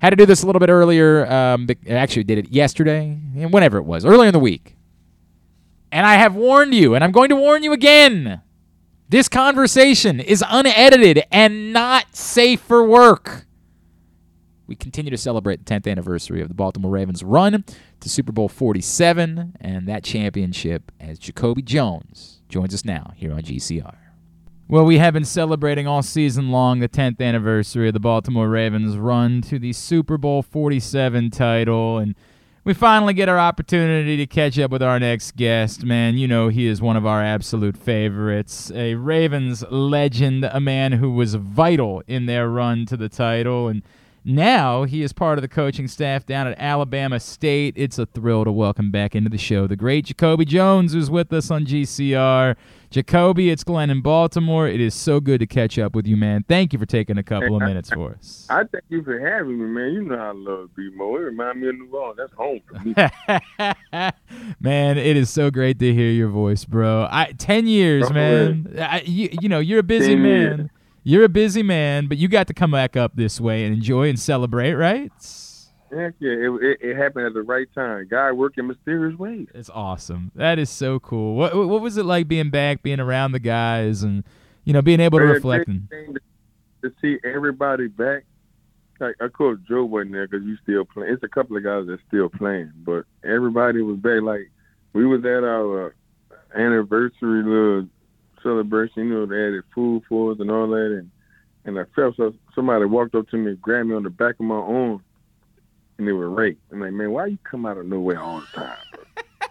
Had to do this a little bit earlier. Um, actually did it yesterday, whenever it was, earlier in the week. And I have warned you, and I'm going to warn you again. This conversation is unedited and not safe for work. We continue to celebrate the 10th anniversary of the Baltimore Ravens run to Super Bowl 47 and that championship as Jacoby Jones joins us now here on GCR. Well, we have been celebrating all season long the 10th anniversary of the Baltimore Ravens run to the Super Bowl 47 title and we finally get our opportunity to catch up with our next guest. Man, you know he is one of our absolute favorites. A Ravens legend, a man who was vital in their run to the title. And now he is part of the coaching staff down at Alabama State. It's a thrill to welcome back into the show the great Jacoby Jones, who's with us on GCR. Jacoby, it's Glenn in Baltimore. It is so good to catch up with you, man. Thank you for taking a couple of minutes for us. I thank you for having me, man. You know I love BMO. It reminds me of New Orleans. That's home for me. man, it is so great to hear your voice, bro. I ten years, Bro, man. I, you, you know, you're a busy man. years. You're a busy man, but you got to come back up this way and enjoy and celebrate, right? Heck yeah, it, it, it happened at the right time. God worked in mysterious ways. It's awesome. That is so cool. What what was it like being back, being around the guys, and you know, being able to reflect? And, to, see everybody back like of course Joe wasn't there because you still playing. It's a couple of guys that still playing, but everybody was back. Like we was at our uh, anniversary little celebration. You know, they added food for us and all that, and and I felt so somebody walked up to me, and grabbed me on the back of my arm, and they were Ray. I'm like, man, why you come out of nowhere all the time?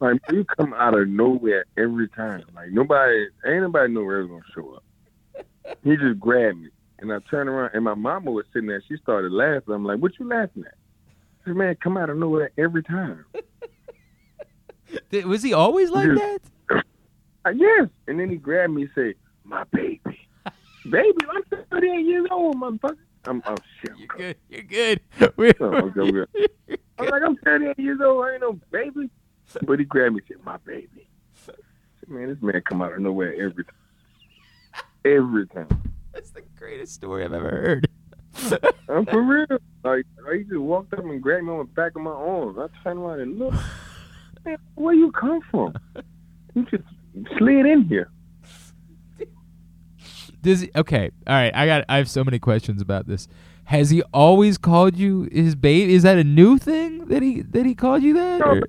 Like you come out of nowhere every time. Like nobody, ain't nobody know where was gonna show up. He just grabbed me, and I turned around, and my mama was sitting there. She started laughing. I'm like, what you laughing at? Said, man, come out of nowhere every time. Was he always like Just- that? Yes. And then he grabbed me and said, my baby. baby, I'm 38 years old, motherfucker. I'm, oh, shit. I'm good. You're good. We're, Oh, I'm good. I was like, I'm 38 years old. I ain't no baby. But he grabbed me and said, my baby. Said, man, this man come out of nowhere every time. Every time. That's the greatest story I've ever heard. I'm for real. Like, he just walked up and grabbed me on the back of my arm. I turned around and looked. Man, where you come from? You just slid in here. Does he, okay? All right. I got. I have so many questions about this. Has he always called you his baby? Is that a new thing that he that he called you that? No,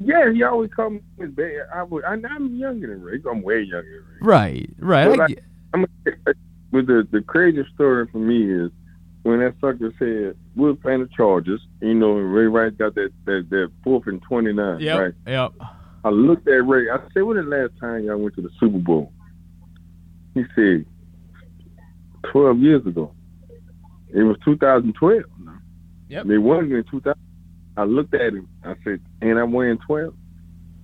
Yeah, he always called me his baby. I would, I, I'm younger than Ray. I'm way younger than Ray. Right. Right. Like, I'm but the the craziest story for me is when that sucker said we were playing the Chargers. You know, Ray Rice got that that, that fourth and twenty nine. Yep. Right. Yep. I looked at Ray. I said, "When the last time y'all went to the Super Bowl?" He said, 12 years ago. It was 2012. Yep. They won in 2000. I looked at him. I said, "And I'm wearing 12."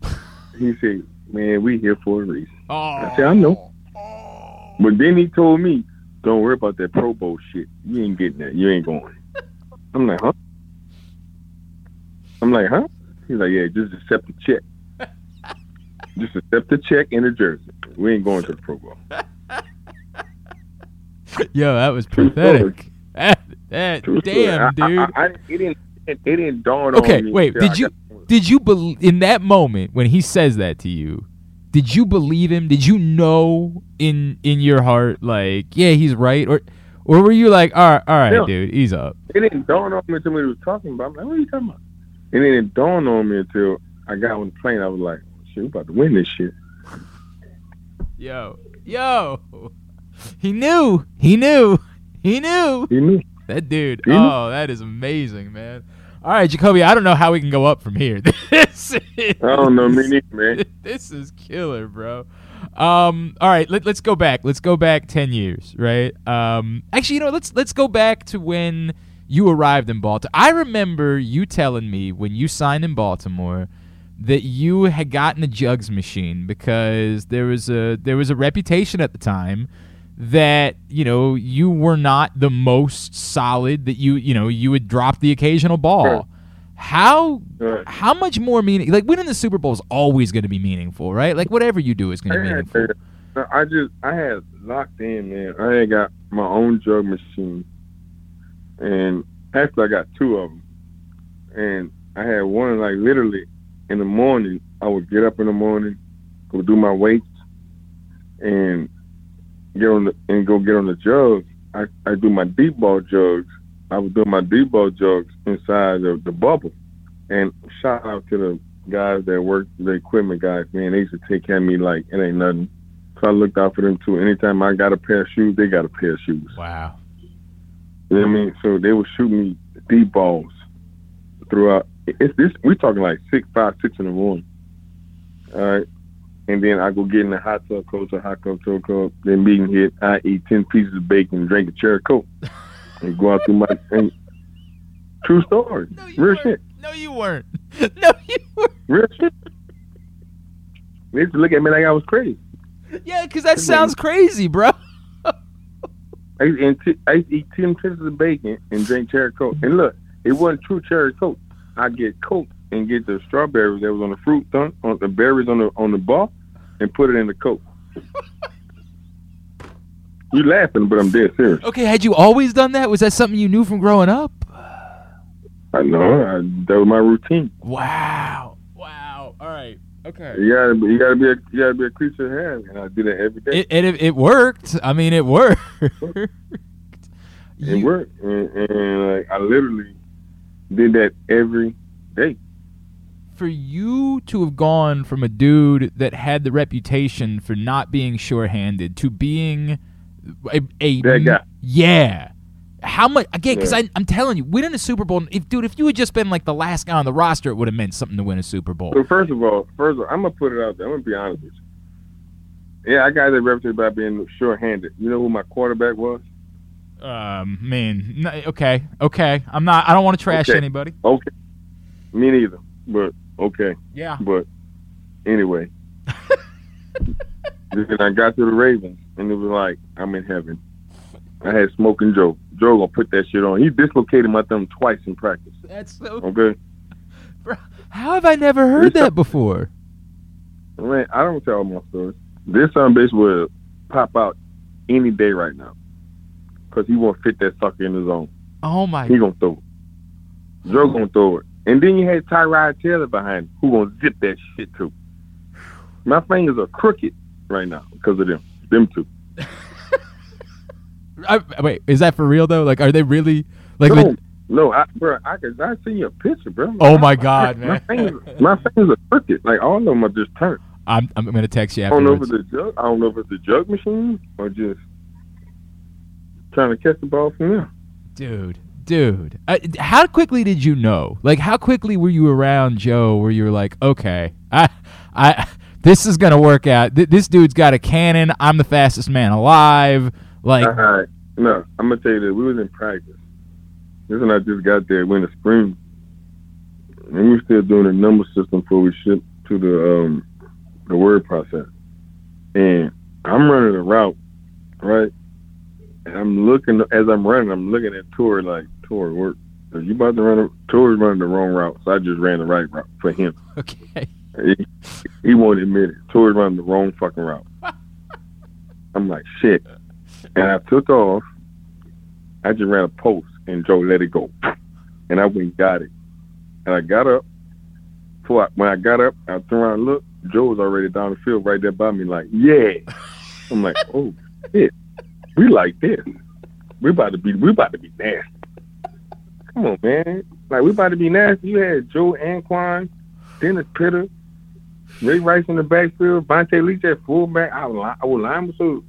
He said, "Man, we here for a reason." Oh. I said, "I know." Oh. But then he told me, "Don't worry about that Pro Bowl shit. You ain't getting that. You ain't going." I'm like, "Huh?" I'm like, "Huh?" He's like, "Yeah, just accept the check. Just accept the check and the jersey. We ain't going to the Pro Bowl." Yo, that was pathetic. That, that, True story. damn, I- dude. I, I, it didn't. It, it didn't dawn on me. okay, wait. Did you did you believe in that moment when he says that to you? Did you believe him? Did you know in in your heart like, yeah, he's right, or or were you like, all right, all right, Yeah. dude, he's up. It didn't dawn on me until we was talking about. I'm like, what are you talking about? And then it dawned on me until I got on the plane. I was like, shit, we about to win this shit. Yo, yo, he knew, he knew, he knew. He knew. That dude. He knew. Oh, that is amazing, man. All right, Jacoby. I don't know how we can go up from here. This is, I don't know, me neither, man. This is killer, bro. Um, all right, let, let's go back. Let's go back ten years, right? Um, actually, you know, let's let's go back to when you arrived in Baltimore. I remember you telling me when you signed in Baltimore that you had gotten a jugs machine because there was a there was a reputation at the time that you know you were not the most solid that you you know you would drop the occasional ball Right. how Right. how much more meaning like winning the super bowl is always going to be meaningful right like whatever you do is going to be meaningful had, I just I had locked in, man. I had got my own jugs machine, and actually I got two of them. And I had one like literally in the morning. I would get up in the morning, go do my weights, and get on the and go get on the jugs. I I do my deep ball jugs. I was doing my deep ball jugs inside of the bubble. And shout out to the guys that work, the equipment guys, man. They used to take care of me like it ain't nothing. So I looked out for them too. Anytime I got a pair of shoes, they got a pair of shoes. wow You know what I mean? So they would shoot me deep balls throughout. It's this. we're talking like six, five, six in the morning. All right, and then I go get in the hot tub, coach a hot tub, cold cup. Then meeting hit. I eat ten pieces of bacon, drink a cherry coke, and go out through my. And, true story. Real shit. no you weren't no you weren't Real shit. They used to look at me like I was crazy. yeah because that sounds crazy bro I used, to eat t- I used to eat ten pieces of bacon and drink cherry coke. And look, it wasn't true cherry coke. I get coke and get the strawberries that was on the fruit thunk, on the berries on the on the bar, and put it in the coke. you laughing, but I'm dead serious. okay had you always done that was that something you knew from growing up I know. I, that was my routine. wow wow all right okay You gotta, be, you gotta be, a, you gotta be a creature of habit, and I do that every day. it, and it, it worked i mean it worked It worked, and, and like I literally did that every day. For you to have gone from a dude that had the reputation for not being sure-handed to being a, a That guy. yeah. How much again? Because Yeah. I'm telling you, winning a Super Bowl. If dude, if you had just been like the last guy on the roster, it would have meant something to win a Super Bowl. So first of all, first of all, I'm gonna put it out there. I'm gonna be honest with you. Yeah, I got that reputation about being short-handed. You know who my quarterback was? Um, man, okay, okay. I'm not. I don't want to trash Okay. anybody. Okay. Me neither. But okay. Yeah. But anyway. then I got to the Ravens and it was like, I'm in heaven. I had smoking Joe. Joe gonna put that shit on. He dislocated my thumb twice in practice. That's so. Okay. Bro, How have I never heard that before? Man, I don't tell my stories. This son bitch will pop out any day right now. Cause he won't fit that sucker in his zone. Oh my. He gonna throw it. Joe gonna throw it. And then you had Tyrod Taylor behind him, who gonna zip that shit too. My fingers are crooked right now because of them. Them two. I, wait, is that for real though? Like, are they really like? no, no, I, bro, I could, I seen your picture, bro. Oh my God, my man. fingers, my fingers are crooked. Like all of them are just turned. I'm I'm gonna text you Afterwards. I don't know if it's a jug. I don't know if it's a jug machine or just trying to catch the ball from there. Dude, dude, uh, how quickly did you know? Like, how quickly were you around Joe? Where you were like, okay, I, I, this is gonna work out. Th- this dude's got a cannon. I'm the fastest man alive. Like, right. No, I'm gonna tell you this. We was in practice. This when I just got there. We in the spring, and we were still doing the number system before we ship to the um the word process. And I'm running a route, right? And I'm looking as I'm running. I'm looking at Tor like Tor work. Are you about to run? A, Tor's running the wrong route, so I just ran the right route for him. Okay. He, he won't admit it. Tor's running the wrong fucking route. I'm like shit. And I took off. I just ran a post and Joe let it go. And I went and got it. And I got up. Before I, when I got up, I turned around and looked. Joe was already down the field right there by me, like, yeah. I'm like, oh shit. We like this. We about to be we about to be nasty. Come on, man. Like we about to be nasty. You had Joe Anquan, Dennis Pitta, Ray Rice in the backfield, Vonta Leach at fullback. I was, li- I lying. So,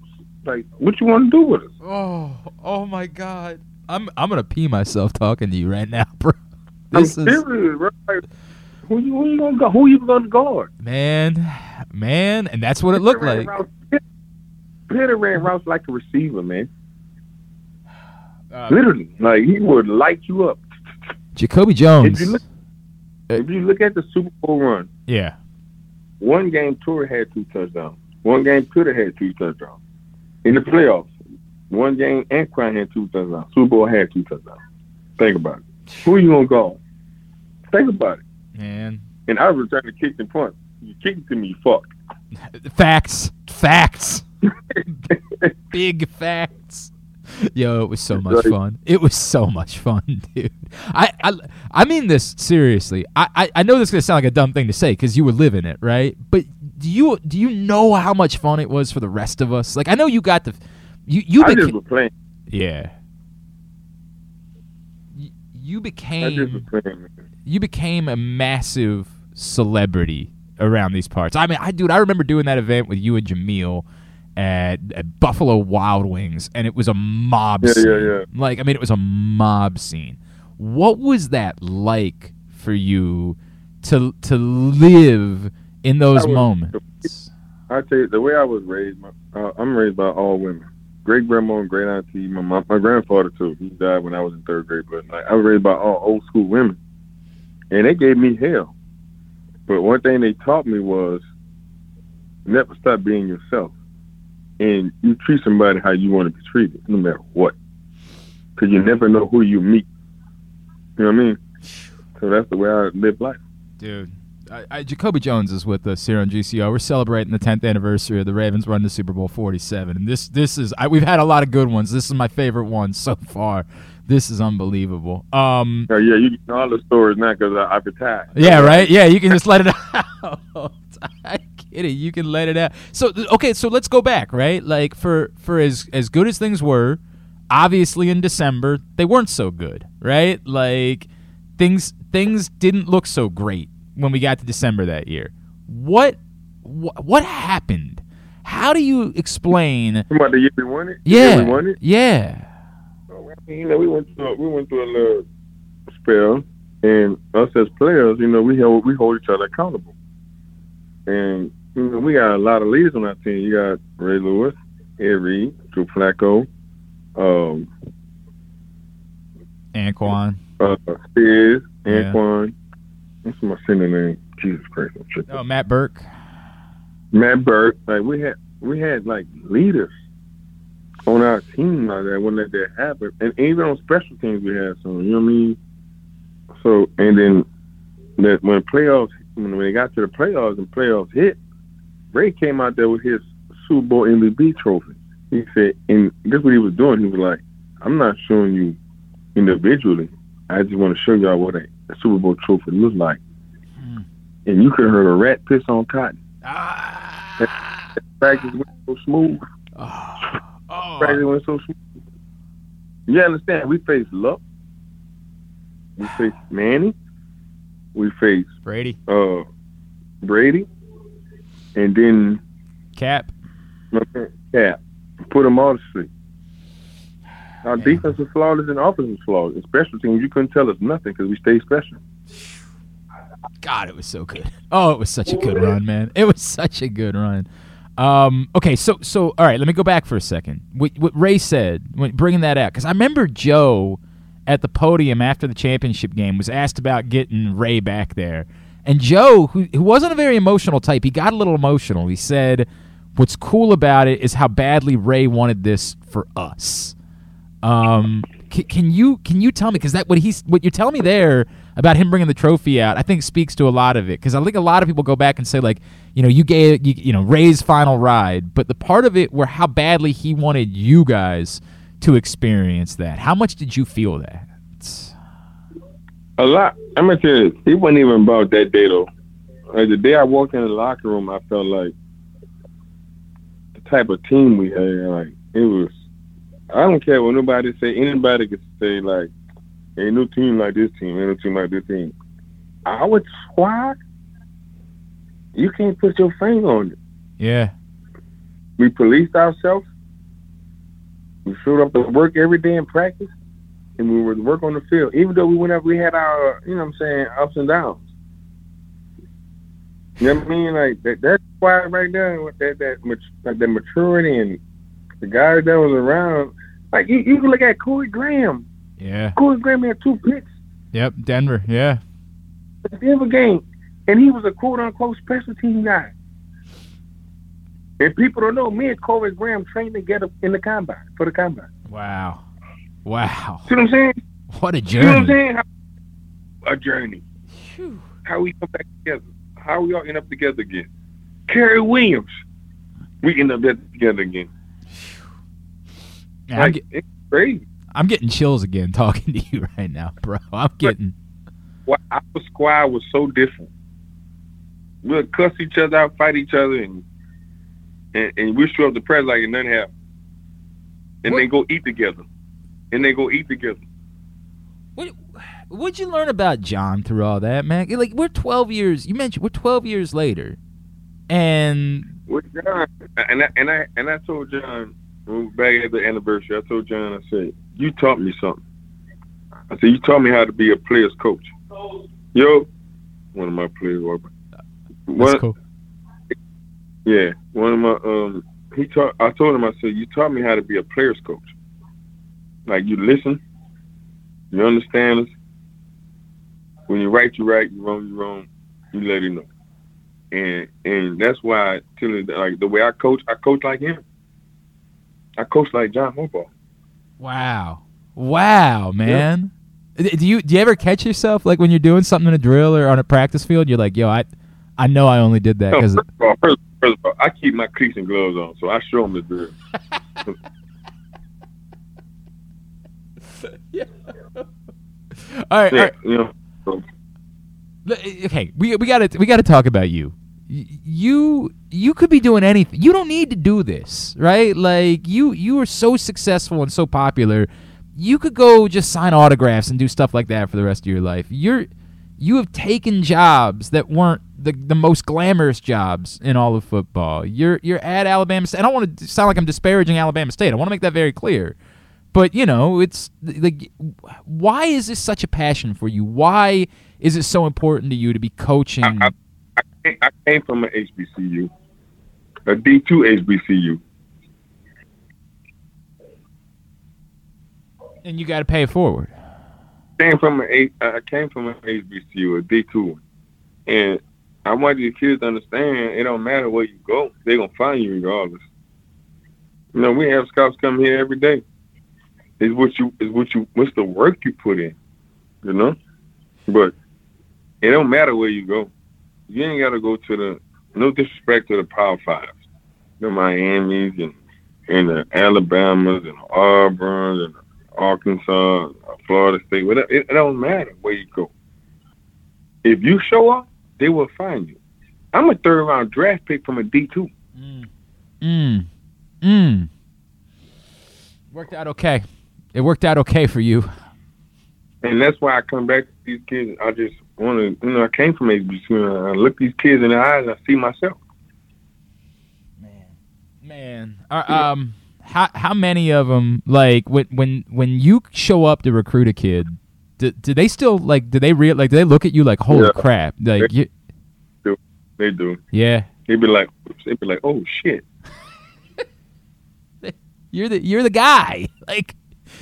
like, what you want to do with us? oh, oh my God, I'm I'm gonna pee myself talking to you right now, bro. I'm This is serious, bro. Like, who you who you gonna go? Who you gonna guard? man, man, and that's what it looked like. Ran ran routes like a receiver, man. Uh, Literally, like he would light you up. Jacoby Jones. If you look, if you look at the Super Bowl run, Yeah. one game Tor had two touchdowns. One game Pitta had two touchdowns. In the playoffs, one game Anquan had two touchdowns. Super Bowl had two touchdowns. Think about it. Who you gonna guard? Think about it. Man. And I was trying to kick and punt. You kick it to me, fuck. Facts. Facts. Big facts. Yo, it was so much fun. It was so much fun, dude. I I, I mean this seriously. I, I, I know this is gonna sound like a dumb thing to say because you were living it, right? But do you do you know how much fun it was for the rest of us? Like I know you got the you you I beca- just playing. yeah. You, you I just was became you became a massive celebrity around these parts. I mean, I dude, I remember doing that event with you and Jameel at, at Buffalo Wild Wings, and it was a mob Yeah, yeah, scene. yeah. Like, I mean, it was a mob scene. What was that like for you to to live in those was- moments? I tell you, the way I was raised, my, uh, I'm raised by all women. Great grandma and great auntie, my mom, my grandfather too. He died when I was in third grade, but like, I was raised by all old school women, and they gave me hell. But one thing they taught me was never stop being yourself, and you treat somebody how you want to be treated, no matter what, because you never know who you meet. You know what I mean? So that's the way I live life. Dude, I, I, Jacoby Jones is with us here on GCO. We're celebrating the 10th anniversary of the Ravens run to Super Bowl 47, and this this is I, we've had a lot of good ones. This is my favorite one so far. This is unbelievable. Um, Oh yeah, you get all the stories now because I, I've retired. yeah, right. Yeah, you can just let it out. I it. You can let it out. So okay, so let's go back, right? Like for for as as good as things were, obviously in December they weren't so good, right? Like things things didn't look so great when we got to December that year. What what, what happened? How do you explain? About the year we won it. Yeah, we won it. yeah. Oh, you know, we went through a, we went through a little spell, and us as players, you know, we hold we hold each other accountable. And we got a lot of leaders on our team. You got Ray Lewis, Ed Reed, Drew Flacco, um, Anquan. uh, Yeah. Anquan. What's my senior name? Jesus Christ. Oh, Matt Birk. Matt Birk. Like we had we had like leaders on our team like that when that that happened. And even on special teams we had some, you know what I mean? So and then that when playoffs when they got to the playoffs and playoffs hit, Ray came out there with his Super Bowl MVP trophy. He said and this what he was doing, he was like, I'm not showing you individually. I just want to show y'all what a, Super Bowl trophy looks like. And you could have heard a rat piss on cotton. Ah! Practice went so smooth. Oh! Practice went so smooth. You understand? We faced Luck. We faced Manny. We faced Brady. Uh, Brady. And then Cap. Cap. Put them all to sleep. Our defense was flawless and offense was flawless. In special teams, you couldn't tell us nothing because we stayed special. God, it was so good. Oh, it was such a good run, man. It was such a good run. Um, okay, so so all right, let me go back for a second. What, what Ray said, when, bringing that out, because I remember Joe at the podium after the championship game was asked about getting Ray back there, and Joe, who who wasn't a very emotional type, he got a little emotional. He said, "What's cool about it is how badly Ray wanted this for us." Um, can, can you can you tell me because that what he's what you're telling me there about him bringing the trophy out, I think speaks to a lot of it. Because I think a lot of people go back and say like, you know, you gave you, you know Ray's final ride, but the part of it where how badly he wanted you guys to experience that. How much did you feel that? A lot. I'm gonna tell you, it wasn't even about that day though. Like the day I walked in the locker room, I felt like the type of team we had. Like it was. I don't care what nobody say. Anybody could say like, "Ain't no team like this team. Ain't no team like this team." Our squad, you can't put your finger on it. Yeah. We policed ourselves. We showed up to work every day in practice, and we would work on the field. Even though we went up, we had our, you know what I'm saying, ups and downs. You know what I mean? Like that, that's why right there, with that that like the maturity and the guys that was around. Like you, you can look at Corey Graham. Yeah. Corey Graham had two picks Yep. Denver. Yeah. the Denver game, and he was a quote unquote special team guy. And people don't know me and Corey Graham trained together in the combine for the combine. Wow. Wow. See what I'm saying? What a journey. You know what I'm saying? How, a journey. How we come back together. How we all end up together again. Cary Williams. We end up together again. Man, I'm, get- it's crazy. I'm getting chills again talking to you right now, bro. I'm getting. Why- Our squad was so different. We'll cuss each other out, fight each other, and and, and we show up the press like it nothing happened. And then go eat together. And they go eat together. What'd you learn about John through all that, man? Like we're 12 years. You mentioned we're 12 years later, and With John, and I and I and I told John we were back at the anniversary. I told John, I said, "You taught me something." I said, "You taught me how to be a player's coach." Yo, one of my players, Robert. that's One- cool. Yeah, one of my um, he taught. I told him, I said, "You taught me how to be a player's coach. Like you listen, you understand us. When you right, you right. You wrong, you wrong. You let it know." And and that's why, tell you like the way I coach, I coach like him. I coach like John Harbaugh. Wow, wow, man. Do you do you ever catch yourself like when you're doing something in a drill or on a practice field? You're like, yo, I, I know I only did that because first of all, first, first of all, I keep my cleats and gloves on, so I show them the drill. right, all Yeah, you know. Okay, eh, eh, we we got to we got to talk about you. you you could be doing anything. You don't need to do this, right? Like you you are so successful and so popular. You could go just sign autographs and do stuff like that for the rest of your life. You're you have taken jobs that weren't the, the most glamorous jobs in all of football. You're you're at Alabama State. I don't want to sound like I'm disparaging Alabama State. I want to make that very clear. But you know, it's like, why is this such a passion for you? Why is it so important to you to be coaching? I, came- I came from an HBCU, a D two HBCU. and you got to pay it forward. Came from an A, uh, I came from an HBCU, a D two, and I want these kids to understand it don't matter where you go, they're gonna find you regardless. You know, we have scouts come here every day. It's what you is what you what's the work you put in, you know. But it don't matter where you go. You ain't gotta go to the no disrespect to the Power Fives, the Miami's and and the Alabamas and Auburns and the Arkansas, Florida State. Whatever. It, it don't matter where you go. If you show up, they will find you. I'm a third round draft pick from a D two. Mm. Mm. Mm. Worked out okay. It worked out okay for you. And that's why I come back to these kids. I just want to, you know, I came from HBCU. and I look these kids in the eyes and I see myself. Man, man. uh, um, how how many of them like when when when you show up to recruit a kid, do, do they still like? Do they real like? Do they look at you like, holy Yeah. crap? Like, you, do. They do. yeah, They'd be like, they'd be like, oh shit. you're the you're the guy. Like,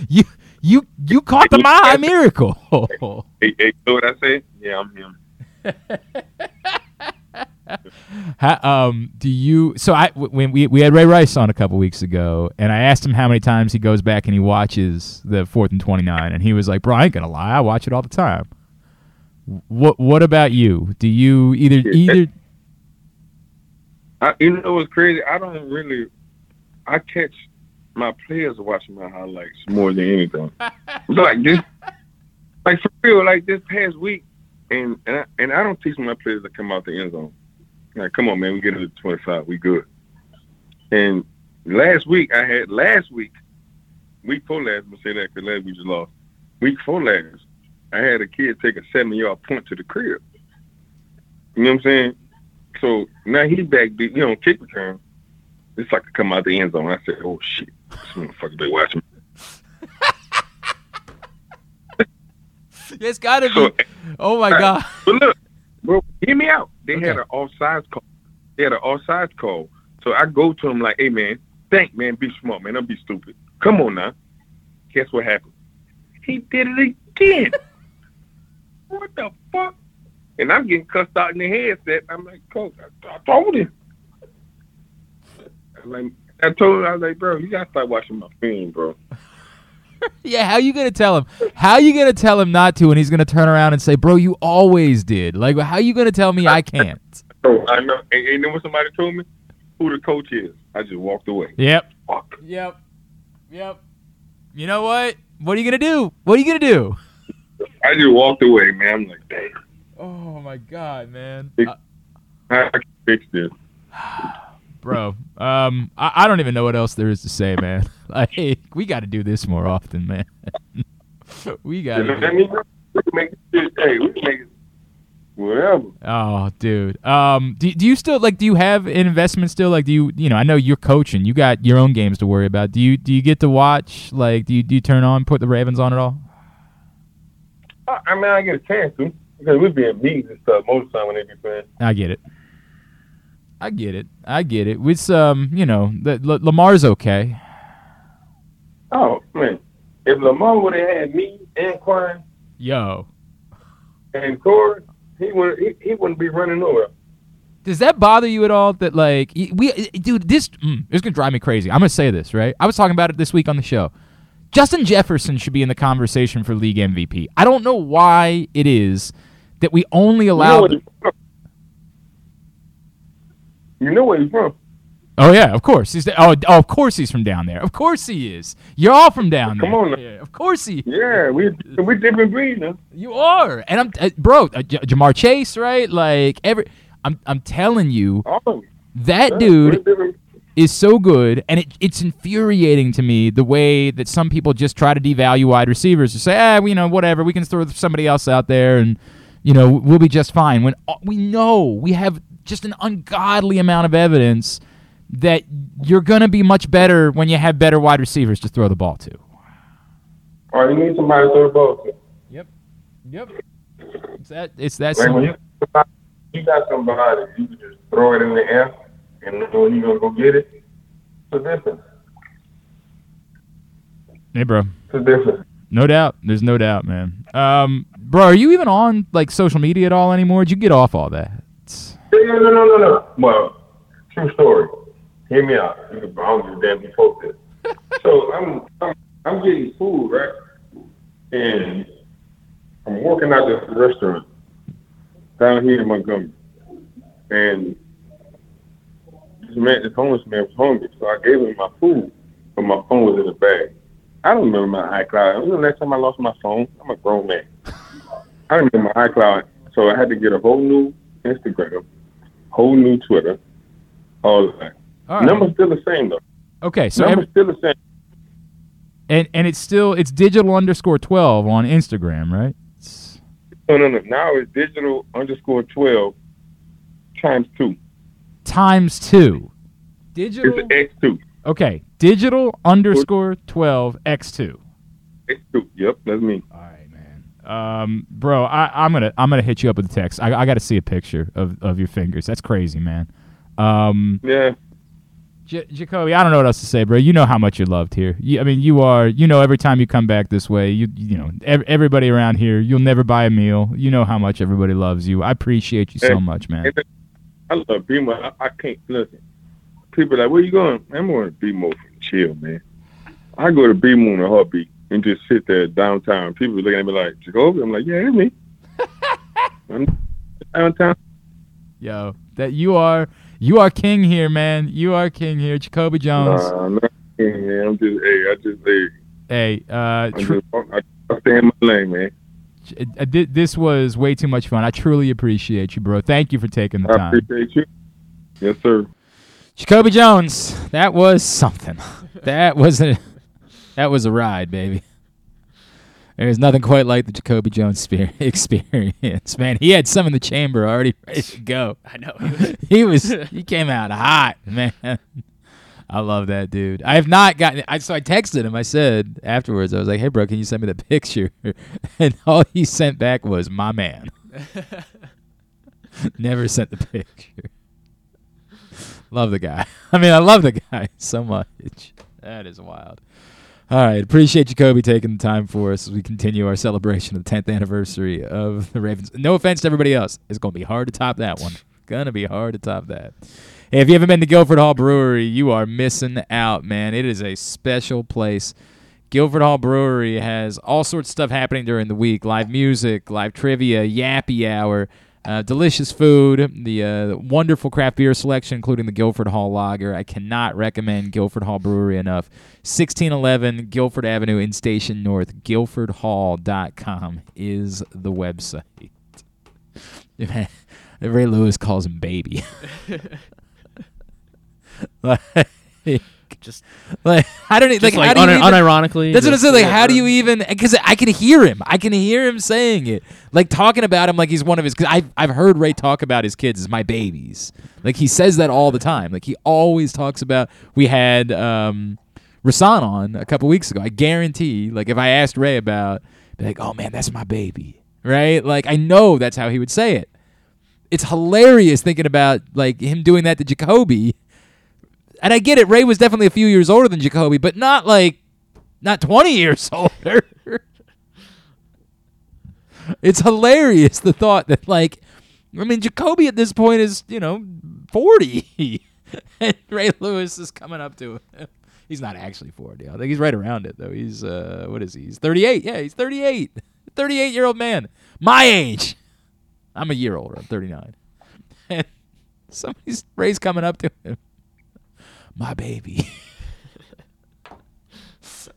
you you you caught the Mile High miracle. Hey, hey, you know what I say? Yeah, I'm him. How, um, do you? So I when we we had Ray Rice on a couple weeks ago, and I asked him how many times he goes back and he watches the fourth and twenty nine, and he was like, "Bro, I ain't gonna lie, I watch it all the time." What What about you? Do you either either? I, you know what's crazy? I don't really. I catch my players are watching my highlights more than anything. like this, like for real, like this past week, and and I, and I don't teach my players to come out the end zone. Like, come on, man, we get to the twenty five, we good. And last week, I had last week, week four last, I'm gonna say that because last week we just lost. Week four last, I had a kid take a seven yard punt to the crib. You know what I'm saying? So now he's back, you know, kick return. It's like to come out the end zone. I said, "Oh shit, this motherfucker be watching." It's got to So- be. Oh my god! But look, bro, hear me out. They had an offsides call. They had an offsides call. So I go to him like, "Hey man, think man, be smart man, don't be stupid. Come on now." Guess what happened? He did it again. what the fuck? And I'm getting cussed out in the headset. I'm like, Coach, I, I told him. I'm like, I told him, I was like, bro, you gotta start watching my film, bro. Yeah, how you gonna tell him? How you gonna tell him not to, and he's gonna turn around and say, "Bro, you always did." Like, how you gonna tell me I can't? So I know. And, and know what somebody told me? Who the coach is? I just walked away. Yep. Fuck. Yep. Yep. You know what? What are you gonna do? What are you gonna do? I just walked away, man. I'm like, damn. Oh my god, man. How I can fix this? Bro, um, I, I don't even know what else there is to say, man. Like, we got to do this more often, man. we got You know what I to. mean? We can make this. Hey, we can make it. Whatever. Oh, dude. Um, do, do you still like? Do you have an investment still? Like, do you you know? I know you're coaching. You got your own games to worry about. Do you do you get to watch? Like, do you do you turn on, put the Ravens on at all? I, I mean, I get a chance to because we be in meetings and stuff most of the time when they be playing. I get it. I get it. I get it. With um, you know, the, L- Lamar's okay. Oh man, if Lamar would have had me and Quan Yo, and Corey, he would he, he wouldn't be running nowhere. Does that bother you at all? That like we, dude, this mm, it's gonna drive me crazy. I'm gonna say this right. I was talking about it this week on the show. Justin Jefferson should be in the conversation for league MVP. I don't know why it is that we only You know allow. where he's from. You know where he's from. oh yeah, of course he's. Oh, oh, of course he's from down there. Of course he is. You're all from down Come there. Come on. Yeah, of course he. Yeah, we we different breed now. You are, and I'm, uh, bro, uh, J- Ja'Marr Chase, right? Like every, I'm I'm telling you, that Yeah, dude is so good, and it, it's infuriating to me the way that some people just try to devalue wide receivers to say, ah, you know, whatever, we can throw somebody else out there, and you know, we'll be just fine. When uh, we know we have just an ungodly amount of evidence that you're gonna be much better when you have better wide receivers to throw the ball to. Right, you need somebody to throw the ball to. Yep. Yep. It's that. It's that Like when you, you got somebody, you can just throw it in the air, and when you're gonna go get it. It's a difference. Hey, bro. It's a difference. No doubt. There's no doubt, man. Um, bro, are you even on like social media at all anymore? Did you get off all that? No, no, no, no, no. Well, true story. Hear me out. I don't give a damn you this. so I'm, I'm, I'm getting food, right? And I'm working out this restaurant down here in Montgomery, and this man, this homeless man was hungry, so I gave him my food, but my phone was in the bag. I don't remember my iCloud. It was the next time I lost my phone. I'm a grown man. I don't remember my iCloud, so I had to get a whole new Instagram, whole new Twitter, all that. All right. Number's still the same though. Okay, so Number's every, still the same. and and it's still it's digital underscore twelve on Instagram, right? No, no, no. Now it's digital underscore twelve times two. Times two. Digital. It's X two. Okay, digital underscore twelve x two. X two. Yep, that's me. Um, bro, I, I'm gonna I'm gonna hit you up with a text. I, I got to see a picture of, of your fingers. That's crazy, man. Um, Yeah. J- Jacoby, I don't know what else to say, bro. You know how much you're loved here. You, I mean, you are. You know, every time you come back this way, you you know, ev- everybody around here, you'll never buy a meal. You know how much everybody loves you. I appreciate you so much, man. and I love BMO. I, I can't listen. People are like, where you going? I'm going to BMO for chill, man. I go to BMO in a heartbeat and just sit there downtown. People looking at me like, Jacoby? I'm like, yeah, it's me. I'm downtown. Yo, that you are you are king here, man. You are king here, Jacoby Jones. Nah, I'm not, man. I'm just, hey, I just, hey, hey, uh, I, tr- just, I, I stay in my lane, man. uh, thi- this was way too much fun. I truly appreciate you, bro. Thank you for taking the I time. appreciate you. Yes, sir. Jacoby Jones, that was something. that was a that was a ride, baby. There's nothing quite like the Jacoby Jones experience, man. He had some in the chamber already ready to go. I know. he was he came out hot, man. I love that dude. I have not gotten. I so I texted him. I said afterwards, I was like, "Hey, bro, can you send me the picture?" And all he sent back was, "My man." Never sent the picture. love the guy. I mean, I love the guy so much. That is wild. All right, appreciate Jacoby taking the time for us as we continue our celebration of the 10th anniversary of the Ravens. No offense to everybody else, it's going to be hard to top that one. Gonna be hard to top that. Hey, if you haven't been to Guilford Hall Brewery, you are missing out, man. It is a special place. Guilford Hall Brewery has all sorts of stuff happening during the week: live music, live trivia, yappy hour, uh, delicious food, the uh, wonderful craft beer selection, including the Guilford Hall Lager. I cannot recommend Guilford Hall Brewery enough. 1611 Guilford Avenue in Station North. GuilfordHall.com is the website. Ray Lewis calls him baby. like, Just like I don't Just like, like how do you un- even- unironically, That's what I'm saying. Like, how do you even? Because I can hear him. I can hear him saying it. Like talking about him like he's one of his. Because I've I've heard Ray talk about his kids as my babies. Like he says that all the time. Like he always talks about. We had um, Rasan on a couple weeks ago. I guarantee. Like if I asked Ray about, be like, oh man, that's my baby, right? Like I know that's how he would say it. It's hilarious thinking about like him doing that to Jacoby. And I get it. Ray was definitely a few years older than Jacoby, but not like not 20 years older. it's hilarious the thought that like I mean Jacoby at this point is, you know, 40. and Ray Lewis is coming up to him. He's not actually 40. I think he's right around it though. He's uh what is he? He's 38. Yeah, he's 38. 38-year-old man. My age. I'm a year older. I'm 39. And somebody's Ray's coming up to him. My baby.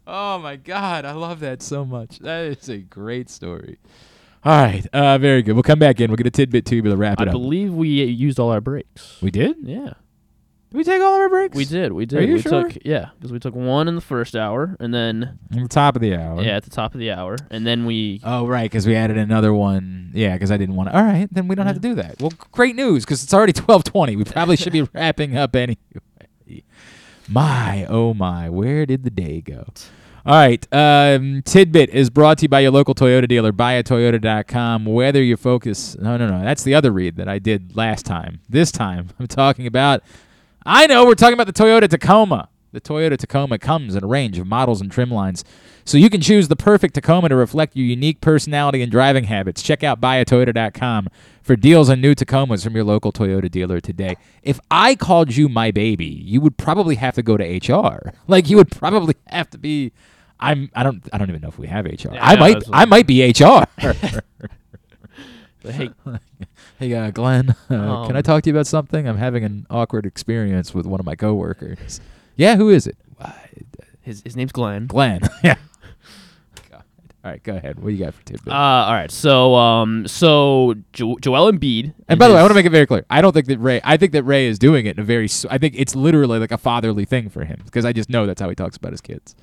oh my god, I love that so much. That is a great story. All right, uh, very good. We'll come back in. We'll get a tidbit to you to wrap up. I it up. believe we used all our breaks. we did? Yeah. Did we take all of our breaks? We did. We did. Are you we sure? took yeah, because we took one in the first hour, and then At the top of the hour. yeah, at the top of the hour, and then we Oh, right, because we added another one. Yeah, because I didn't want to. All right, then we don't have to do that. Well, great news, because it's already twelve twenty. We probably should be wrapping up anyway. My, oh my, where did the day go? All right, um, tidbit is brought to you by your local Toyota dealer. Buyatoyota.com. Whether you focus, no, no, no, that's the other read that I did last time. This time, I'm talking about. I know we're talking about the Toyota Tacoma. The Toyota Tacoma comes in a range of models and trim lines, so you can choose the perfect Tacoma to reflect your unique personality and driving habits. Check out buyatoyota.com for deals on new Tacomas from your local Toyota dealer today. If I called you my baby, you would probably have to go to HR. Like you would probably have to be. I'm. I don't. I don't even know if we have HR. Yeah, I no, might. I might be HR. hey Hey, uh, Glenn, uh, can I Um, talk to you about something? I'm having an awkward experience with one of my coworkers. Yeah, who is it? his his name's Glenn. Glenn. yeah. All right, go ahead. What do you got for tidbit? Uh, all right. So um, so jo- Joel Embiid. and by the way, I want to make it very clear. I don't think that Ray. I think that Ray is doing it in a very. I think it's literally like a fatherly thing for him because I just know that's how he talks about his kids.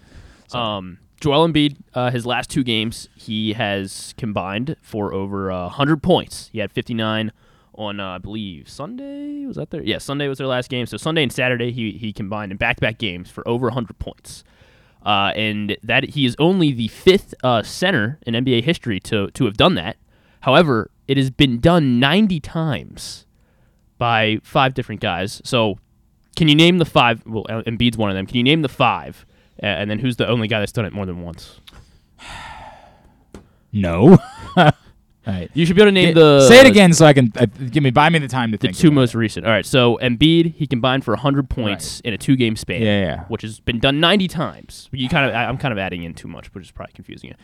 Um, Joel Embiid, uh, his last two games, he has combined for over uh, 100 points. He had 59 on, uh, I believe, Sunday. Was that there? Yeah, Sunday was their last game. So Sunday and Saturday, he, he combined in back to back games for over 100 points. Uh, and that he is only the fifth uh, center in NBA history to, to have done that. However, it has been done 90 times by five different guys. So, can you name the five? Well, Embiid's one of them. Can you name the five? Uh, and then who's the only guy that's done it more than once? No. All right. You should be able to name Get- the Say it again so I can uh, give me buy me the time to think. The two most recent. All right, so Embiid he combined for 100 points in a two-game span. Yeah, yeah. Which has been done 90 times. You kind of, I- I'm kind of adding in too much, which is probably confusing you.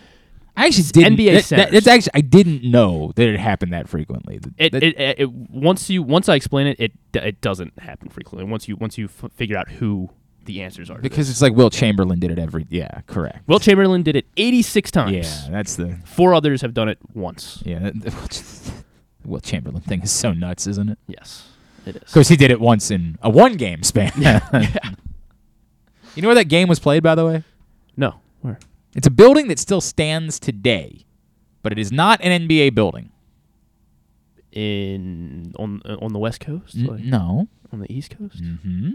I actually didn't. NBA that- that- actually I didn't know that it happened that frequently. It, that- it, it, it once you once I explain it, it it doesn't happen frequently. Once you once you f- figure out who the answers are. because it's like Wilt Chamberlain did it every. Yeah, correct. Wilt Chamberlain did it 86 times. Yeah, that's the. Four others have done it once. Yeah, that- Wilt Chamberlain thing is so nuts, isn't it? Yes, it is. Of course, he did it once in a one game span. Yeah, You know where that game was played, by the way? No. Where? It's a building that still stands today, but it is not an NBA building. In on uh, on the West Coast? N- Like, no. On the East Coast? Mm-hmm.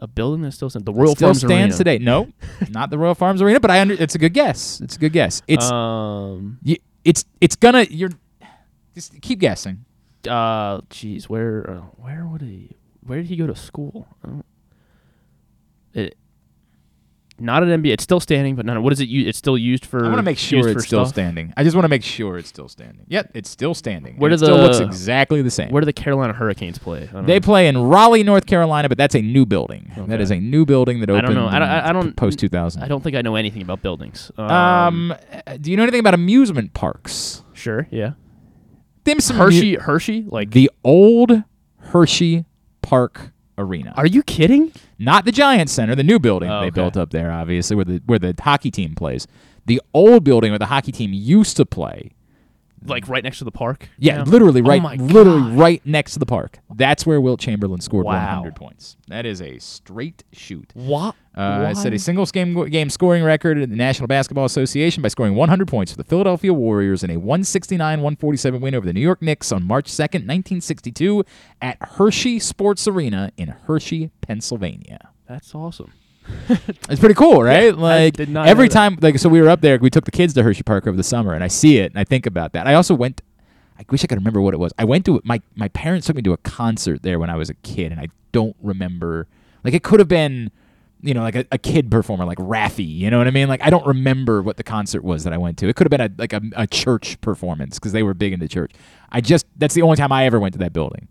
A building that still stands. The Royal still Farms stands Arena. today. No, not the Royal Farms Arena, but I under, it's a good guess. It's a good guess. It's um y- it's it's gonna you're just keep guessing. uh jeez where uh, where would he where did he go to school it not an NBA it's still standing but not what is it it's still used for I want to make sure it's still stuff? standing. I just want to make sure it's still standing. Yep, it's still standing. where do it the still looks exactly the same. where do the Carolina Hurricanes play They know. play in Raleigh, North Carolina, but that's a new building. That Okay. is a new building that I opened. don't know I don't, I I don't post two thousand. I don't think I know anything about buildings Um, uh, do you know anything about amusement parks? sure yeah Them some Hershey amu- Hershey like the old Hershey Park Arena. are you kidding Not the Giant Center, the new building Oh, they okay. built up there, obviously, where the where the hockey team plays. The old building where the hockey team used to play. Like right next to the park Yeah, now? literally Oh right, my literally God. right next to the park. That's where Wilt Chamberlain scored Wow. 100 points. That is a straight shoot. what Uh, it set a single game game scoring record in the National Basketball Association by scoring 100 points for the Philadelphia Warriors in a 169-147 win over the New York Knicks on March 2nd, 1962 at Hershey Sports Arena in Hershey, Pennsylvania. that's awesome It's pretty cool, right? like did not every time like so we were up there, we took the kids to Hershey Park over the summer and I see it and I think about that. I also went I wish I could remember what it was. I went to my my parents took me to a concert there when I was a kid and I don't remember like it could have been you know, like a, a kid performer like Raffi, you know what I mean? Like I don't remember what the concert was that I went to. It could have been a like a, a church performance because they were big into church. I just that's the only time I ever went to that building.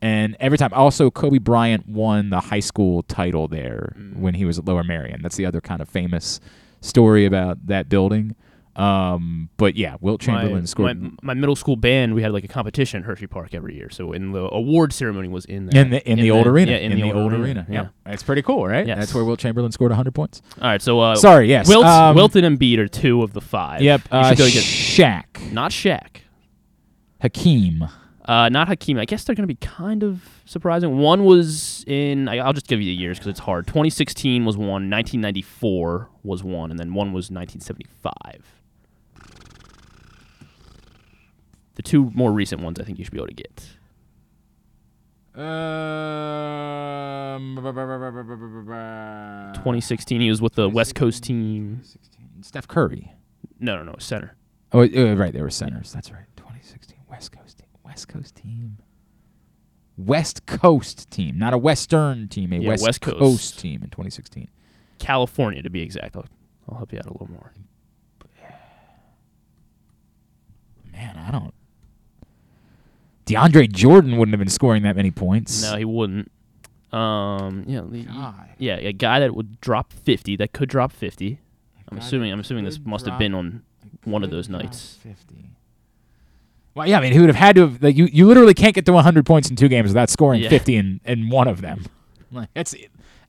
And every time, also Kobe Bryant won the high school title there when he was at Lower Merion. That's the other kind of famous story about that building. Um, but yeah, Wilt Chamberlain my, scored My, my middle school band, we had like a competition at Hershey Park every year. So in the award ceremony was in there. in the in, the old arena. Yeah, in, the, old arena. Yeah. That's pretty cool, right? Yes. That's where Wilt Chamberlain scored 100 points. All right. So uh, Sorry, yes. Wilt, Um, Wilt and Embiid are two of the five. Yep. You Uh, should go get Shaq, not Shaq. Hakeem. Uh, not Hakeem. I guess they're going to be kind of surprising. One was in. I- I'll just give you the years because it's hard. 2016 was one. 1994 was one, and then one was 1975. The two more recent ones, I think you should be able to get. Um, 2016, he was with the West Coast team. Steph Curry. No, no, no, center. Oh, uh, right. They were centers. That's right. 2016 West Coast. West Coast team. West Coast team, not a Western team, a Yeah, West, West Coast. Coast team in 2016. California, to be exact. I'll, I'll help you out a little more. Man, I don't. DeAndre Jordan wouldn't have been scoring that many points. No, he wouldn't. Um, yeah, the- yeah, a guy that would drop 50, that could drop 50. I'm assuming. I'm assuming this must have been on one of those nights. 50. Well, yeah, I mean, he would have had to have. Like, you, you literally can't get to 100 points in two games without scoring Yeah. 50 in, in one of them. Like, that's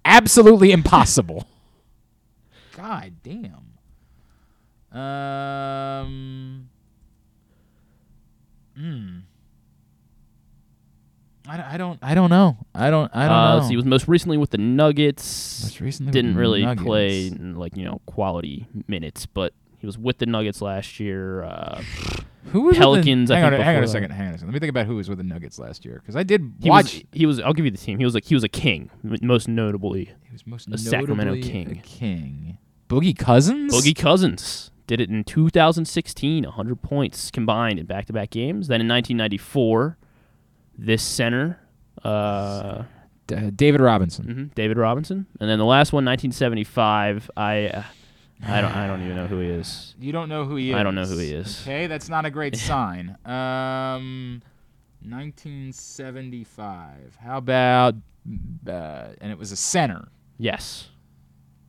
absolutely impossible. God damn. Um. Hmm. I, don't- I don't. I don't know. I don't. I don't uh, know. let's he was most recently with the Nuggets. Most recently didn't the really Nuggets. play like you know quality minutes, but he was with the Nuggets last year. Uh, Who was with the- Pelicans? I hang think on, hang on a second. Hang on a second. Let me think about who was with the Nuggets last year because I did He watch. was, he was. I'll give you the team. He was like he was a king, most notably. He was most a Sacramento king. a king. Boogie Cousins. Boogie Cousins did it in 2016, 100 points combined in back-to-back games. Then in 1994, this center, uh, D- David Robinson. mhm, David Robinson, and then the last one, 1975. I, uh, I don't, I don't even know who he is. You don't know who he is. I don't know who he is. Okay, that's not a great sign. Um, 1975. How about? Uh, and it was a center. Yes.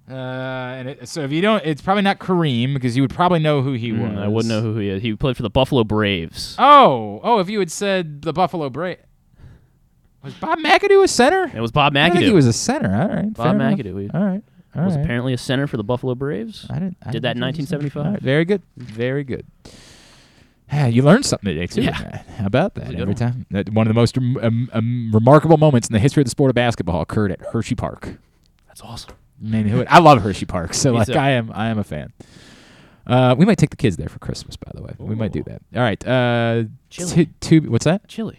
Uh, and it, so if you don't, it's probably not Kareem because you would probably know who he was. Mm, I wouldn't know who he is. He played for the Buffalo Braves. Oh, oh! If you had said the Buffalo Bra was Bob McAdoo a center? It was Bob I think he was a center. All right, Bob. McAdoo. All right, all was right. apparently a center for the Buffalo Braves. I didn't. I Did that in think he was a center. 1975. All right, very good. Very good. Yeah, you learned something today too. Yeah. How about That was that? a good Every one. time, that one of the most um, um, remarkable moments in the history of the sport of basketball occurred at Hershey Park. That's awesome. I mean, who- I love Hershey Park, so Me like too. I am, I am a fan. Uh, we might take the kids there for Christmas, by the way. We might do that. All right. Uh, Chili. two, two, what's that? Chili.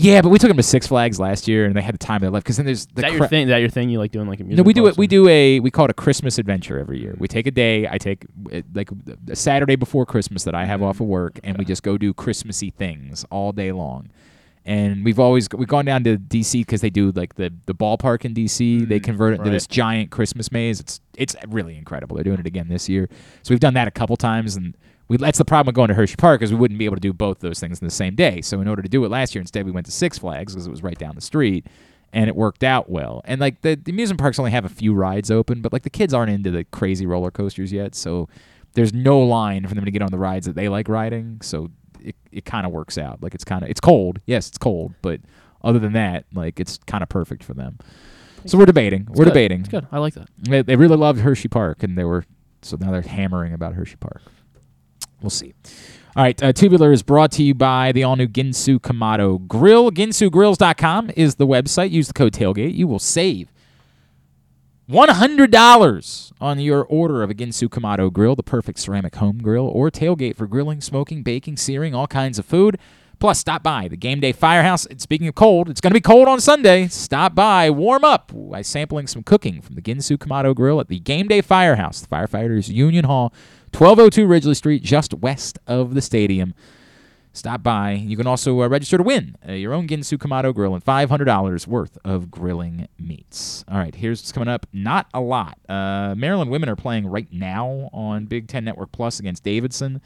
Yeah, but we took them to Six Flags last year, and they had the time of their life. Because then there's Is the that cra- your thing? Is that your thing? You like doing like a music? no, we do it. We do a we call it a Christmas adventure every year. We take a day. I take uh, like a Saturday before Christmas that I have off of work, and we just go do Christmassy things all day long. And we've always we've gone down to DC because they do like the the ballpark in DC. they convert it into this giant Christmas maze. It's it's really incredible. They're doing it again this year. So we've done that a couple times, and we that's the problem with going to Hershey Park is we wouldn't be able to do both those things in the same day. So in order to do it last year, instead we went to Six Flags because it was right down the street, and it worked out well. And like the, the amusement parks only have a few rides open, but like the kids aren't into the crazy roller coasters yet, so there's no line for them to get on the rides that they like riding. So it it kind of works out. Like it's kind of it's cold. Yes, it's cold, but other than that, like it's kind of perfect for them. So we're debating. It's we're good. debating. It's good. I like that. They, they really loved Hershey Park, and they were so now they're hammering about Hershey Park. We'll see. All right, uh, Tubular is brought to you by the all-new Ginsu Kamado Grill. GinsuGrills.com is the website. Use the code tailgate. You will save $100 on your order of a Ginsu Kamado grill, the perfect ceramic home grill or tailgate for grilling, smoking, baking, searing, all kinds of food. Plus, stop by the Game Day Firehouse. And speaking of cold, it's going to be cold on Sunday. Stop by, warm up by sampling some cooking from the Ginsu Kamado Grill at the Game Day Firehouse, the Firefighters Union Hall, 1202 Ridgely Street, just west of the stadium. Stop by. You can also uh, register to win uh, your own Ginsu Kamado grill and $500 worth of grilling meats. All right, here's what's coming up. Not a lot. Uh, Maryland women are playing right now on Big Ten Network Plus against Davidson.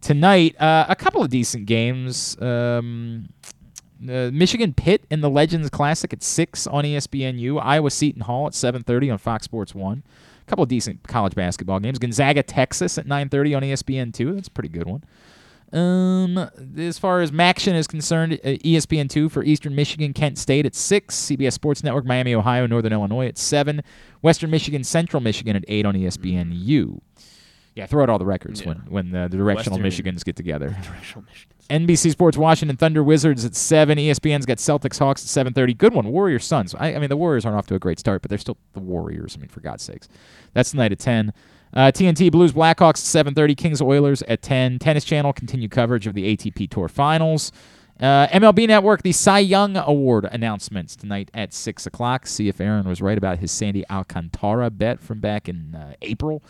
Tonight, uh, a couple of decent games. Um, uh, Michigan Pitt in the Legends Classic at 6 on ESPNU. Iowa Seton Hall at 7.30 on Fox Sports 1. A couple of decent college basketball games. Gonzaga, Texas at 9:30 on E ESPN2. That's a pretty good one. Um, as far as Maction is concerned, uh, ESPN2 for Eastern Michigan, Kent State at 6, CBS Sports Network, Miami, Ohio, Northern Illinois at 7, Western Michigan, Central Michigan at 8 on ESPNU. Yeah, throw out all the records when, when the, the directional Western- Michigans get together. Directional Michigan. NBC Sports Washington Thunder Wizards at 7. ESPN's got Celtics Hawks at 7:30. Good one. Warriors Suns. I, I mean the Warriors aren't off to a great start, but they're still the Warriors. I mean for God's sakes. That's tonight at 10. Uh, TNT Blues Blackhawks at 7:30. Kings Oilers at 10. Tennis Channel continue coverage of the ATP Tour Finals. Uh, MLB Network, the Cy Young Award announcements tonight at 6 o'clock. See if Aaron was right about his Sandy Alcantara bet from back in uh, April.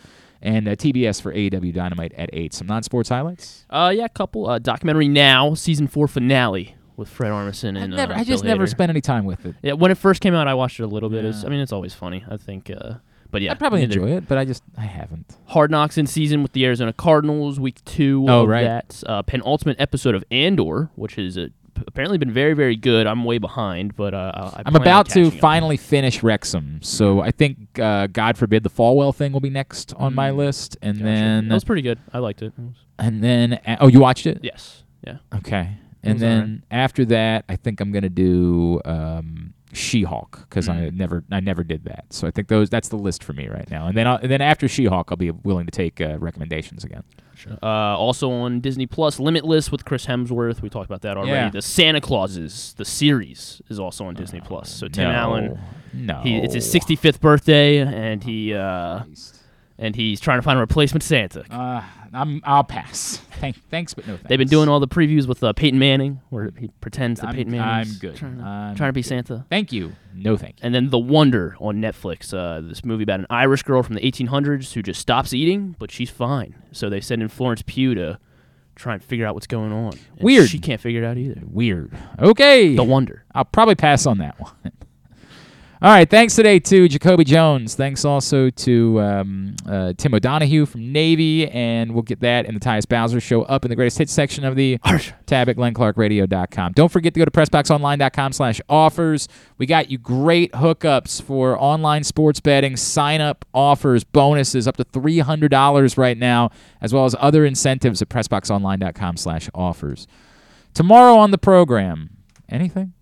And uh, TBS for AEW Dynamite at 8. Some non sports highlights? Uh, yeah, a couple. Uh, documentary now, season four finale with Fred Armisen and never- uh, I just Bill never Hader. spent any time with it. Yeah, when it first came out, I watched it a little bit. Yeah. I mean, it's always funny. I think, uh, but yeah, I'd probably enjoy it, but I just I haven't. Hard Knocks in season with the Arizona Cardinals, week two Oh, right. that. Uh, penultimate episode of Andor, which is uh, p- apparently been very, very good. I'm way behind, but uh, I I'm about to up. finally finish Wrexham, so I think uh, God forbid the Falwell thing will be next on my list, and then That was pretty good. I liked it. And then oh, you watched it? Yes. Yeah. Okay, and then after that, I think I'm gonna do um, She-Hulk because I Mm. never I never did that. So I think those that's the list for me right now. And then I'll, and then after She-Hulk, I'll be willing to take uh, recommendations again. Uh, also on Disney Plus, Limitless with Chris Hemsworth. We talked about that already. Yeah. The Santa Clauses, the series, is also on Disney Plus. So Tim no. Allen, No. he, it's his 65th birthday, and he uh, and he's trying to find a replacement Santa. I'm I'll pass. Thank, thanks, but no thanks. They've been doing all the previews with uh, Peyton Manning, where he pretends that I'm- Peyton Manning I'm good. trying to, I'm trying to be good. Santa. Thank you. No thank you. And then The Wonder on Netflix. Uh, this movie about an Irish girl from the 1800s who just stops eating, but she's fine. So they send in Florence Pugh to try and figure out what's going on. And Weird. She can't figure it out either. Weird. Okay. The Wonder. I'll probably pass on that one. All right. Thanks today to Jacoby Jones. Thanks also to um, uh, Tim O'Donohue from Navy. And we'll get that in the Tyus Bowser show up in the greatest hits section of the tab at glennclarkradio.com. Don't forget to go to pressboxonline.com slash offers. We got you great hookups for online sports betting, sign up offers, bonuses up to $300 right now, as well as other incentives at pressboxonline.com slash offers. Tomorrow on the program, anything?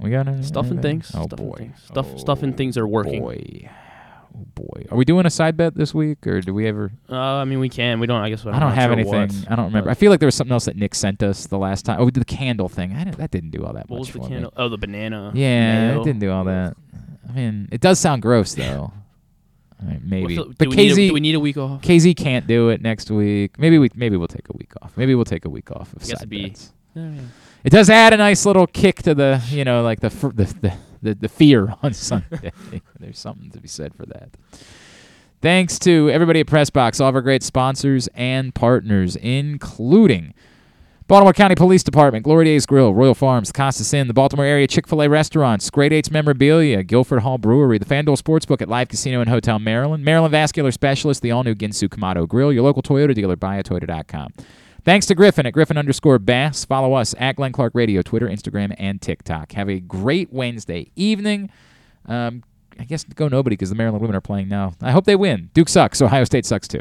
We got any, Stuff and things. Oh stuff and boy, things. Stuff, stuff and things are working. boy, oh boy. Are we doing a side bet this week, or do we ever? Uh, I mean, we can. We don't. I guess. I don't have sure anything. what, I don't remember. I feel like there was something else that Nick sent us the last time. Oh, we did the candle thing. I didn't, that didn't do all that What much was the for candle? me. Oh, the banana. Yeah, it didn't do all that. I mean, it does sound gross though. I mean, maybe, the- but need a- KZ, do we need a week off? KZ can't do it next week. Maybe we maybe we'll take a week off. Maybe we'll take a week off of side bets. Yeah, yeah. It does add a nice little kick to the, you know, like the fr- the the, the, the fear on Sunday. There's something to be said for that. Thanks to everybody at Pressbox, all of our great sponsors and partners, including Baltimore County Police Department, Glory Days Grill, Royal Farms, Costas Inn, the Baltimore area Chick fil A restaurants, Great Eights Memorabilia, Guilford Hall Brewery, the FanDuel Sportsbook at Live Casino and Hotel Maryland, Maryland Vascular Specialist, the all new Ginsu Kamado Grill, your local Toyota dealer, buyatoyota.com. Thanks to Griffin at Griffin underscore Bass. Follow us at Glenn Clark Radio, Twitter, Instagram, and TikTok. Have a great Wednesday evening. Um, I guess go nobody because the Maryland women are playing now. I hope they win. Duke sucks. Ohio State sucks too.